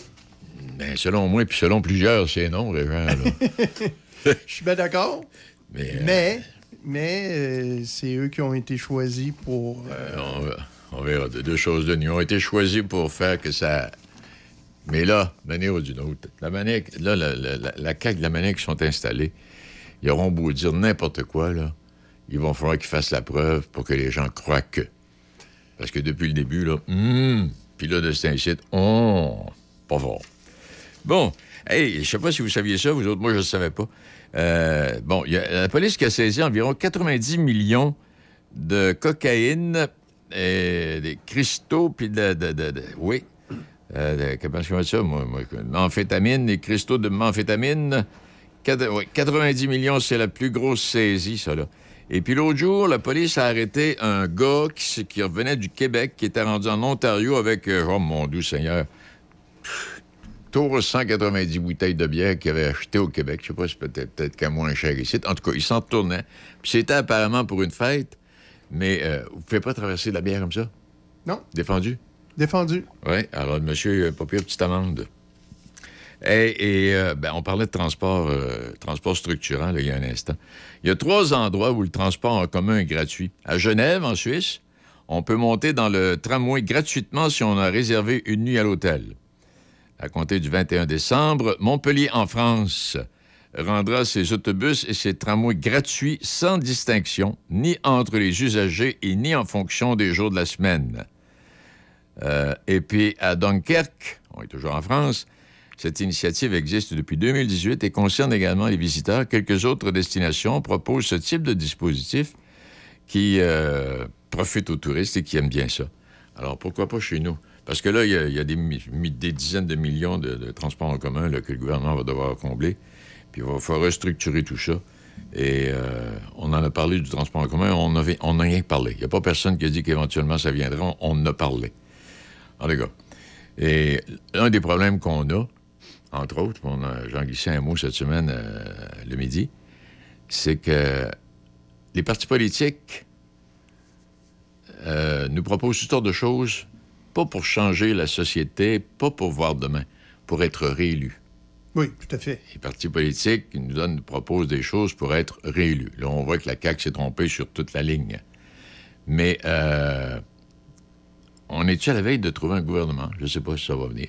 Ben, selon moi, puis selon plusieurs, c'est non, Régent. là. [LAUGHS] Je suis bien d'accord. Mais, euh, Mais, mais euh, c'est eux qui ont été choisis pour. euh, on, va- on verra. De deux choses de Ils ont été choisis pour faire que ça. Mais là, manière ou d'une autre, la manière, là, la, la, la, de la manière qu'ils sont installés, ils auront beau dire n'importe quoi, là. Il va falloir qu'ils fassent la preuve pour que les gens croient que. Parce que depuis le début, là, hum, puis là, de cet incite, pas fort. Bon, hey, je sais pas si vous saviez ça, vous autres, moi, je ne savais pas. Euh, bon, la police qui a saisi environ 90 millions de cocaïne, et des cristaux, puis de, de- de- de- Oui. Euh, comment ça, moi? moi les cristaux de amphétamine. 90 millions, c'est la plus grosse saisie, ça, là. Et puis l'autre jour, la police a arrêté un gars qui, qui revenait du Québec, qui était rendu en Ontario avec, euh, oh mon doux Seigneur, tour 190 bouteilles de bière qu'il avait achetées au Québec. Je sais pas si peut-être peut qu'à moins cher ici. En tout cas, il s'en tournait. Puis c'était apparemment pour une fête, mais euh, vous ne pouvez pas traverser de la bière comme ça? Non. Défendu? Défendu. Oui, alors le monsieur, pas pire petite amende. Et, et, euh, ben, on parlait de transport, euh, transport structurant là, il y a un instant. Il y a trois endroits où le transport en commun est gratuit. À Genève, en Suisse, on peut monter dans le tramway gratuitement si on a réservé une nuit à l'hôtel. À compter du 21 décembre, Montpellier, en France, rendra ses autobus et ses tramways gratuits sans distinction, ni entre les usagers et ni en fonction des jours de la semaine. Euh, et puis à Dunkerque, on est toujours en France, cette initiative existe depuis 2018 et concerne également les visiteurs. Quelques autres destinations proposent ce type de dispositif qui euh, profite aux touristes et qui aiment bien ça. Alors pourquoi pas chez nous? Parce que là, il y a, des, dizaines de millions de, transports en commun que le gouvernement va devoir combler. Puis il va falloir restructurer tout ça. Et euh, on en a parlé du transport en commun, on n'a on rien parlé. Il n'y a pas personne qui a dit qu'éventuellement ça viendrait, on, en a parlé. En tout cas. Et un des problèmes qu'on a, entre autres, a- j'en glissais un mot cette semaine, euh, le midi, c'est que les partis politiques euh, nous proposent toutes sortes de choses, pas pour changer la société, pas pour voir demain, pour être réélus. Oui, tout à fait. Les partis politiques nous, donnent, nous proposent des choses pour être réélus. Là, on voit que la CAQ s'est trompée sur toute la ligne. Mais euh, on est-tu à la veille de trouver un gouvernement, je ne sais pas si ça va venir,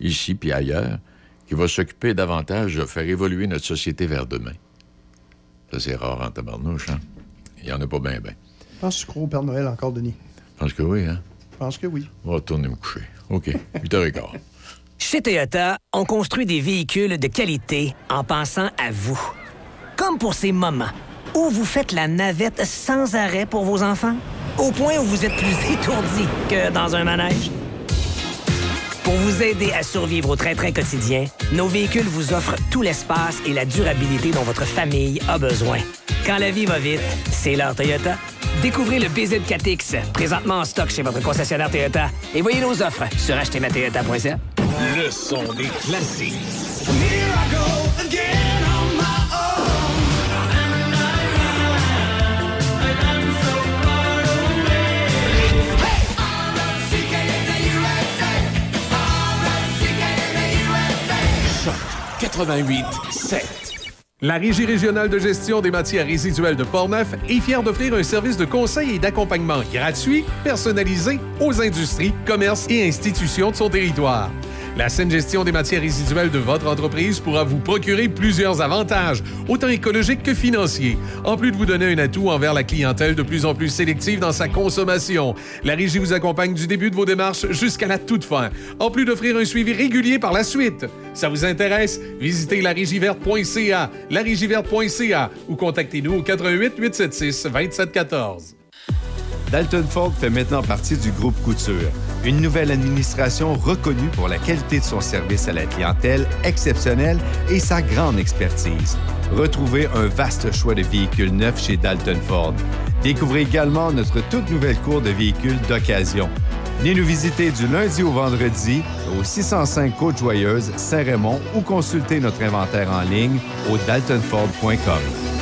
ici puis ailleurs, qui va s'occuper davantage de faire évoluer notre société vers demain? Ça, c'est rare en tabarnouche, hein? Il n'y en a pas bien, bien. Penses-tu crois au Père Noël encore, Denis? Je pense que oui, hein? Je pense que oui. On va retourner me coucher. OK, 8h15. Chez Toyota, on construit des véhicules de qualité en pensant à vous. Comme pour ces moments où vous faites la navette sans arrêt pour vos enfants, au point où vous êtes plus [LAUGHS] étourdi que dans un manège. Pour vous aider à survivre au train-train quotidien, nos véhicules vous offrent tout l'espace et la durabilité dont votre famille a besoin. Quand la vie va vite, c'est l'heure Toyota. Découvrez le BZ4X, présentement en stock chez votre concessionnaire Toyota. Et voyez nos offres sur achetermatoyota.ca. Le son des classiques. Choc 88 7. La Régie régionale de gestion des matières résiduelles de Portneuf est fière d'offrir un service de conseil et d'accompagnement gratuit, personnalisé aux industries, commerces et institutions de son territoire. La saine gestion des matières résiduelles de votre entreprise pourra vous procurer plusieurs avantages, autant écologiques que financiers, en plus de vous donner un atout envers la clientèle de plus en plus sélective dans sa consommation. La Régie vous accompagne du début de vos démarches jusqu'à la toute fin, en plus d'offrir un suivi régulier par la suite. Ça vous intéresse? Visitez larégiverte.ca, larégiverte.ca ou contactez-nous au 88 876 2714. Dalton Ford fait maintenant partie du groupe Couture, une nouvelle administration reconnue pour la qualité de son service à la clientèle exceptionnelle et sa grande expertise. Retrouvez un vaste choix de véhicules neufs chez Dalton Ford. Découvrez également notre toute nouvelle cour de véhicules d'occasion. Venez nous visiter du lundi au vendredi au 605 Côte-Joyeuse, Saint-Raymond ou consultez notre inventaire en ligne au daltonford.com.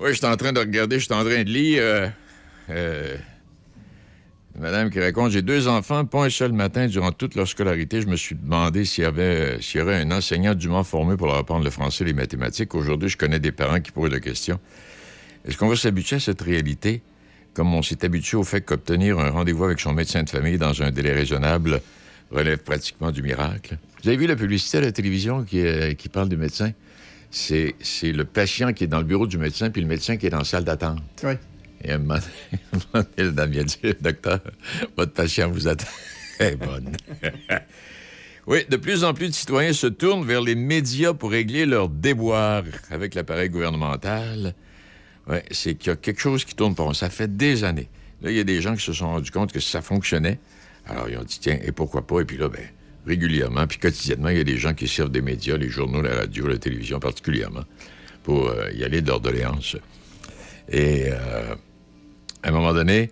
Oui, je suis en train de regarder, je suis en train de lire. euh, euh, madame qui raconte J'ai deux enfants, pas un seul matin durant toute leur scolarité. Je me suis demandé s'il y, avait, euh, s'il y aurait un enseignant dûment formé pour leur apprendre le français et les mathématiques. Aujourd'hui, je connais des parents qui posent la question Est-ce qu'on va s'habituer à cette réalité? Comme on s'est habitué au fait qu'obtenir un rendez-vous avec son médecin de famille dans un délai raisonnable relève pratiquement du miracle? Vous avez vu la publicité à la télévision qui, qui parle du médecin? C'est, le patient qui est dans le bureau du médecin, puis le médecin qui est dans la salle d'attente. Oui. Et à un moment donné, [LAUGHS] le dame vient dire, docteur, votre patient vous attend. [LAUGHS] Est bonne. [LAUGHS] oui, de plus en plus de citoyens se tournent vers les médias pour régler leurs déboires avec l'appareil gouvernemental. Oui, c'est qu'il y a quelque chose qui tourne pas. Ça fait des années. Là, il y a des gens qui se sont rendus compte que ça fonctionnait. Alors, ils ont dit, tiens, et pourquoi pas? Et puis là, ben, régulièrement, puis quotidiennement, il y a des gens qui servent des médias, les journaux, la radio, la télévision particulièrement, pour euh, y aller d'ordoléances. Et euh, à un moment donné,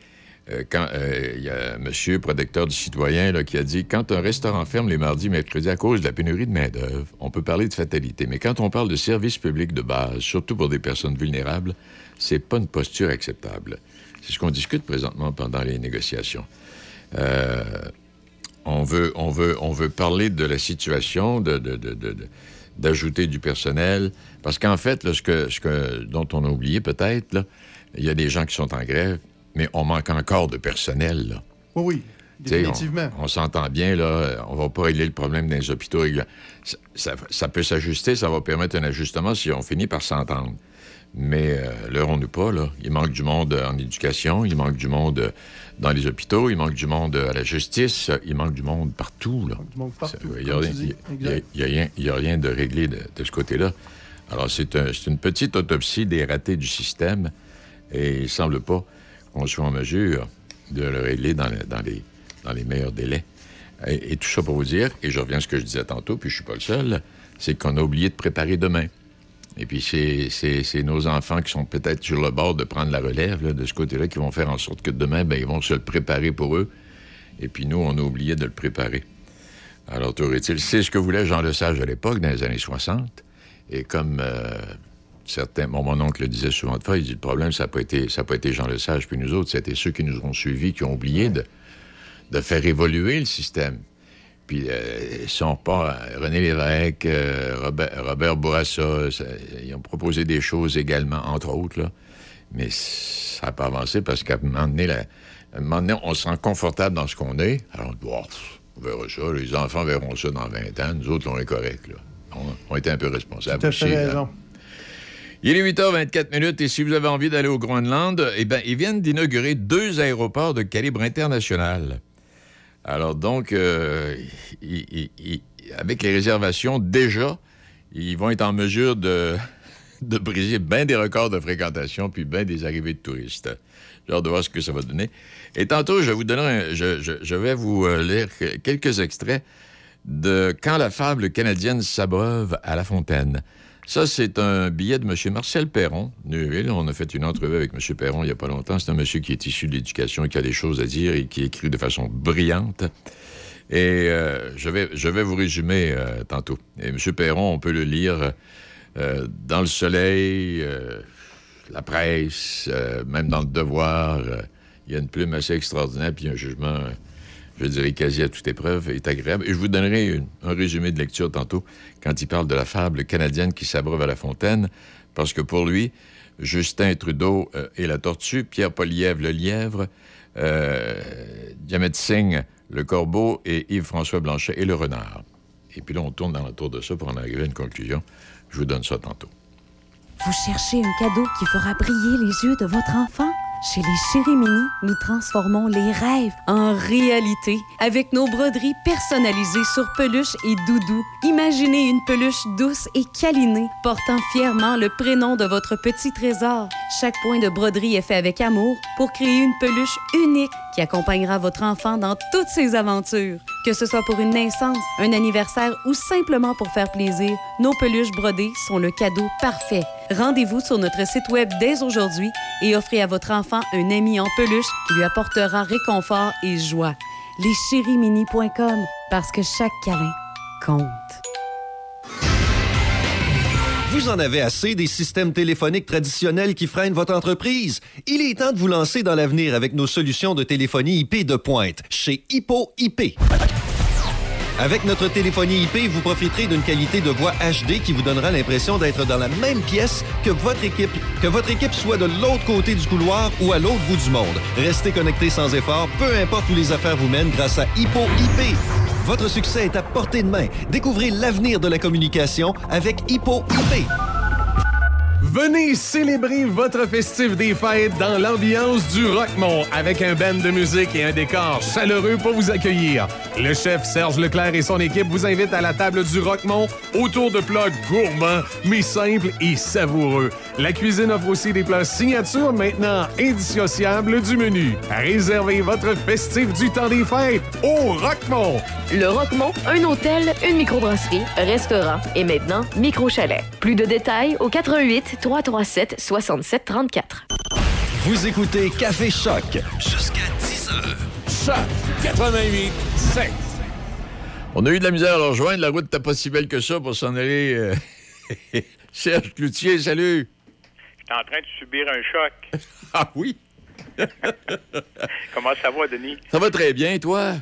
euh, quand il y a monsieur protecteur du citoyen là, qui a dit quand un restaurant ferme les mardis, mercredis à cause de la pénurie de main-d'œuvre, on peut parler de fatalité. Mais quand on parle de services publics de base, surtout pour des personnes vulnérables, c'est pas une posture acceptable. C'est ce qu'on discute présentement pendant les négociations. On veut, on, veut, on veut parler de la situation, de, de- de- de- de- d'ajouter du personnel. Parce qu'en fait, là, ce, que, ce que, dont on a oublié peut-être, il y a des gens qui sont en grève, mais on manque encore de personnel. Là. Oui, oui, on- définitivement. On, s'entend bien, là. On va pas régler le problème dans les hôpitaux. Ça, ça- ça peut s'ajuster, ça va permettre un ajustement si on finit par s'entendre. Mais euh, leurrons-nous pas, là. Il manque du monde en éducation, il manque du monde euh, dans les hôpitaux, il manque du monde à la justice, il manque du monde partout, là. Il n'y a, rien- de réglé de, de ce côté-là. Alors, c'est un- c'est une petite autopsie des ratés du système et il ne semble pas qu'on soit en mesure de le régler dans, le- dans les, dans les meilleurs délais. Et, et tout ça pour vous dire, et je reviens à ce que je disais tantôt, puis je suis pas le seul, c'est qu'on a oublié de préparer demain. Et puis, c'est- nos enfants qui sont peut-être sur le bord de prendre la relève de ce côté-là, qui vont faire en sorte que demain, ben, ils vont se le préparer pour eux. Et puis, nous, on a oublié de le préparer. Alors, il c'est ce que voulait Jean Lesage à l'époque, dans les années 60. Et comme euh, certains, mon oncle le disait souvent de fois, il dit le problème, ça n'a pas, été- Jean Lesage, puis nous autres, c'était ceux qui nous ont suivis, qui ont oublié de faire évoluer le système. Puis, euh, repart à René Lévesque, euh, Robert, Robert Bourassa, ça- ils ont proposé des choses également, entre autres, là. Mais ça n'a pas avancé parce qu'à un moment donné, la- à un moment donné, on se sent confortable dans ce qu'on est. Alors, on dit, Oh, on verra ça. Les enfants verront ça dans 20 ans. Nous autres, on est corrects, là. On, on était un peu responsables Tout à fait aussi, là. raison. Il est 8h24 minutes et si vous avez envie d'aller au Groenland, eh bien, ils viennent d'inaugurer deux aéroports de calibre international. Alors donc, euh, avec les réservations, déjà, ils vont être en mesure de, [LAUGHS] de briser bien des records de fréquentation puis bien des arrivées de touristes. J'ai hâte de voir ce que ça va donner. Et tantôt, je, vous donnerai je, je- vais vous euh, lire que- quelques extraits de Quand la fable canadienne s'abreuve à La Fontaine. Ça, c'est un billet de M. Marcel Perron, de Neuville. On a fait une entrevue avec M. Perron il n'y a pas longtemps. C'est un monsieur qui est issu de l'éducation et qui a des choses à dire et qui écrit de façon brillante. Et euh, je, vais, vous résumer euh, tantôt. Et M. Perron, on peut le lire euh, dans Le Soleil, La Presse, même dans Le Devoir. il y a une plume assez extraordinaire, puis un jugement, je dirais, quasi à toute épreuve, est agréable. Et je vous donnerai un résumé de lecture tantôt, quand il parle de la fable canadienne qui s'abreuve à la fontaine, parce que pour lui, Justin Trudeau euh, est la tortue, Pierre Polièvre le lièvre, euh, Singh le corbeau et Yves-François Blanchet et le renard. Et puis là, on tourne dans le tour de ça pour en arriver à une conclusion. Je vous donne ça tantôt. Vous cherchez un cadeau qui fera briller les yeux de votre enfant? Chez les Chérimini, nous transformons les rêves en réalité avec nos broderies personnalisées sur peluche et doudou. Imaginez une peluche douce et câlinée portant fièrement le prénom de votre petit trésor. Chaque point de broderie est fait avec amour pour créer une peluche unique qui accompagnera votre enfant dans toutes ses aventures. Que ce soit pour une naissance, un anniversaire ou simplement pour faire plaisir, nos peluches brodées sont le cadeau parfait. Rendez-vous sur notre site web dès aujourd'hui et offrez à votre enfant un ami en peluche qui lui apportera réconfort et joie. Leschérimini.com parce que chaque câlin compte. Vous en avez assez des systèmes téléphoniques traditionnels qui freinent votre entreprise? Il est temps de vous lancer dans l'avenir avec nos solutions de téléphonie IP de pointe chez Hippo IP. Avec notre téléphonie IP, vous profiterez d'une qualité de voix HD qui vous donnera l'impression d'être dans la même pièce que votre équipe, que votre équipe soit de l'autre côté du couloir ou à l'autre bout du monde. Restez connecté sans effort, peu importe où les affaires vous mènent grâce à Hippo IP. Votre succès est à portée de main. Découvrez l'avenir de la communication avec Hippo IP. Venez célébrer votre festif des fêtes dans l'ambiance du Rockmont avec un band de musique et un décor chaleureux pour vous accueillir. Le chef Serge Leclerc et son équipe vous invitent à la table du Rockmont autour de plats gourmands mais simples et savoureux. La cuisine offre aussi des plats signature maintenant indissociables du menu. Réservez votre festif du temps des fêtes au Rockmont. Le Roquemont, un hôtel, une microbrasserie, restaurant et maintenant micro-chalet. Plus de détails au 88 337 67 34. Vous écoutez Café Choc jusqu'à 10 heures. Choc 88 7. On a eu de la misère à leur rejoindre. La route n'était pas si belle que ça pour s'en aller. euh, [LAUGHS] Serge Cloutier, salut. J'étais en train de subir un choc. [LAUGHS] Ah oui? [LAUGHS] Comment ça va, Denis? Ça va très bien, toi?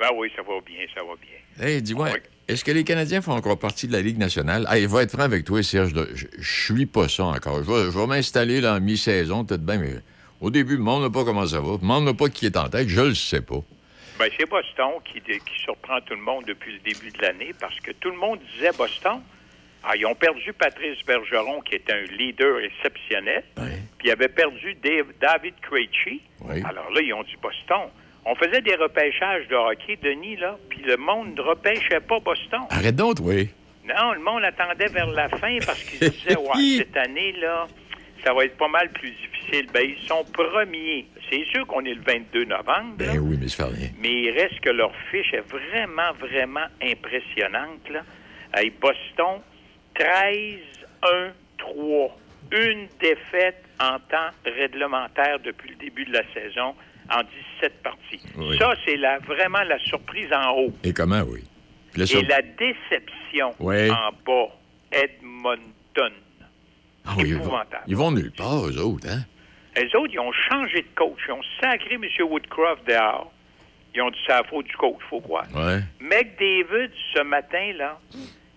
Ben oui, ça va bien, ça va bien. Hey, dis-moi, est-ce que les Canadiens font encore partie de la Ligue nationale? Hey, je vais être franc avec toi, Serge. Je, je suis pas ça encore. Je vais, je vais m'installer là, en mi-saison, peut-être bien, mais au début, monde n'a pas comment ça va. Monde n'a pas qui est en tête. Je le sais pas. Ben, c'est Boston qui, qui surprend tout le monde depuis le début de l'année parce que tout le monde disait Boston. Ah, ils ont perdu Patrice Bergeron, qui est un leader exceptionnel. Puis ils avaient perdu Dave- David Krejci. Alors là, ils ont dit Boston. On faisait des repêchages de hockey, Denis, là, puis le monde ne repêchait pas Boston. Arrête donc, oui. Non, le monde attendait vers la fin parce qu'ils disaient, [LAUGHS] ouais, cette année, là, ça va être pas mal plus difficile. Ben, ils sont premiers. C'est sûr qu'on est le 22 novembre, là, Ben oui, mais ça fait rien. mais il reste que leur fiche est vraiment, vraiment impressionnante, là. Hey, Boston, 13-1-3. Une défaite en temps réglementaire depuis le début de la saison en 17 parties. Oui. Ça, c'est la, vraiment la surprise en haut. Et comment, oui? Ça- Et la déception en bas, Edmonton. Ah oui, ils vont, épouvantable. ils vont nulle part, eux autres, hein? Les autres, ils ont changé de coach. Ils ont sacré M. Woodcroft dehors. Ils ont dit c'est la faute du coach, faut croire. Ouais. McDavid, ce matin, là,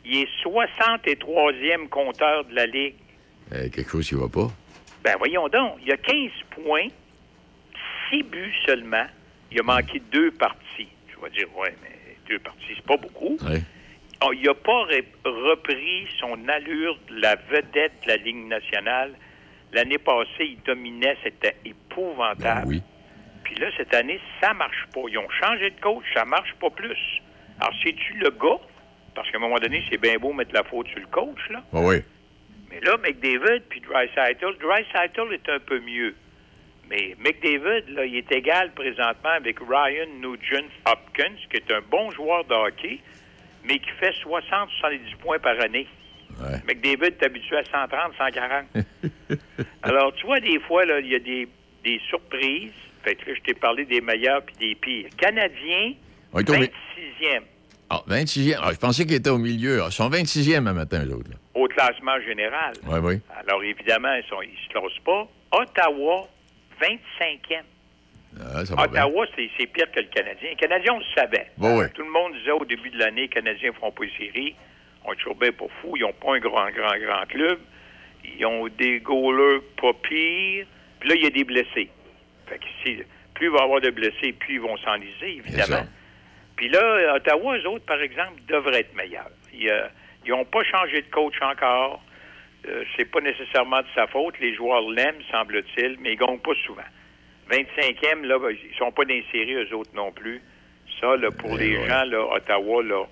il est 63e compteur de la Ligue. Euh, quelque chose qui va pas. Ben voyons donc, il a 15 points, 6 buts seulement. Il a manqué deux parties. Je vais dire, ouais, mais deux parties, c'est pas beaucoup. Oh, il n'a pas repris son allure de la vedette de la Ligue nationale. L'année passée, il dominait, c'était épouvantable. oui. Puis là, cette année, ça marche pas. Ils ont changé de coach, ça marche pas plus. Alors, c'est-tu le gars? Parce qu'à un moment donné, c'est bien beau mettre la faute sur le coach, là. Ah oui. Mais là, McDavid puis Dreisaitl, Dreisaitl est un peu mieux. Mais McDavid, là, il est égal présentement avec Ryan Nugent Hopkins, qui est un bon joueur de hockey, mais qui fait 60-70 points par année. McDavid est habitué à 130, 140. [LAUGHS] Alors, tu vois, des fois, là, il y a des, des surprises. Fait que là, je t'ai parlé des meilleurs puis des pires. Ouais, mais- 26e Ah, 26e. Ah, je pensais qu'ils étaient au milieu. Ah, Ils sont 26e un matin, eux autres. là. au classement général. Oui, oui. Alors, évidemment, ils ne se classent pas. Ottawa, 25e. Ah, ça. Ottawa, c'est pire que le Canadien. Les Canadiens, on le savait. Bon, ouais. Tout le monde disait au début de l'année, les Canadiens ne feront pas les séries. On est toujours bien pas fous. Ils n'ont pas un grand, grand, grand club. Ils ont des goalers pas pires. Puis là, il y a des blessés. Fait que si- plus il va y avoir de blessés, plus ils vont s'enliser, évidemment. Puis là, Ottawa, eux autres, par exemple, devraient être meilleurs. Ils n'ont pas changé de coach encore. Euh, c'est pas nécessairement de sa faute. Les joueurs l'aiment, semble-t-il, mais ils gagnent pas souvent. 25e, là, ben, ils sont pas séries, eux autres non plus. Ça, là, pour les gens, là, Ottawa, là,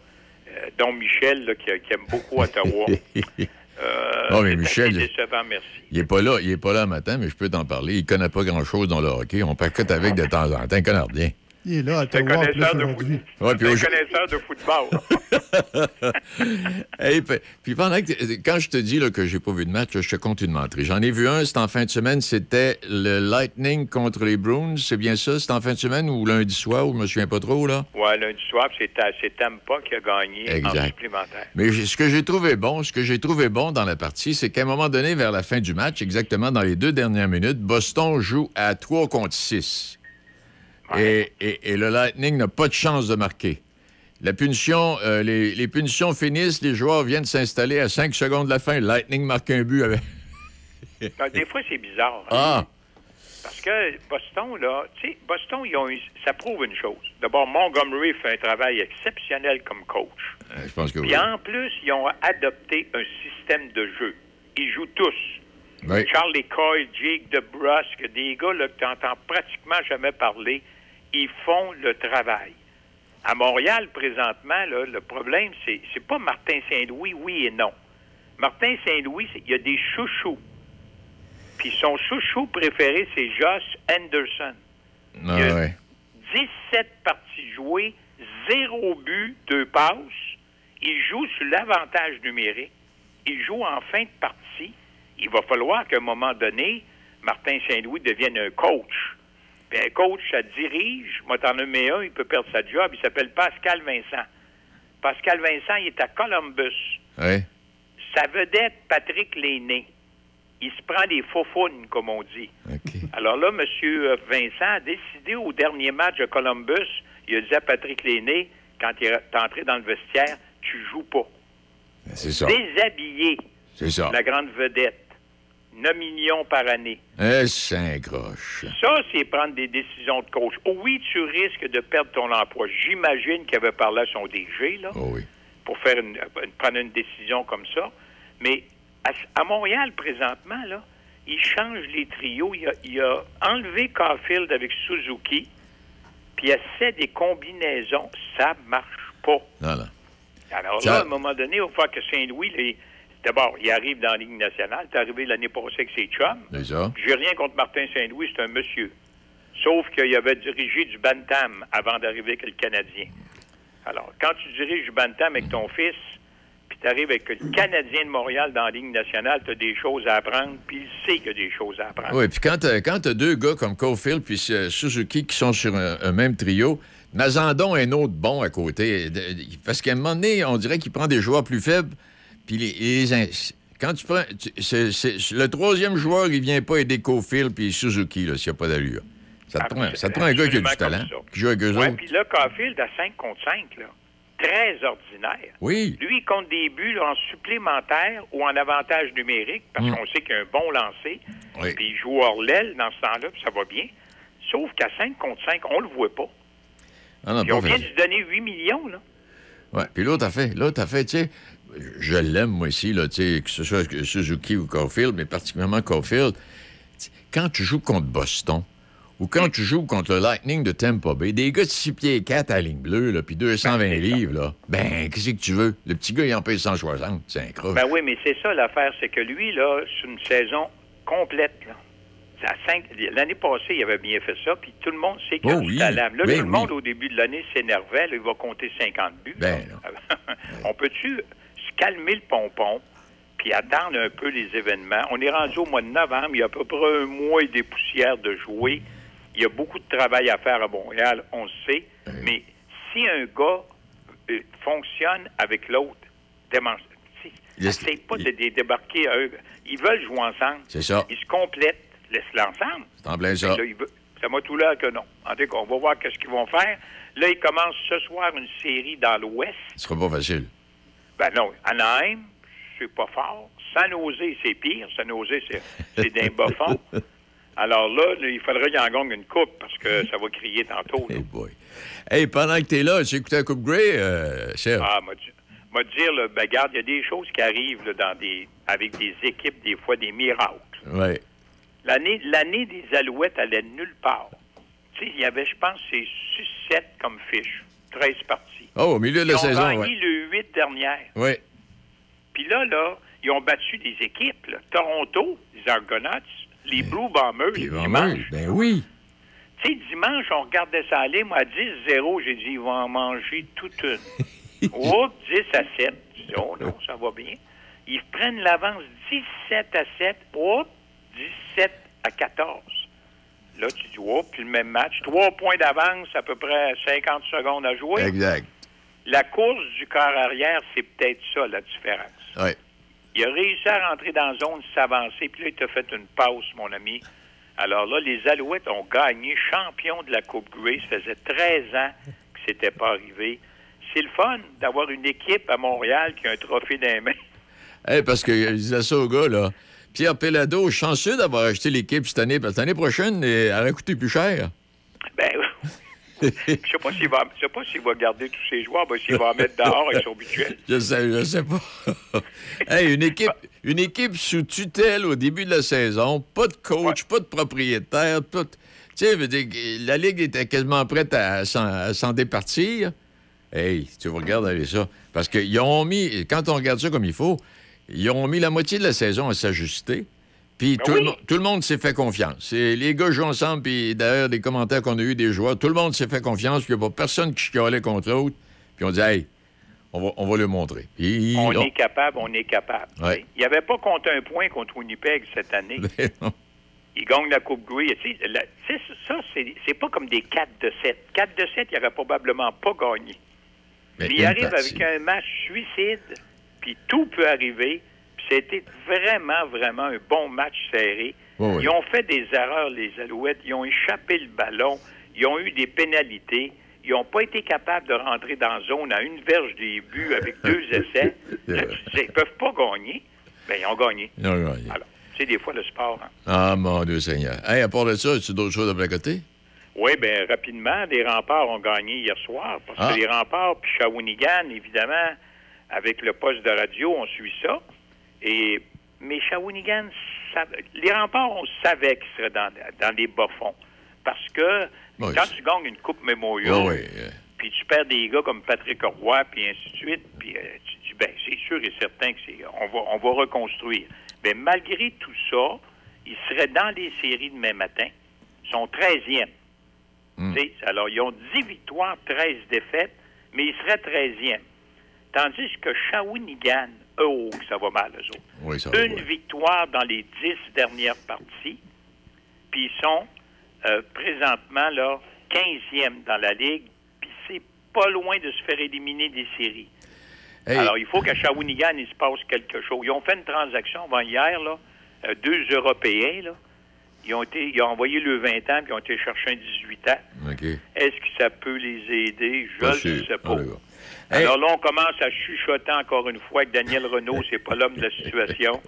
euh, dont Michel, là, qui, qui aime beaucoup Ottawa. [LAUGHS] euh, Non, mais Michel, assez décevant, merci. Il est pas là, il est pas là un matin, mais je peux t'en parler. Il connaît pas grand-chose dans le hockey. On paquette avec de temps en temps. Il connaît rien. Il est là à Ottawa connaisseur de aujourd'hui. Ouais, puis C'est un au- connaisseur de football. [LAUGHS] Hey, puis- puis pendant que quand je te dis là, que j'ai pas vu de match, là, je te compte une menterie. J'en ai vu un, c'était en fin de semaine, c'était le Lightning contre les Bruins. C'est bien ça? C'était en fin de semaine ou lundi soir, ou je me souviens pas trop, là? ouais, lundi soir, puis c'est c'est Tampa qui a gagné en supplémentaire. Mais ce que j'ai trouvé bon, ce que j'ai trouvé bon dans la partie, c'est qu'à un moment donné, vers la fin du match, exactement dans les deux dernières minutes, Boston joue à 3 contre 6. Et, et- et le Lightning n'a pas de chance de marquer. La punition, euh, les, les punitions finissent, les joueurs viennent s'installer à 5 secondes de la fin. Le Lightning marque un but avec. Des fois, c'est bizarre. hein. Ah! Parce que Boston, là, tu sais, Boston, ils ont eu- ça prouve une chose. D'abord, Montgomery fait un travail exceptionnel comme coach. Euh, Je pense que oui. Puis en plus, ils ont adopté un système de jeu. Ils jouent tous. Oui. Charlie Coyle, Jake DeBrusque, des gars là, que tu n'entends pratiquement jamais parler, ils font le travail. À Montréal, présentement, là, le problème, c'est c'est pas Martin Saint-Louis, oui et non. Martin Saint-Louis, il y a des chouchous. Puis son chouchou préféré, c'est Josh Anderson. Ah, Il y a ouais. 17 parties jouées, zéro but, deux passes. Il joue sur l'avantage numérique. Il joue en fin de partie. Il va falloir qu'à un moment donné, Martin Saint-Louis devienne un coach. Puis un coach, ça dirige. Moi, t'en nommer un, il peut perdre sa job. Il s'appelle Pascal Vincent. Pascal Vincent, il est à Columbus. Ouais. Sa vedette, Patrick Lainé. Il se prend des faux comme on dit. Alors là, M. Vincent a décidé au dernier match de Columbus, il a dit à Patrick Lainé, quand il est entré dans le vestiaire, tu joues pas. C'est ça. Déshabillé C'est ça. la grande vedette. 9 millions par année. Eh, Saint-Groche. Ça, c'est prendre des décisions de coach. Oh oui, tu risques de perdre ton emploi. J'imagine qu'il avait parlé à son DG, là, pour faire une, une- prendre une décision comme ça. Mais à, à Montréal, présentement, là, il change les trios. Il a, il a enlevé Caulfield avec Suzuki, puis il essaie des combinaisons. Ça marche pas. Non, non. Alors là, à un moment donné, il va falloir que Saint-Louis, les- d'abord, il arrive dans la Ligue nationale. C'est arrivé l'année passée avec ses chums. Ça. J'ai rien contre Martin Saint-Louis, c'est un monsieur. Sauf qu'il avait dirigé du Bantam avant d'arriver avec le Canadien. Alors, quand tu diriges du Bantam avec ton fils, puis tu arrives avec le Canadien de Montréal dans la Ligue nationale, tu as des choses à apprendre, puis il sait qu'il y a des choses à apprendre. Oui, puis quand t'as quand t'as deux gars comme Caulfield puis euh, Suzuki qui sont sur un, un même trio, Nazandon un autre bon à côté. Parce qu'à un moment donné, on dirait qu'il prend des joueurs plus faibles. Puis les, quand tu prends. tu- c'est- c'est- le troisième joueur, il vient pas aider Caulfield puis Suzuki, là, s'il n'y a pas d'allure. Ça te, prend, ça te prend un gars qui a du talent, ça. qui joue avec eux Ouais, puis là, Caulfield à 5 contre 5, là, très ordinaire. Oui. Lui, il compte des buts là, en supplémentaire ou en avantage numérique, parce Mm. qu'on sait qu'il a un bon lancer, Oui. puis il joue hors l'aile dans ce temps-là, puis ça va bien. Sauf qu'à 5 contre 5, on le voit pas. Ah non, Puis pas on vient de lui donner 8 millions, là. Ouais. Puis l'autre a fait, l'autre a fait, tu sais, je l'aime moi aussi, là, tu sais, que ce soit Suzuki ou Caulfield, mais particulièrement Caulfield. Quand tu joues contre Boston ou quand tu joues contre le Lightning de Tampa Bay, des gars de 6 pieds 4 à la ligne bleue, là, puis 220 livres, là, ben, qu'est-ce que tu veux? Le petit gars, il en paye 160, c'est un croche. Ben oui, mais c'est ça l'affaire, c'est que lui, là, c'est une saison complète, là. L'année passée, il avait bien fait ça, puis tout le monde sait qu'il a Oh oui. Là, Ben tout le oui. monde, au début de l'année, s'énervait. Il va compter 50 buts. Ben [LAUGHS] On peut-tu calmer le pompon, puis attendre un peu les événements? On est rendu au mois de novembre, il y a à peu près un mois et des poussières de jouer. Il y a beaucoup de travail à faire à Montréal, on le sait. Mais si un gars euh, fonctionne avec l'autre. N'essaye pas de les débarquer à eux. Ils veulent jouer ensemble. C'est ça. Ils se complètent. Laisse-les ensemble. C'est en plein ça. Là, veut- ça m'a tout l'air que non. En tout cas, on va voir qu'est-ce qu'ils vont faire. Là, ils commencent ce soir une série dans l'Ouest. Ce sera pas facile. Ben non, Anaheim, c'est pas fort. San Jose, c'est pire. San Jose, c'est, c'est d'un bas fond. [LAUGHS] Alors là, il faudrait qu'il en gagne une coupe parce que ça va crier tantôt. là. [LAUGHS] Hey, pendant que t'es là, tu écouté la Coupe Grey, euh, Serge? Ah, m'a dire, là, ben, regarde, il y a des choses qui arrivent là, dans des, avec des équipes, des fois des miracles. Ouais. L'année, l'année des Alouettes allait nulle part. Tu sais, il y avait, je pense, c'est 6-7 comme fiche. 13 parties. Oh, au milieu de la Ils ont saison, gagné ouais. le 8 dernière. Oui. Puis là, là, ils ont battu des équipes. là. Toronto, les Argonauts, les Blue Bombers, les oui, ben oui. Tu sais, dimanche, on regardait ça aller. Moi, à 10-0, j'ai dit, ils vont en manger toute une. [LAUGHS] Oups, 10 à 7. Je dis, oh non, ça va bien. Ils prennent l'avance 17 à 7. Oups, 17 à 14. Là, tu dis, oups, puis le même match. Trois points d'avance, à peu près 50 secondes à jouer. Exact. La course du corps arrière, c'est peut-être ça, la différence. Oui. Il a réussi à rentrer dans la zone, s'avancer, puis là, il t'a fait une pause, mon ami. Alors là, les Alouettes ont gagné champion de la Coupe Grey. Ça faisait 13 ans que c'était pas arrivé. C'est le fun d'avoir une équipe à Montréal qui a un trophée dans les mains. Hey, parce que je disais ça au gars, là. Pierre Pellado, chanceux d'avoir acheté l'équipe cette année, parce que l'année prochaine, elle aurait coûté plus cher. Ben, [LAUGHS] je sais pas s'il va, je sais pas s'il va garder tous ses joueurs, ben, s'il va en mettre dehors avec son budget. [LAUGHS] Je sais, je sais pas. [LAUGHS] hey, une équipe, une équipe sous tutelle au début de la saison, pas de coach, pas de propriétaire, tout. Tu sais, dire, la Ligue était quasiment prête à s'en, à s'en départir. Hey, tu vas regarder ça. Parce qu'ils ont mis, quand on regarde ça comme il faut, ils ont mis la moitié de la saison à s'ajuster. Puis tout, le, mo- tout le monde s'est fait confiance. Et les gars jouent ensemble, puis d'ailleurs, des commentaires qu'on a eu des joueurs, tout le monde s'est fait confiance, puis il n'y a pas personne qui chialait contre l'autre. Puis on dit, hey, on va, on va le montrer. Puis, On on- est capable, on est capable. Ouais. Il n'y avait pas contre un point contre Winnipeg cette année. [LAUGHS] Ils gagnent la Coupe Grey. La- ça, c'est pas comme des 4 de 7. 4 de 7, il n'aurait probablement pas gagné. Mais Mais il arrive partie. avec un match suicide, puis tout peut arriver. C'était vraiment, vraiment un bon match serré. Oui. Ils ont fait des erreurs, les Alouettes. Ils ont échappé le ballon. Ils ont eu des pénalités. Ils n'ont pas été capables de rentrer dans la zone à une verge des buts avec [LAUGHS] deux essais. Là, tu ils peuvent pas gagner. Ben, ils ont gagné. Ils ont gagné. Alors, c'est des fois le sport. hein. Ah, mon Dieu Seigneur. Hey, à part de ça, as-tu d'autres choses à placoter? Oui, bien, rapidement, les remparts ont gagné hier soir. Parce Ah. que les remparts, puis Shawinigan, évidemment, avec le poste de radio, on suit ça. Et, mais Shawinigan, ça- les remparts, on savait qu'ils seraient dans, dans les bas-fonds. Parce que Oui, quand tu gagnes une Coupe Memorial, Oui, oui. euh, puis tu perds des gars comme Patrick Roy, puis ainsi de suite, puis euh, tu dis, ben, c'est sûr et certain que c'est, on va, on va reconstruire. Mais malgré tout ça, ils seraient dans les séries demain matin. Ils sont 13e. Hmm. Alors, ils ont 10 victoires, 13 défaites, mais ils seraient 13e. Tandis que Shawinigan, eux, ça va mal, eux autres. Oui, ça va. Une victoire dans les 10 dernières parties, puis ils sont euh, présentement là 15e dans la Ligue, puis c'est pas loin de se faire éliminer des séries. Hey. Alors, il faut qu'à Shawinigan, il se passe quelque chose. Ils ont fait une transaction avant hier, là, euh, deux Européens, là. Ils ont, été, ils ont envoyé le 20 ans, puis ils ont été chercher un 18 ans. Est-ce que ça peut les aider? Je ne sais pas. Alors là, on commence à chuchoter encore une fois que Daniel Renault, c'est pas l'homme de la situation.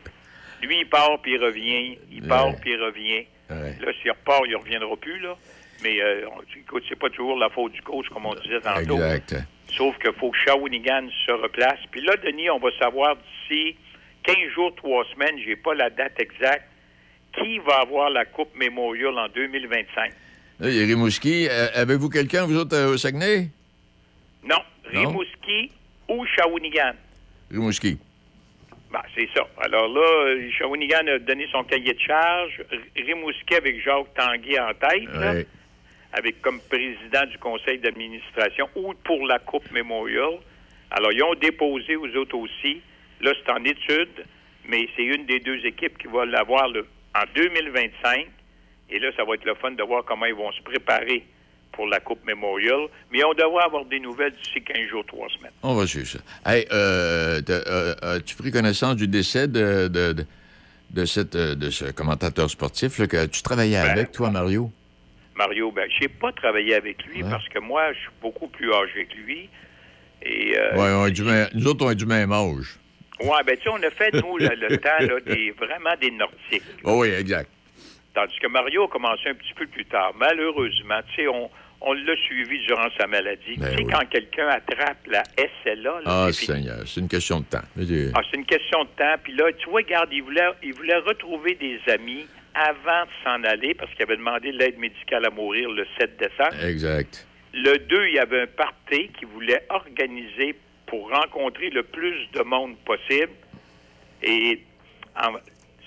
Lui, il part puis il revient. Il part puis il revient. Ouais. Là, s'il repart, il reviendra plus, là. Mais euh, écoute, c'est pas toujours la faute du coach, comme on disait tantôt. Exact. Sauf qu'il faut que Shawinigan se replace. Puis là, Denis, on va savoir d'ici 15 jours, 3 semaines, j'ai pas la date exacte, qui va avoir la Coupe Memorial en 2025. Là, il y a Rimouski. Euh, Avez-vous quelqu'un, vous autres, euh, au Saguenay? Non, Non? Rimouski ou Shawinigan? Rimouski. Ben, c'est ça. Alors là, Shawinigan a donné son cahier de charge. Rimouski avec Jacques Tanguay en tête, là, avec comme président du conseil d'administration ou pour la Coupe Memorial. Alors, ils ont déposé aux autres aussi. Là, c'est en étude, mais c'est une des deux équipes qui va l'avoir le- en 2025. Et là, ça va être le fun de voir comment ils vont se préparer pour la Coupe Memorial. Mais on devrait avoir des nouvelles d'ici 15 jours, 3 semaines. On va suivre ça. Hey, euh, euh, as-tu pris connaissance du décès de, de, de, de cette, euh, de ce commentateur sportif là, que tu travaillais Ben, avec, toi, Mario? Mario, ben, j'ai pas travaillé avec lui parce que moi, je suis beaucoup plus âgé que lui. Et, euh, Oui, on a du même- nous autres, on a du même âge. ouais, ben, tu sais, on a fait, nous, le, le [LAUGHS] temps, là, des, vraiment des Nordiques. Oh, oui, exact. Tandis que Mario a commencé un petit peu plus tard. Malheureusement, tu sais, on, on l'a suivi durant sa maladie. Ben tu sais, oui. quand quelqu'un attrape la SLA, là, Ah. Seigneur, c'est une question de temps. Je Ah, c'est une question de temps. Puis là, tu vois, regarde, il voulait, il voulait retrouver des amis avant de s'en aller parce qu'il avait demandé l'aide médicale à mourir le 7 décembre. Exact. Le 2, il y avait un party qu'il voulait organiser pour rencontrer le plus de monde possible. Et en-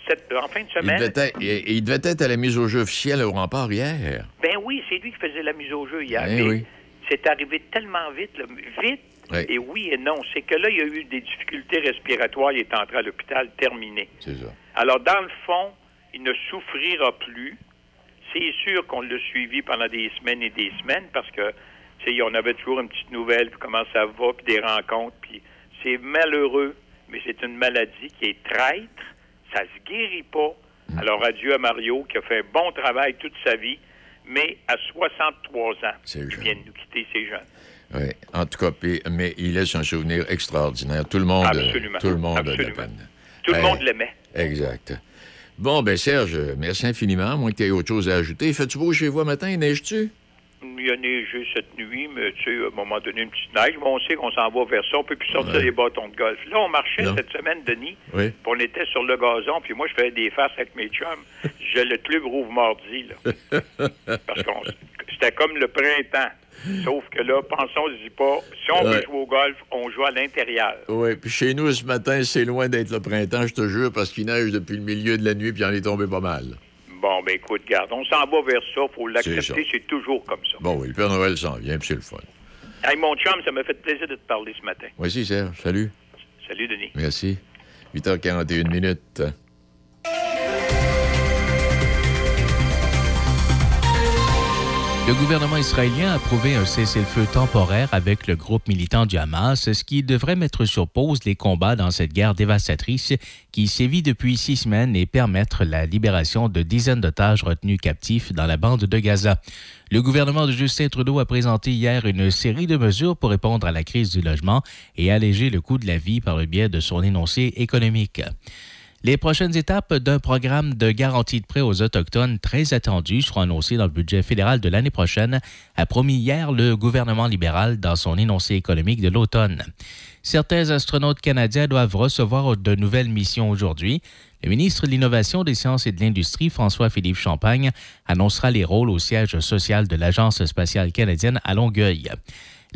cette, en fin de Il semaine. devait, être, il- il devait être à la mise au jeu officielle au rempart hier. Ben oui, c'est lui qui faisait la mise au jeu hier. Ben oui. C'est arrivé tellement vite, là, vite. Oui. Et oui et non. C'est que là, il y a eu des difficultés respiratoires. Il est entré à l'hôpital terminé. C'est ça. Alors, dans le fond, il ne souffrira plus. C'est sûr qu'on l'a suivi pendant des semaines et des semaines parce que, tu sais, on avait toujours une petite nouvelle, puis comment ça va, puis des rencontres, puis c'est malheureux, mais c'est une maladie qui est traître. Ça se guérit pas. Alors, adieu à Mario, qui a fait un bon travail toute sa vie, mais à 63 ans, il vient de nous quitter, c'est jeune. Oui, en tout cas, mais il laisse un souvenir extraordinaire. Tout le monde, Absolument. tout le monde la Absolument. peine. Tout le monde l'aimait. Exact. Bon, ben Serge, merci infiniment. Que tu aies autre chose à ajouter. Fais-tu beau chez vous matin? Neige-tu? Il a neigé cette nuit, mais tu sais, à un moment donné, une petite neige. Mais on sait qu'on s'en va vers ça. On peut plus sortir Ouais. les bâtons de golf. Là, on marchait Non. cette semaine, Denis. Oui. Puis on était sur le gazon. Puis moi, je faisais des faces avec mes chums. [LAUGHS] J'ai le club rouvre mardi, là. [LAUGHS] Parce que c'était comme le printemps. Sauf que là, pensons-y pas. Si on veut jouer au golf, on joue à l'intérieur. Oui, puis chez nous, ce matin, c'est loin d'être le printemps, je te jure, parce qu'il neige depuis le milieu de la nuit, puis il en est tombé pas mal. Bon, ben écoute, garde, on s'en va vers ça. faut l'accepter. C'est toujours comme ça. Bon, oui, le Père Noël s'en vient, puis c'est le fun. Hey, mon chum, ça m'a fait plaisir de te parler ce matin. Voici, Serge. Salut. Salut, Denis. Merci. 8h41 minutes. Le gouvernement israélien a approuvé un cessez-le-feu temporaire avec le groupe militant du Hamas, ce qui devrait mettre sur pause les combats dans cette guerre dévastatrice qui sévit depuis six semaines et permettre la libération de dizaines d'otages retenus captifs dans la bande de Gaza. Le gouvernement de Justin Trudeau a présenté hier une série de mesures pour répondre à la crise du logement et alléger le coût de la vie par le biais de son énoncé économique. Les prochaines étapes d'un programme de garantie de prêt aux Autochtones très attendu seront annoncées dans le budget fédéral de l'année prochaine, a promis hier le gouvernement libéral dans son énoncé économique de l'automne. Certains astronautes canadiens doivent recevoir de nouvelles missions aujourd'hui. Le ministre de l'Innovation, des Sciences et de l'Industrie, François-Philippe Champagne, annoncera les rôles au siège social de l'Agence spatiale canadienne à Longueuil.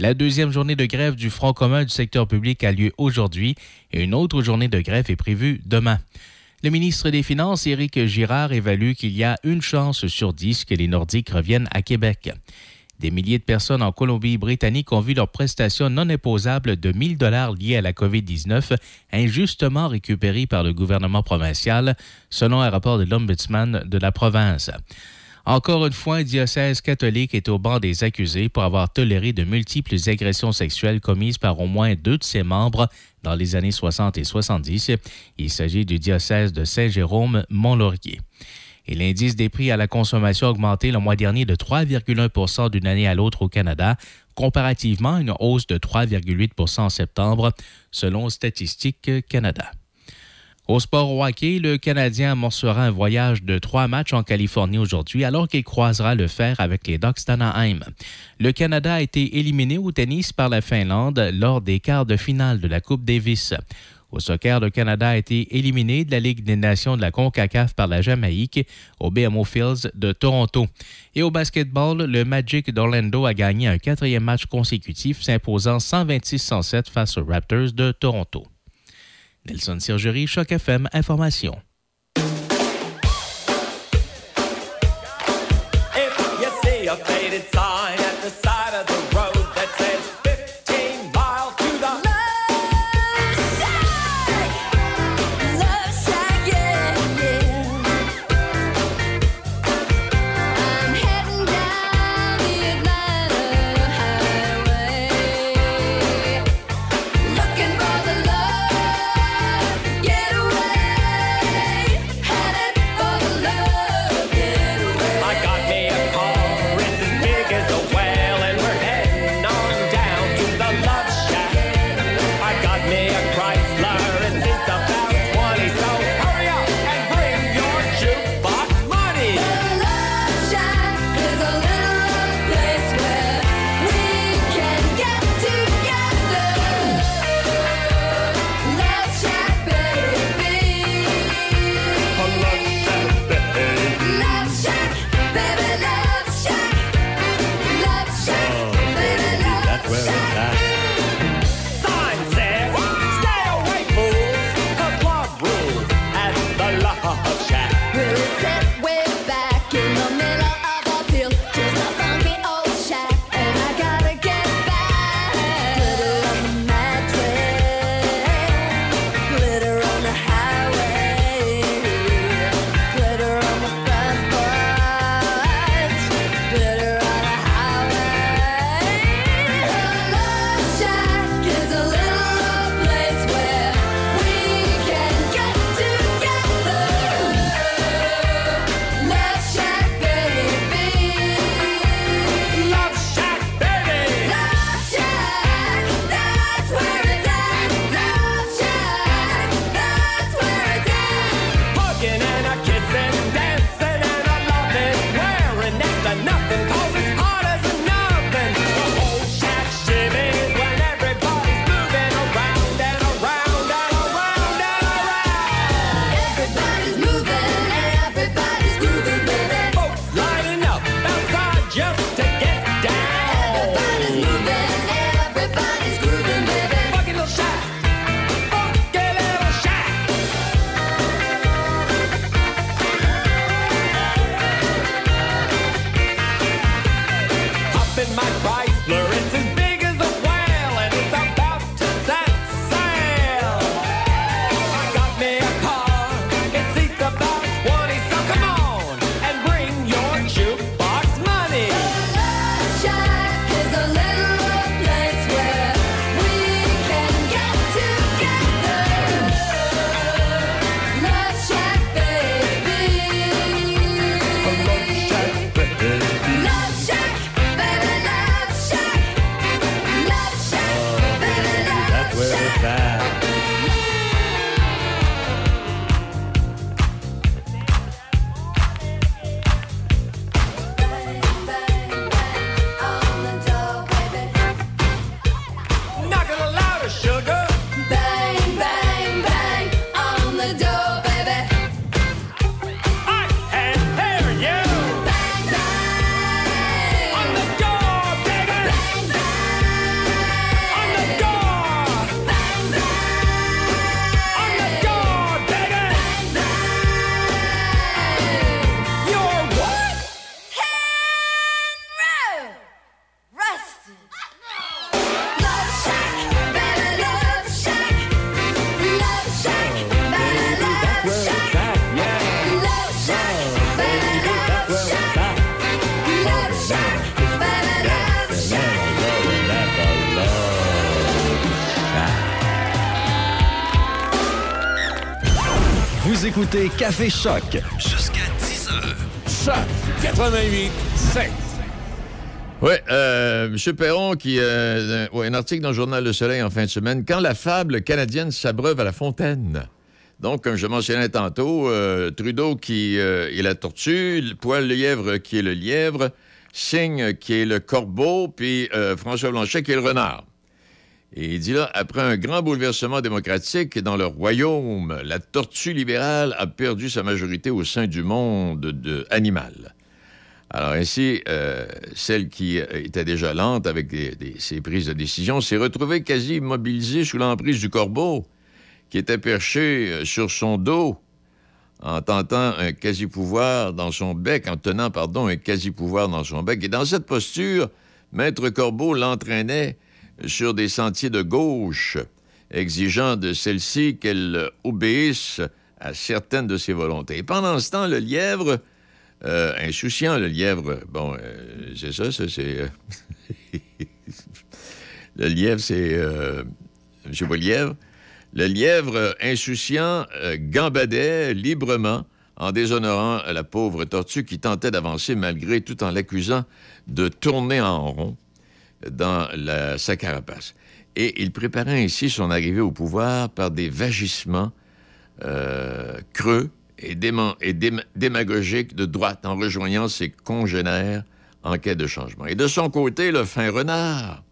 La deuxième journée de grève du Front commun du secteur public a lieu aujourd'hui et une autre journée de grève est prévue demain. Le ministre des Finances, Éric Girard, évalue qu'il y a une chance sur dix que les Nordiques reviennent à Québec. Des milliers de personnes en Colombie-Britannique ont vu leurs prestations non imposables de 1000 dollars liées à la COVID-19 injustement récupérées par le gouvernement provincial, selon un rapport de l'Ombudsman de la province. Encore une fois, un diocèse catholique est au banc des accusés pour avoir toléré de multiples agressions sexuelles commises par au moins deux de ses membres dans les années 60 et 70. Il s'agit du diocèse de Saint-Jérôme-Mont-Laurier. Et l'indice des prix à la consommation a augmenté le mois dernier de 3,1% d'une année à l'autre au Canada, comparativement à une hausse de 3,8% en septembre, selon Statistique Canada. Au sport hockey, le Canadien amorcera un voyage de trois matchs en Californie aujourd'hui alors qu'il croisera le fer avec les Ducks d'Anaheim. Le Canada a été éliminé au tennis par la Finlande lors des quarts de finale de la Coupe Davis. Au soccer, le Canada a été éliminé de la Ligue des Nations de la CONCACAF par la Jamaïque au BMO Fields de Toronto. Et au basketball, le Magic d'Orlando a gagné un quatrième match consécutif, s'imposant 126-107 face aux Raptors de Toronto. Nelson Sergerie, Choc FM, Information. Écoutez Café Choc. Jusqu'à 10h. Choc 88 7. Oui, euh, M. Perron, qui euh, ouais, un article dans le Journal Le Soleil en fin de semaine, quand la fable canadienne s'abreuve à la fontaine. Donc, comme je mentionnais tantôt, euh, Trudeau qui euh, est la tortue, le Poil lièvre qui est le lièvre, Signe qui est le corbeau, puis euh, François Blanchet qui est le renard. Et il dit là, après un grand bouleversement démocratique dans le royaume, la tortue libérale a perdu sa majorité au sein du monde de, animal. Alors ainsi, euh, celle qui était déjà lente avec ses prises de décision s'est retrouvée quasi immobilisée sous l'emprise du corbeau, qui était perché euh, sur son dos en tentant un quasi-pouvoir dans son bec, en tenant, pardon, un quasi-pouvoir dans son bec. Et dans cette posture, Maître Corbeau l'entraînait sur des sentiers de gauche, exigeant de celle-ci qu'elle obéisse à certaines de ses volontés. Pendant ce temps, le lièvre, euh, insouciant, le lièvre, bon, euh, c'est ça, ça, c'est... euh, [LAUGHS] le lièvre, c'est... Euh, vois le lièvre. Insouciant gambadait librement en déshonorant la pauvre tortue qui tentait d'avancer malgré tout en l'accusant de tourner en rond dans la, sa carapace. Et il préparait ainsi son arrivée au pouvoir par des vagissements euh, creux et, démagogiques de droite en rejoignant ses congénères en quête de changement. Et de son côté, le fin renard,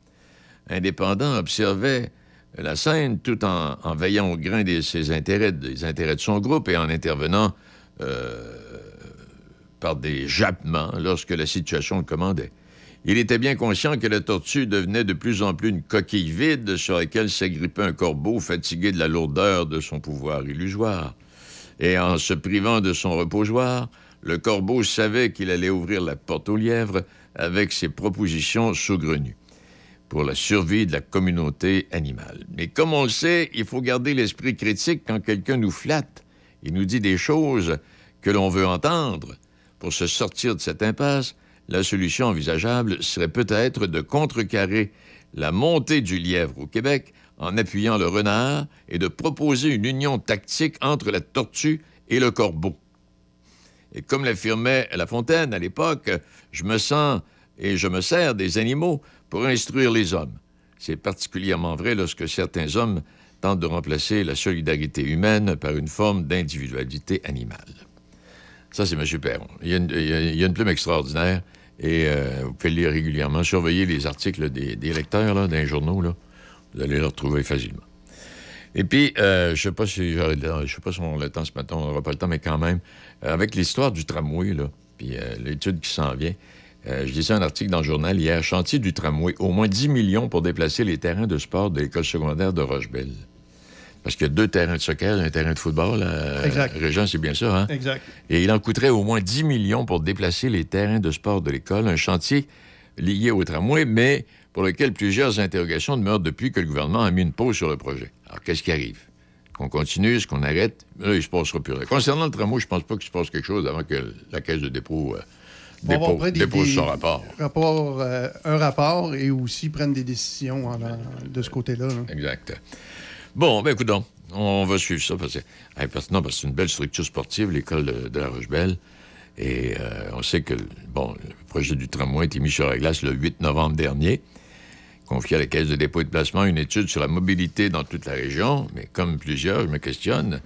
indépendant, observait la scène tout en, en veillant au grain de ses intérêts, des intérêts de son groupe et en intervenant euh, par des jappements lorsque la situation le commandait. Il était bien conscient que la tortue devenait de plus en plus une coquille vide sur laquelle s'agrippait un corbeau fatigué de la lourdeur de son pouvoir illusoire. Et en se privant de son reposoir, le corbeau savait qu'il allait ouvrir la porte au lièvre avec ses propositions saugrenues pour la survie de la communauté animale. Mais comme on le sait, il faut garder l'esprit critique quand quelqu'un nous flatte et nous dit des choses que l'on veut entendre. Pour se sortir de cette impasse, la solution envisageable serait peut-être de contrecarrer la montée du lièvre au Québec en appuyant le renard et de proposer une union tactique entre la tortue et le corbeau. Et comme l'affirmait La Fontaine à l'époque, je me sens et je me sers des animaux pour instruire les hommes. C'est particulièrement vrai lorsque certains hommes tentent de remplacer la solidarité humaine par une forme d'individualité animale. Ça, c'est M. Perron. Il y a une, il y a- il y a une plume extraordinaire et euh, vous pouvez lire régulièrement. Surveillez les articles des, lecteurs là, dans les journaux. Là. Vous allez le retrouver facilement. Et puis, euh, je sais pas si je sais pas si on a le temps ce matin, on n'aura pas le temps, mais quand même, euh, avec l'histoire du tramway, là, puis l'étude qui s'en vient, je lisais un article dans le journal hier, chantier du tramway, au moins 10 millions pour déplacer les terrains de sport de l'école secondaire de Rochebelle. Parce qu'il y a deux terrains de soccer, un terrain de football. euh, Exact. Régent, c'est bien ça, hein? Exact. Et il en coûterait au moins 10 millions pour déplacer les terrains de sport de l'école, un chantier liés au tramway, mais pour lequel plusieurs interrogations demeurent depuis que le gouvernement a mis une pause sur le projet. Alors, qu'est-ce qui arrive? Qu'on continue, est-ce qu'on arrête? Là, il se passera plus rien. Concernant le tramway, je pense pas qu'il se passe quelque chose avant que la caisse de dépôt euh, dépose, des- son rapport. euh, un rapport et aussi prendre des décisions en- en- de ce côté-là. là. Exact. Bon, ben écoute on va suivre ça parce que, que c'est une belle structure sportive, l'école de, de la Roche-Belle. Et euh, on sait que bon, le projet du tramway a été mis sur la glace le 8 novembre dernier. Confié à la Caisse de dépôt et de placement une étude sur la mobilité dans toute la région. Mais comme plusieurs, je me questionne,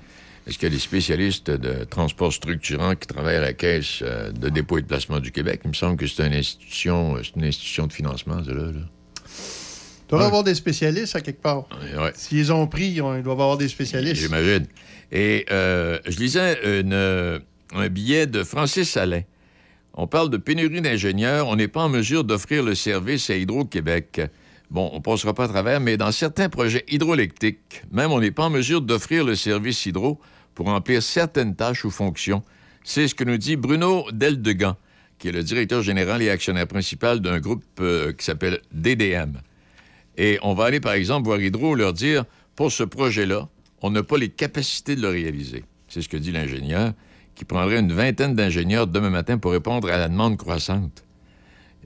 est-ce qu'il y a des spécialistes de transport structurant qui travaillent à la Caisse euh, de dépôt et de placement du Québec? Il me semble que c'est une institution, c'est une institution de financement. Il doit y avoir des spécialistes à quelque part. Ouais. S'ils ont pris, ils ont- ils doivent avoir des spécialistes. J'imagine. Et euh, je lisais une, un billet de Francis Alain. On parle de pénurie d'ingénieurs. On n'est pas en mesure d'offrir le service à Hydro-Québec. Bon, on passera pas à travers, mais dans certains projets hydroélectriques, même on n'est pas en mesure d'offrir le service hydro pour remplir certaines tâches ou fonctions. C'est ce que nous dit Bruno Deldegan, qui est le directeur général et actionnaire principal d'un groupe euh, qui s'appelle DDM. Et on va aller, par exemple, voir Hydro, leur dire, pour ce projet-là, on n'a pas les capacités de le réaliser. C'est ce que dit l'ingénieur, qui prendrait une vingtaine d'ingénieurs demain matin pour répondre à la demande croissante.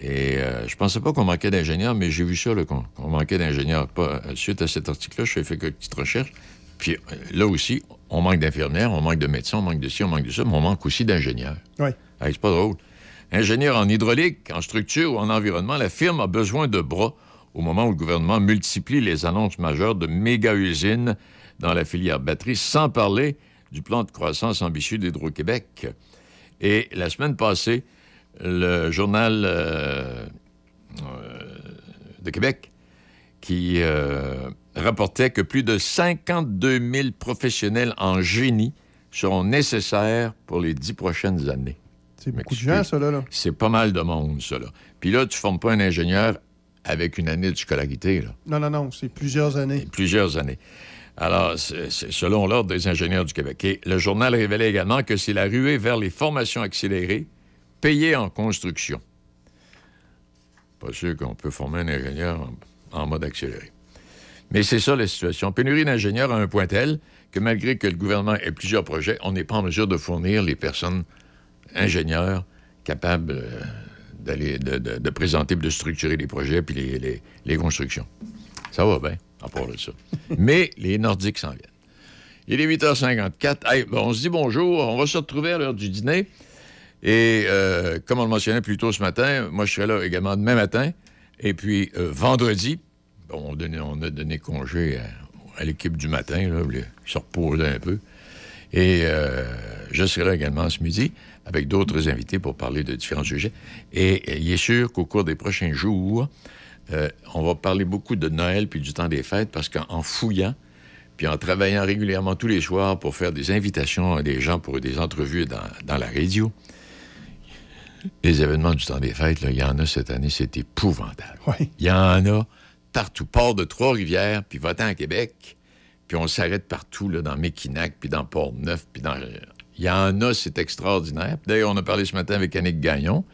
Et euh, je pensais pas qu'on manquait d'ingénieurs, mais j'ai vu ça, qu'on manquait d'ingénieurs. Pas, euh, suite à cet article-là, je fait quelques petites recherches. Puis euh, là aussi, on manque d'infirmières, on manque de médecins, on manque de ci, on manque de ça, mais on manque aussi d'ingénieurs. Oui. C'est pas drôle. Ingénieur en hydraulique, en structure ou en environnement, la firme a besoin de bras au moment où le gouvernement multiplie les annonces majeures de méga-usines dans la filière batterie, sans parler du plan de croissance ambitieux d'Hydro-Québec. Et la semaine passée, le journal euh, euh, de Québec qui euh, rapportait que plus de 52 000 professionnels en génie seront nécessaires pour les dix prochaines années. C'est beaucoup de gens, ça, là. C'est pas mal de monde, ça. Là. Puis là, tu formes pas un ingénieur avec une année de scolarité, là. Non, non, non, c'est plusieurs années. plusieurs années. Alors, c'est selon l'Ordre des ingénieurs du Québec. Et le journal révélait également que c'est la ruée vers les formations accélérées payées en construction. Pas sûr qu'on peut former un ingénieur en, en mode accéléré. Mais c'est ça la situation. Pénurie d'ingénieurs à un point tel que malgré que le gouvernement ait plusieurs projets, on n'est pas en mesure de fournir les personnes ingénieurs capables euh, d'aller de, de- de présenter, de structurer les projets puis les, les- les constructions. Ça va bien, à part de ça. [LAUGHS] Mais les Nordiques s'en viennent. Il est 8h54. Hey, bon, on se dit bonjour. On va se retrouver à l'heure du dîner. Et euh, comme on le mentionnait plus tôt ce matin, moi, je serai là également demain matin. Et puis, euh, vendredi, bon, on, on a donné congé à, à l'équipe du matin, là, ils se reposaient un peu. Et euh, je serai là également ce midi avec d'autres invités pour parler de différents sujets. Et il est sûr qu'au cours des prochains jours, euh, on va parler beaucoup de Noël puis du temps des fêtes parce qu'en fouillant, puis en travaillant régulièrement tous les soirs pour faire des invitations à des gens pour des entrevues dans, dans la radio, les événements du temps des fêtes, là, il y en a cette année, c'est épouvantable. Il y en a partout. Port de Trois-Rivières, puis votant à Québec, puis on s'arrête partout, là, dans Mekinac, puis dans Port-Neuf, puis dans... Il y en a, c'est extraordinaire. D'ailleurs, on a parlé ce matin avec Annick Gagnon,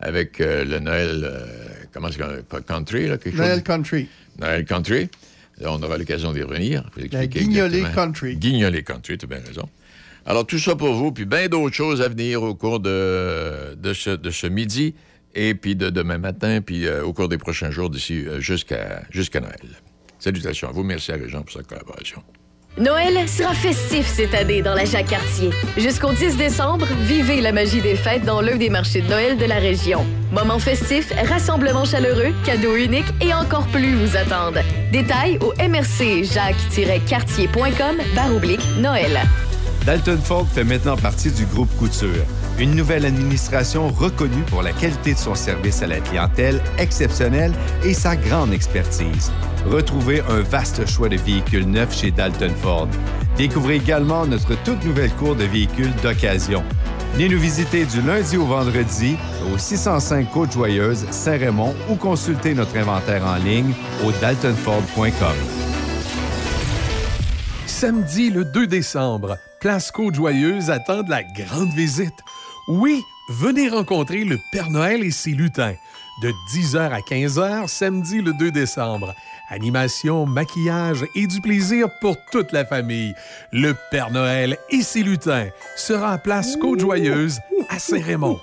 avec euh, le Noël... euh, comment pas Country, là, quelque chose? Noël Country. Noël Country. Là, on aura l'occasion d'y revenir. La expliquer Guignolée exactement. Country. Guignolée Country, tu as bien raison. Alors, tout ça pour vous, puis bien d'autres choses à venir au cours de, de, ce, de ce midi, et puis de demain matin, puis euh, au cours des prochains jours d'ici euh, jusqu'à jusqu'à Noël. Salutations à vous. Merci à Régent pour sa collaboration. Noël sera festif cette année dans la Jacques-Cartier. Jusqu'au 10 décembre, vivez la magie des fêtes dans l'un des marchés de Noël de la région. Moments festifs, rassemblements chaleureux, cadeaux uniques et encore plus vous attendent. Détails au mrcjacques-cartier.com barre oblique Noël. Dalton Ford fait maintenant partie du groupe Couture, une nouvelle administration reconnue pour la qualité de son service à la clientèle exceptionnelle et sa grande expertise. Retrouvez un vaste choix de véhicules neufs chez Dalton Ford. Découvrez également notre toute nouvelle cour de véhicules d'occasion. Venez nous visiter du lundi au vendredi au 605 Côte-Joyeuse, Saint-Raymond ou consultez notre inventaire en ligne au daltonford.com. Samedi le 2 décembre, Place Côte-Joyeuse attend de la grande visite. Oui, venez rencontrer le Père Noël et ses lutins. de 10h à 15h, samedi le 2 décembre. Animation, maquillage et du plaisir pour toute la famille. Le Père Noël et ses lutins sera à place Côte-Joyeuse à Saint-Raymond.